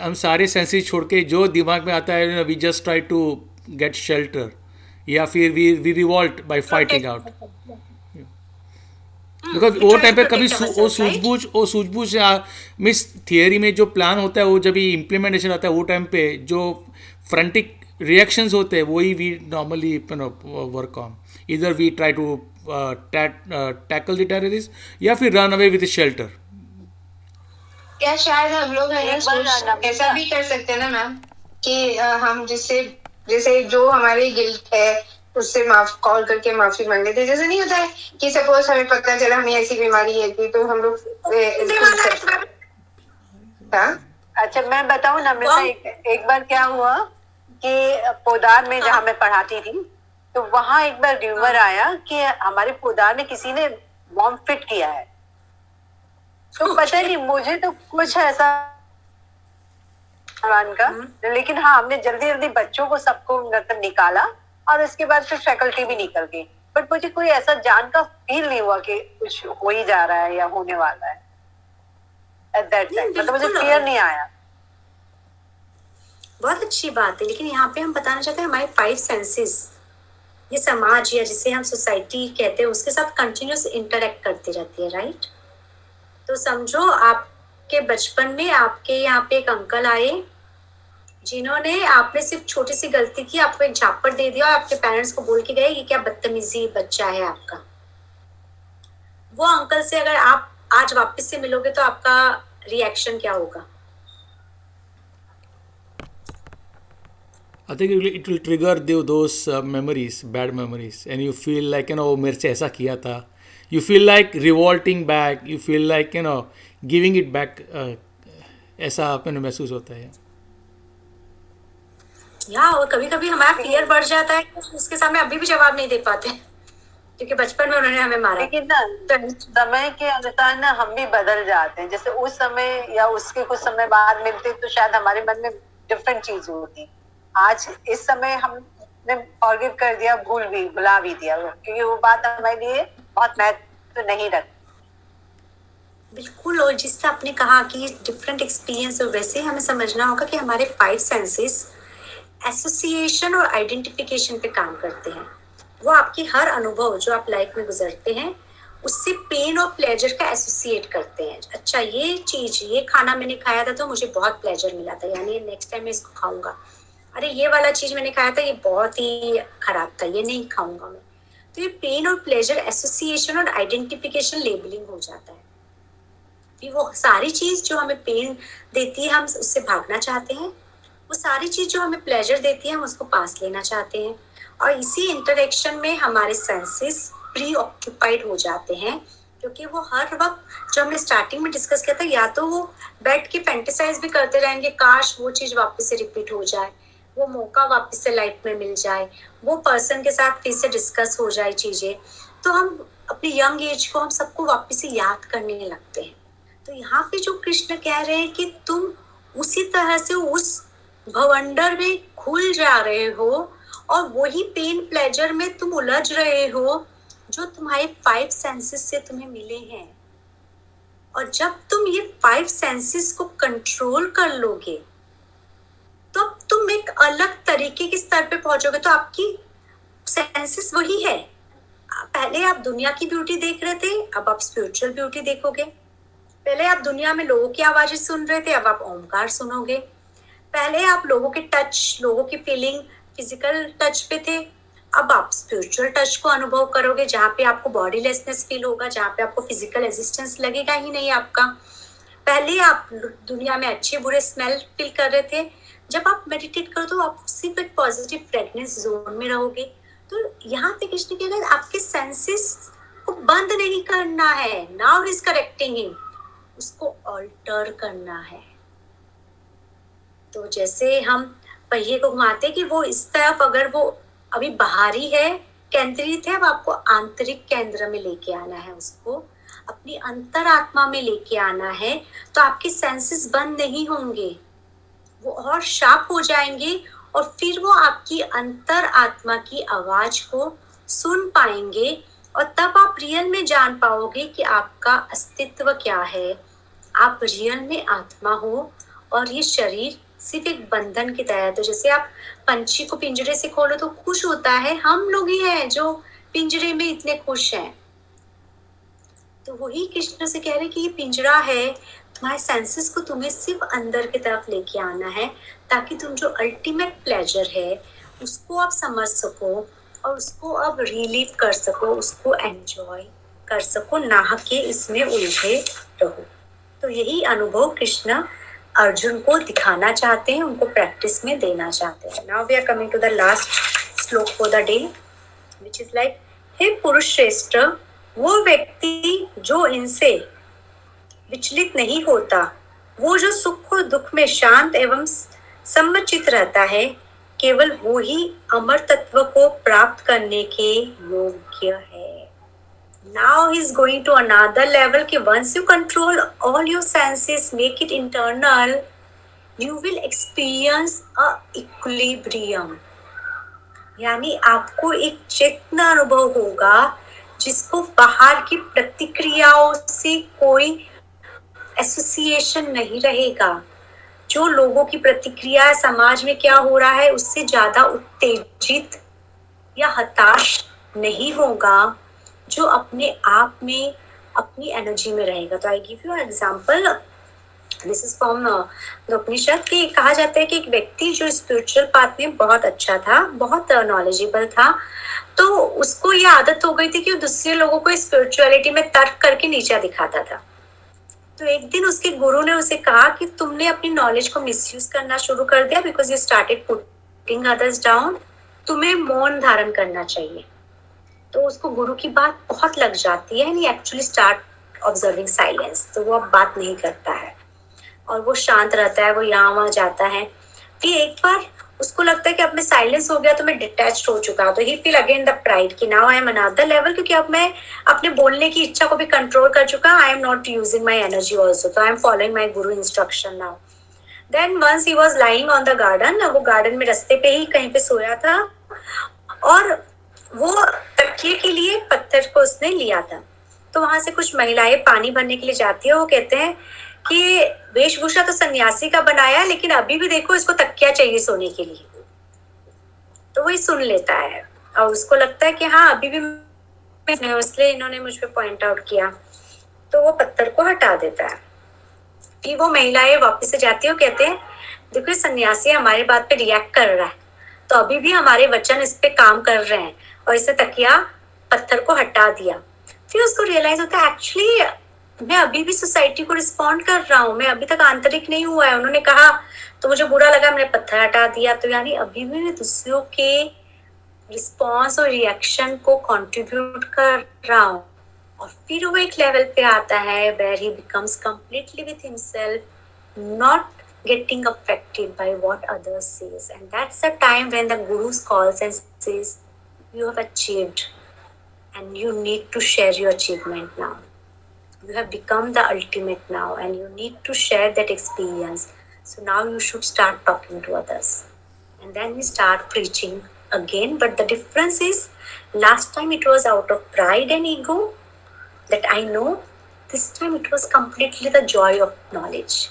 हम सारे सेंसेस छोड़ के जो दिमाग में आता है we just try to get shelter या फिर we we revolt by fighting out because वो टाइम पे कभी वो सूझबूझ वो सूझबूझ मिस थियरी में जो प्लान होता है वो जब इम्प्लीमेंटेशन आता है वो टाइम पे जो फ्रंटिक रिएक्शंस होते हैं वही वी नॉर्मली वर्क ऑन इधर we try to tackle the terrorist या फिर रन अवे विद शेल्टर क्या शायद हम लोग ऐसा भी कर सकते हैं ना मैम कि हम जिससे जैसे जो हमारे गिल्ट है उससे माफ़ कॉल करके माफ़ी मांग लेते जैसे नहीं होता है कि सपोज़ हमें पता चला हमें ऐसी बीमारी है कि तो हम लोग हाँ? अच्छा मैं बताऊँ नम्रता वाह। एक, एक बार क्या हुआ कि पोदार में जहाँ मैं पढ़ाती थी तो वहाँ एक बार र्यूमर आया कि हमारे पोदार में किसी ने बॉम्ब फिट किया है। तो पता नहीं मुझे तो कुछ ऐसा का लेकिन हाँ हमने जल्दी जल्दी बच्चों को सबको मतलब निकाला। और उसके बाद फिर फैकल्टी भी निकल गई। बट मुझे कोई ऐसा जान का फील नहीं हुआ कि कुछ हो ही जा रहा है या होने वाला है। एट दैट टाइम मतलब मुझे। क्लियर नहीं आया। बहुत अच्छी बात है लेकिन यहाँ पे हम बताना चाहते हैं हमारे फाइव सेंसेस ये समाज या जिसे हम सोसाइटी कहते हैं उसके साथ कंटिन्यूस इंटरेक्ट करती रहती है राइट तो समझो आपके बचपन में आपके यहाँ पे एक अंकल आए जिन्होंने आपने सिर्फ़ छोटी सी गलती की आपको एक झापड़ दे दिया और आपके पेरेंट्स को बोल के गए कि क्या बदतमीजी बच्चा है आपका। वो अंकल से अगर आप आज वापस से मिलोगे तो आपका रिएक्शन क्या होगा? I think it will trigger दिव those memories bad memories and you feel like and oh मेरे से ऐसा किया था। You feel like revolting back you feel like and oh giving it back ऐसा अपने महसूस होता है। या और कभी कभी हमारा फियर बढ़ जाता है उसके सामने अभी भी जवाब नहीं दे पाते। क्योंकि बचपन में उन्होंने हमें मारा। लेकिन ना तो समय के अनुसार ना हम भी बदल जाते हैं। जैसे उस समय या उसके कुछ समय बाद मिलते तो शायद हमारे मन में डिफरेंट चीज़ होती। आज इस समय हमने फॉरगिव कर दिया भूल भी भुला भी दिया। क्योंकि वो बात हमारे लिए बहुत महत्व तो नहीं रखती बिल्कुल और जिससे आपने कहा कि डिफरेंट एक्सपीरियंस हो वैसे हमें समझना होगा कि हमारे फाइव सेंसेस एसोसिएशन और आइडेंटिफिकेशन पे काम करते हैं। वो आपकी हर अनुभव जो आप लाइफ में गुजरते हैं, उससे पेन और प्लेजर का एसोसिएट करते हैं। अच्छा ये चीज़, ये खाना मैंने खाया था तो मुझे बहुत प्लेजर मिला था, यानी नेक्स्ट टाइम मैं इसको खाऊँगा। अरे, ये वाला चीज़ मैंने खाया था, ये बहुत ही खराब था, ये नहीं खाऊँगा मैं। तो ये पेन और प्लेजर एसोसिएशन और आइडेंटिफिकेशन लेबलिंग हो जाता है। वो सारी चीज़ जो हमें पेन देती है, हम उससे भागना चाहते हैं। सारी चीज़ जो हमें प्लेजर देती है, हम उसको पास लेना चाहते हैं। और इसी इंटरेक्शन में हमारे सेंसेस प्री ऑक्यूपाइड हो जाते हैं, क्योंकि वो हर वक्त जो हमने स्टार्टिंग में डिस्कस किया था, या तो वो बैठ के फेंटिसाइज भी करते रहेंगे, काश वो चीज़ वापस से रिपीट हो जाए, वो मौका वापस से लाइफ में मिल जाए, वो पर्सन के साथ फिर से डिस्कस हो जाए चीज़ें तो हम अपनी यंग एज को हम सबको वापस से याद करने लगते हैं। तो यहाँ पे जो कृष्ण कह रहे हैं कि तुम उसी तरह से उस भवंडर में खुल जा रहे हो और वही पेन प्लेजर में तुम उलझ रहे हो जो तुम्हारे फाइव सेंसेस से तुम्हें मिले हैं। और जब तुम ये फाइव सेंसेस को कंट्रोल कर लोगे तो तुम एक अलग तरीके के स्तर पे पहुंचोगे। तो आपकी सेंसेस वही है। पहले आप दुनिया की ब्यूटी देख रहे थे, अब आप स्पिरिचुअल ब्यूटी देखोगे। पहले आप दुनिया में लोगों की आवाज़ें सुन रहे थे, अब आप ओमकार सुनोगे। पहले आप लोगों के टच लोगों की फीलिंग फ़िज़िकल टच पे थे, अब आप स्पिरिचुअल टच को अनुभव करोगे, जहाँ पे आपको बॉडी लेसनेस फील होगा, जहाँ पे आपको फ़िज़िकल एग्जिस्टेंस लगेगा ही नहीं आपका। पहले आप दुनिया में अच्छे बुरे स्मेल फील कर रहे थे, जब आप मेडिटेट करो तो आप सिर्फ़ एक पॉजिटिव फ्रेगनेंस जोन में रहोगे। तो यहाँ पे कृष्ण कह रहे आपके सेंसेस को बंद नहीं करना है नाउ इज़ करेक्टिंग उसको ऑल्टर करना है। तो जैसे हम पहिए को घुमाते कि वो इस तरफ़ अगर वो अभी बाहरी है केंद्रित है, अब आपको आंतरिक केंद्र में लेके आना है उसको, अपनी अंतर आत्मा में लेके आना है तो आपके सेंसेस बंद नहीं होंगे। वो और शार्प हो जाएँगे और फिर वो आपकी अंतर आत्मा की आवाज़ को सुन पाएँगे और तब आप रियल में जान पाओगे कि आपका अस्तित्व क्या है। आप रियल में आत्मा हो और ये शरीर सिर्फ़ एक बंधन की तरह तो जैसे आप पंछी को पिंजरे से खोलो तो खुश होता है। हम लोग ही हैं जो पिंजरे में इतने खुश हैं। तो वही कृष्ण से कह रहे कि ये पिंजरा है, तुम्हारे सेंसेस को तुम्हें सिर्फ़ अंदर की तरफ़ लेके आना है, ताकि तुम जो अल्टीमेट प्लेजर है, उसको आप समझ सको और उसको आप रिलीव कर सको, उसको एंजॉय कर सको, ना के इसमें उलझे रहो। तो यही अनुभव कृष्ण अर्जुन को दिखाना चाहते हैं, उनको प्रैक्टिस में देना चाहते हैं। Now we are coming to the last shloka for the day which is like हे पुरुष श्रेष्ठ, वो व्यक्ति जो इनसे विचलित नहीं होता, वो जो सुख और दुख में शांत एवं सम्मचित रहता है, केवल वो ही अमर तत्व को प्राप्त करने के योग्य है। Now he's going to another level कि once you control all your senses make it internal you will experience a equilibrium यानी आपको एक चेतना अनुभव होगा जिसको बाहर की प्रतिक्रियाओं से कोई एसोसिएशन नहीं रहेगा जो लोगों की प्रतिक्रिया समाज में क्या हो रहा है उससे ज़्यादा उत्तेजित या हताश नहीं होगा जो अपने आप में अपनी एनर्जी में रहेगा। तो I give you example this is from Upanishad कि कहा जाता है कि एक व्यक्ति जो स्पिरिचुअल पाथ में बहुत अच्छा था, बहुत नॉलेजेबल था तो उसको ये आदत हो गई थी कि वो दूसरे लोगों को स्पिरिचुअलिटी में तर्क करके नीचा दिखाता था। तो एक दिन उसके गुरु ने उसे कहा कि तुमने अपनी नॉलेज को मिसयूज करना शुरू कर दिया because you started putting others down तुम्हें मौन धारण करना चाहिए। तो उसको गुरु की बात बहुत लग जाती है and actually start observing silence तो वो अब बात नहीं करता है। और वो शांत रहता है, वो यहाँ वहाँ जाता है। फिर एक बार उसको लगता है कि अब मैं साइलेंस हो गया तो मैं डिटैच हो चुका तो he feel again the pride कि now I am another level क्योंकि अब मैं अपने बोलने की इच्छा को भी कंट्रोल कर चुका I am not using my energy also तो I am following my guru instruction now then once he was lying on the garden वो गार्डन में रस्ते पे ही कहीं पे सोया था। और वो तकिए के लिए पत्थर को उसने लिया था। तो वहाँ से कुछ महिलाएँ पानी भरने के लिए जाती है, वो कहते हैं कि वेशभूषा तो सन्यासी का बनाया, लेकिन अभी भी देखो इसको तकिया चाहिए सोने के लिए। तो वही सुन लेता है और उसको लगता है कि हाँ अभी भी इसलिए इन्होंने मुझ पर पॉइंट आउट किया। तो वो पत्थर को हटा देता है। फिर वो महिलाएँ वापस से जाती है कहते हैं, देखो ये सन्यासी हमारे बात पे रिएक्ट कर रहा है। तो अभी भी हमारे वचन इस पे काम कर रहे हैं। और इसे तकिया पत्थर को हटा दिया। फिर उसको रियलाइज़ होता है एक्चुअली मैं अभी भी सोसाइटी को रिस्पॉन्ड कर रहा हूँ। मैं अभी तक आंतरिक नहीं हुआ है। उन्होंने कहा तो मुझे बुरा लगा, मैंने पत्थर हटा दिया। तो यानी अभी भी मैं दूसरों के रिस्पॉन्स और रिएक्शन को कंट्रीब्यूट कर रहा हूँ। और फिर वो एक लेवल पे आता है where he becomes completely with himself not getting affected by what others says. And that's the time when the you have achieved and you need to share your achievement now. You have become the ultimate now and you need to share that experience. So now you should start talking to others. And then we start preaching again. But the difference is last time it was out of pride and ego that i know this time it was completely the joy of knowledge.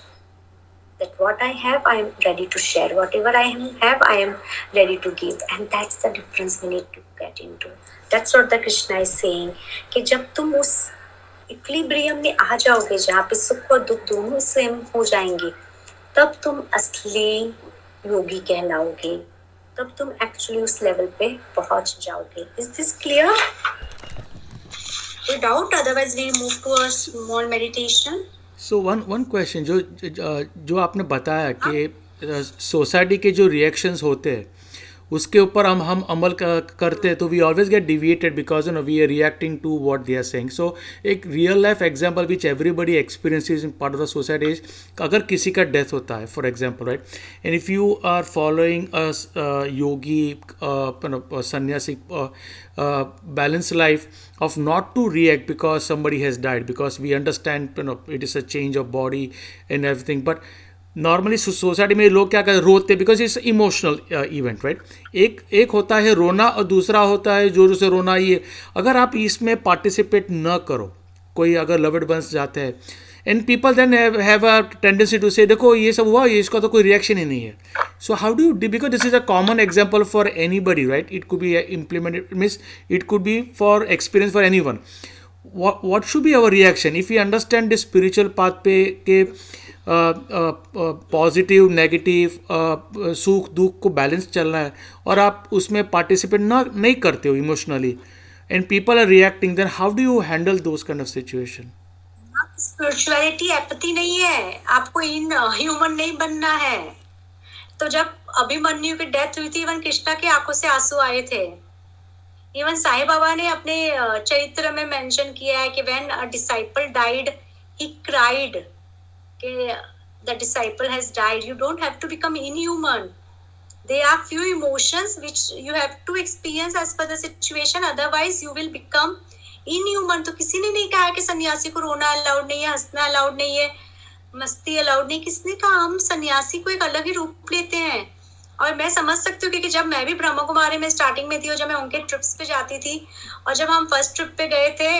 That what i have i am ready to share. Whatever i have i am ready to give. And that's the difference we need to get into that's what the krishna is saying कि जब तुम उस इक्विलिब्रियम में आ जाओगे जहाँ पे सुख और दुख दोनों सेम हो जाएँगे तब तुम असली योगी कहलाओगे। तब तुम एक्चुअली उस लेवल पे पहुँच जाओगे। Is this clear doubt otherwise we move to a small meditation so one one question जो जो आपने बताया कि सोसाइटी के जो रिएक्शंस होते हैं उसके ऊपर हम हम अमल करते हैं तो we always get deviated because you know we are reacting to what they are saying so एक real life example which everybody experience is in part of the society is अगर किसी का डेथ होता है for example right and if you are following a yogi sanyasi balance life to react because somebody has died, because we understand, you know, it is a change of body and everything, but normally society में लोग क्या करते रोते because it's emotional event right एक एक होता है रोना और दूसरा होता है ज़ोर से रोना। ये, अगर आप इसमें पार्टिसिपेट न करो, कोई अगर लवड बंस जाते हैं and people then have a tendency to say देखो, ये सब हुआ, ये इसका तो कोई रिएक्शन ही नहीं है। So how do you because this is a common example for anybody right it could be implemented means it could be for experience for anyone what should be our reaction if you understand this spiritual path पे के पॉजिटिव नेगेटिव सुख, दुख को बैलेंस चलना है। और आप उसमें पार्टिसिपेट ना, नहीं करते हो emotionally and people are reacting then how do you handle those kind of situation spirituality एपति नहीं है। आपको इन ह्यूमन नहीं बनना है। तो जब अभिमन्यु की डेथ हुई थी इवन कृष्णा की आँखों से आँसू आए थे। इवन साईं बाबा ने अपने चरित्र में मेंशन किया है कि when a disciple died he cried the disciple has died you don't have to become inhuman there are few emotions which you have to experience as per the situation otherwise you will become inhuman तो किसी ने नहीं कहा कि सन्यासी को रोना अलाउड नहीं है हंसना अलाउड नहीं है मस्ती अलाउड नहीं किसने कहा हम सन्यासी को एक अलग ही रूप लेते हैं और मैं समझ सकती हूँ क्योंकि जब मैं भी ब्रह्म कुमारी में स्टार्टिंग में थी और जब मैं उनके ट्रिप्स पे जाती थी और जब हम फ़र्स्ट ट्रिप पे गए थे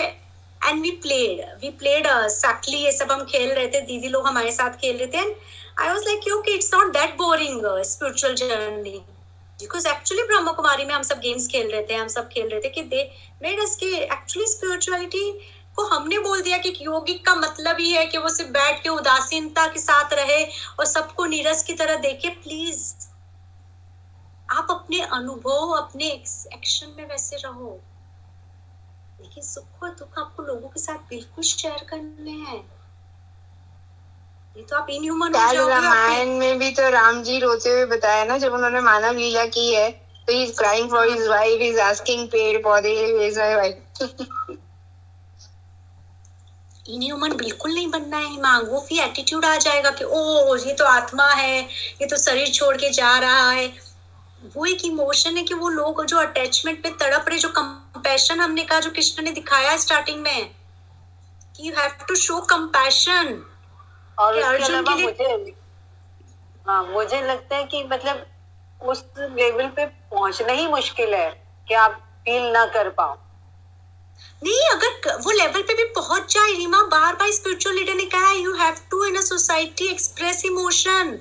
and we played we played सकली ये सब हम खेल रहे थे, दीदी लोग हमारे साथ खेल रहे थे। And I was like okay it's not that boring spiritual journey because actually Brahma Kumari में हम सब गेम्स खेल रहे थे, हम सब खेल रहे थे कि दे मेड अस कि एक्चुअली स्पिरिचुअलिटी को हमने बोल दिया कि योगिक का मतलब ही है कि वो सिर्फ़ बैठ के उदासीनता के साथ रहे और सबको नीरस की तरह देखे। प्लीज़ आप अपने अनुभव, अपने एक्शन में वैसे रहो। लेकिन सुख और दुख आपको लोगों के साथ बिल्कुल शेयर करने हैं। ये तो आप इनह्यूमन हो जाओगे रामायण में भी तो राम जी रोते हुए बताया ना जब उन्होंने मानव लीला की है तो he crying for his wife is asking पेड़ पौधे is my wife. (laughs) इनह्यूमन बिल्कुल नहीं बनना है हिमांग वो भी एटीट्यूड आ जाएगा कि ओ ये तो आत्मा है ये तो शरीर छोड़ के जा रहा है वो एक इमोशन है कि वो लोग जो अटैचमेंट पे तड़प रहे जो कंपैशन हमने कहा जो कृष्ण ने दिखाया स्टार्टिंग में कि you have to show compassion और अर्जुन के लिए- मुझे हाँ मुझे लगता है कि मतलब उस लेवल पे पहुँचना ही मुश्किल है कि आप फील ना कर पाओ। नहीं अगर वो लेवल पे भी पहुँच जाए रीमा बार बार स्पिरिचुअल लीडर ने कहा you have to in a society express emotion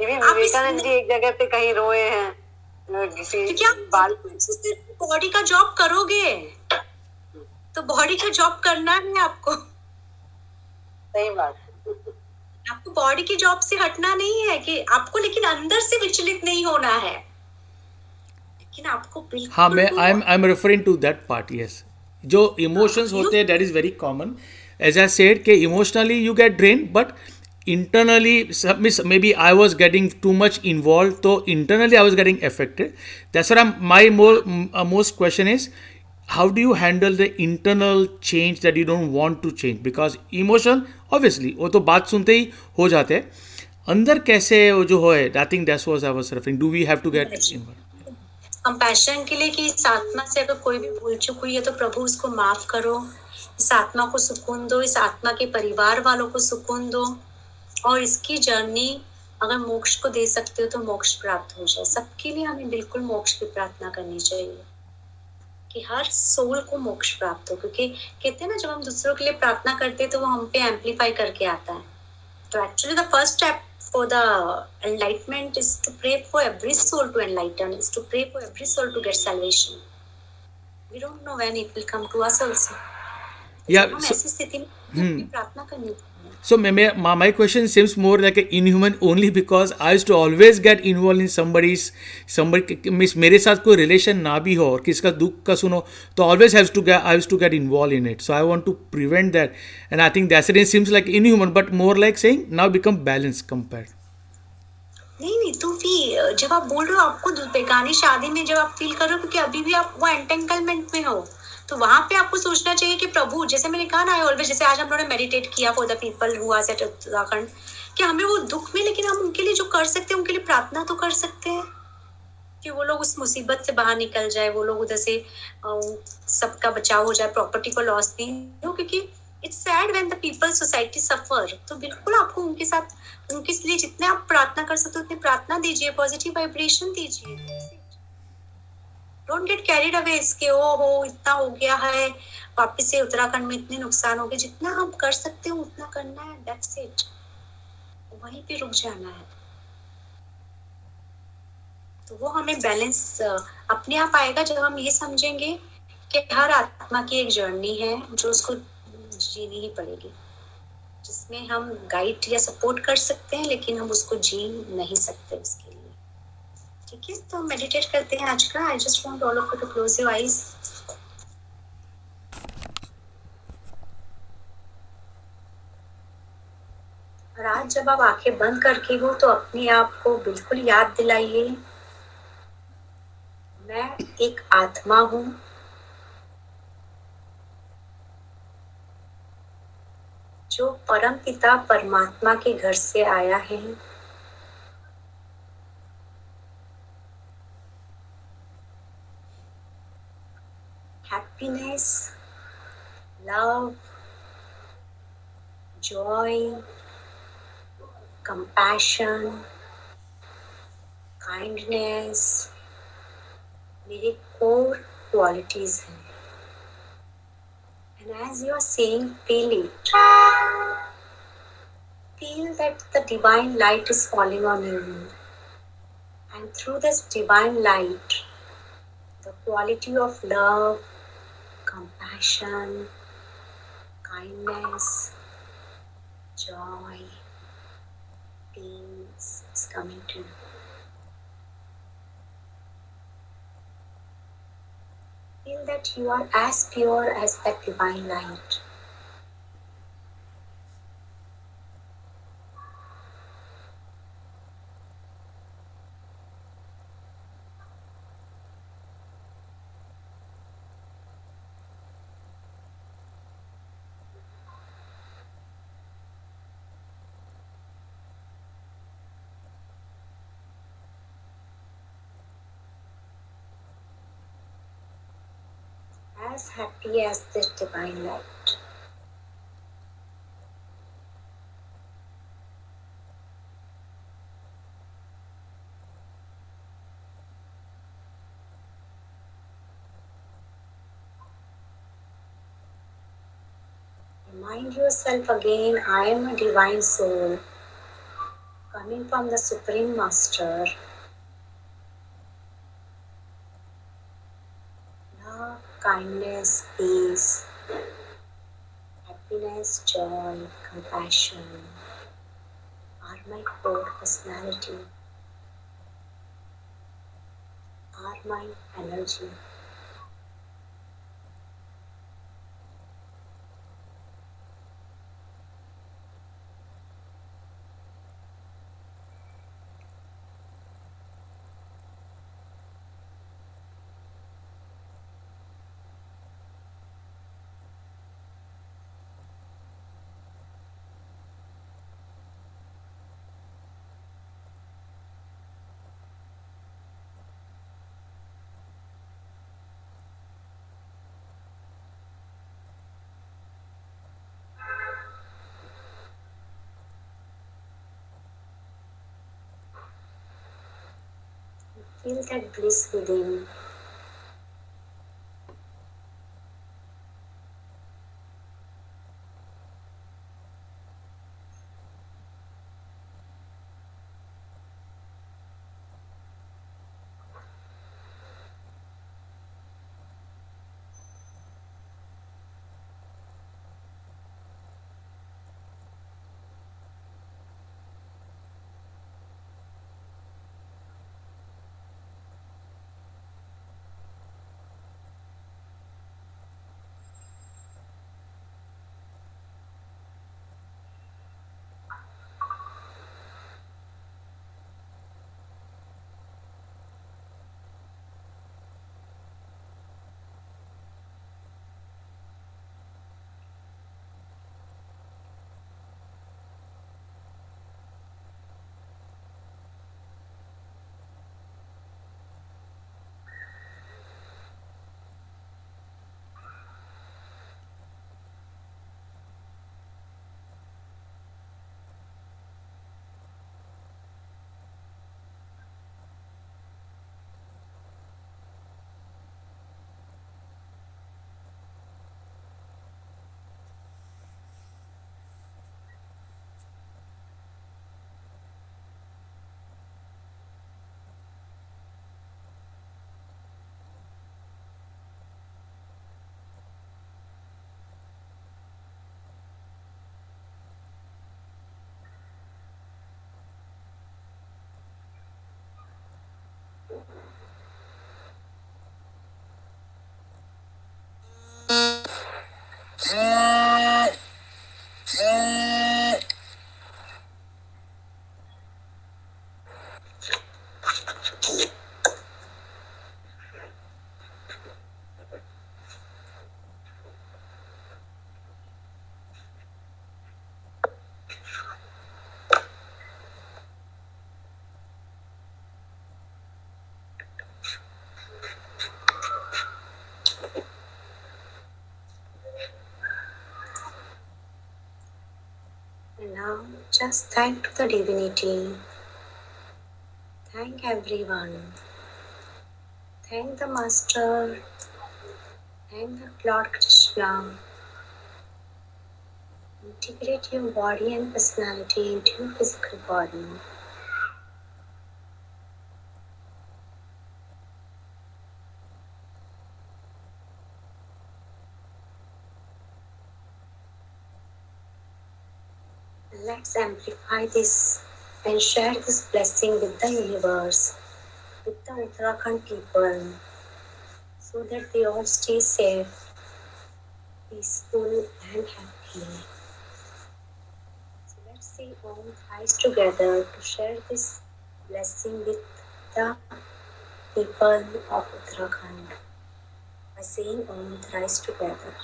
ये भी विवेकानंद जी एक जगह पे कहीं रोए हैं किसी क्योंकि आप बाल बॉडी का जॉब करोगे? तो बॉडी का जॉब करना है आपको। सही बात। आपको बॉडी की जॉब से हटना नहीं है कि आपको लेकिन अंदर से विचलित नहीं होना है। लेकिन आपको हाँ मैं I am I am referring to that part yes जो इमोशंस होते हैं that is very common as I said के emotionally you get drain but internally सब miss may be I was getting too much involve तो internally I was getting affected तेसरा my more most question is how do you handle the internal change that you don't want to change because emotion obviously वो तो बात सुनते ही हो जाते हैं। अंदर कैसे वो जो है I think that was I was do we have to get involve compassion के लिए कि आत्मा से अगर कोई भी भूल चुक हुई है तो प्रभु उसको माफ़ करो। इस आत्मा को सुकून दो इस आत्मा के परिवार वालों को सुकून दो। और इसकी जर्नी अगर मोक्ष को दे सकते हो तो मोक्ष प्राप्त हो जाए सबके लिए हमें बिल्कुल मोक्ष की प्रार्थना करनी चाहिए कि हर सोल को मोक्ष प्राप्त हो क्योंकि कहते हैं ना जब हम दूसरों के लिए प्रार्थना करते हैं तो वो हम पे एम्पलीफाई करके आता है तो actually the first step for the enlightenment is to pray for every soul to enlighten, is to pray for every soul to get salvation. We don't know when it will come to us also. Yeah, हम so- ऐसी स्थिति में प्रार्थना करनी So my, my, my question seems more like an inhuman only because I used to always get involved in somebody's somebody means मेरे साथ कोई relation ना भी हो और किसका दुख का सुनो तो always has to get I used to get involved in it so I want to prevent that and I think that's it seems like inhuman but more like saying now become balanced compared नहीं नहीं तो भी जब आप बोल रहे हो आपको बेगानी शादी में जब आप फील कर रहे हो क्योंकि अभी भी आप वो एंटेंगलमेंट में हो तो वहाँ पे आपको सोचना चाहिए कि प्रभु, जैसे मैंने कहा ना ऑलवेज जैसे आज हम लोगों ने मेडिटेट किया for the people who are set Uttarakhand, कि हमें वो दुख में, लेकिन हम उनके लिए जो कर सकते हैं, उनके लिए प्रार्थना तो कर सकते हैं कि वो लोग उस मुसीबत से बाहर निकल जाए, वो लोग उधर से सबका बचाव हो जाए प्रॉपर्टी को लॉस नहीं हो क्योंकि it's sad when the people society suffer तो बिल्कुल आपको उनके साथ, उनके लिए जितने आप प्रार्थना कर सकते हो, उतनी प्रार्थना दीजिए पॉजिटिव वाइब्रेशन दीजिए। डोंट गेट कैरिड अवे इसके, ओ हो, इतना हो गया है। वापस से उत्तराखंड में इतने नुकसान हो गए, जितना हम कर सकते हो, उतना करना है दैट्स इट वहीं पे रुक जाना है। तो वो हमें बैलेंस अपने आप आएगा जब हम ये समझेंगे कि हर आत्मा की एक जर्नी है, जो उसको जीनी ही पड़ेगी। जिसमें हम गाइड या सपोर्ट कर सकते हैं, लेकिन हम उसको जी नहीं सकते उसके। ठीक है तो मेडिटेट करते हैं आज का। I just want all of you to close your eyes और आज जब आप आँखें बंद करके हो तो अपने आप को बिल्कुल याद दिलाइए। मैं एक आत्मा हूँ। जो परम पिता परमात्मा के घर से आया है। happiness, love, joy, compassion, kindness very core qualities And as you are seeing, feel it. Feel that the divine light is falling on you. And through this divine light, the quality of love, compassion kindness joy peace is coming to you. Feel that you are as pure as that divine light as happy as this divine light. Remind yourself again I am a divine soul coming from the Supreme Master. Love, kindness, peace, happiness, joy, compassion are my core personality, are my energy. Hilda Bliss Hiding just thank the divinity. Thank everyone. Thank the Master. Thank the Lord Krishna. Integrate your body and personality into your physical body. Let's amplify this and share this blessing with the universe, with the Uttarakhand people, so that they all stay safe, peaceful, and happy. So let's say Om thrice together to share this blessing with the people of Uttarakhand by saying Om thrice together.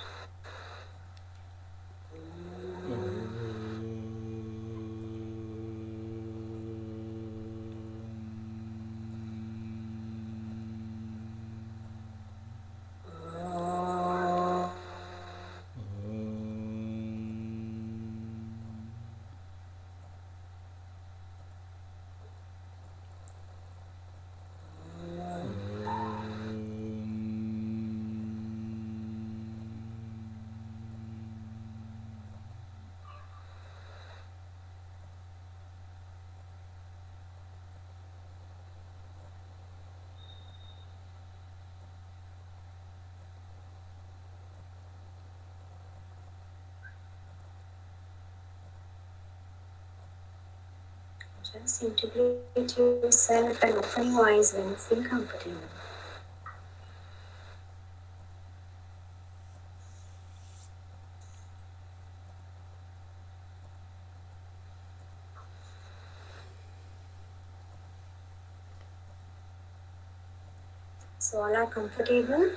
seem to integrate yourself and offering wise when you feel comfortable. So all are comfortable.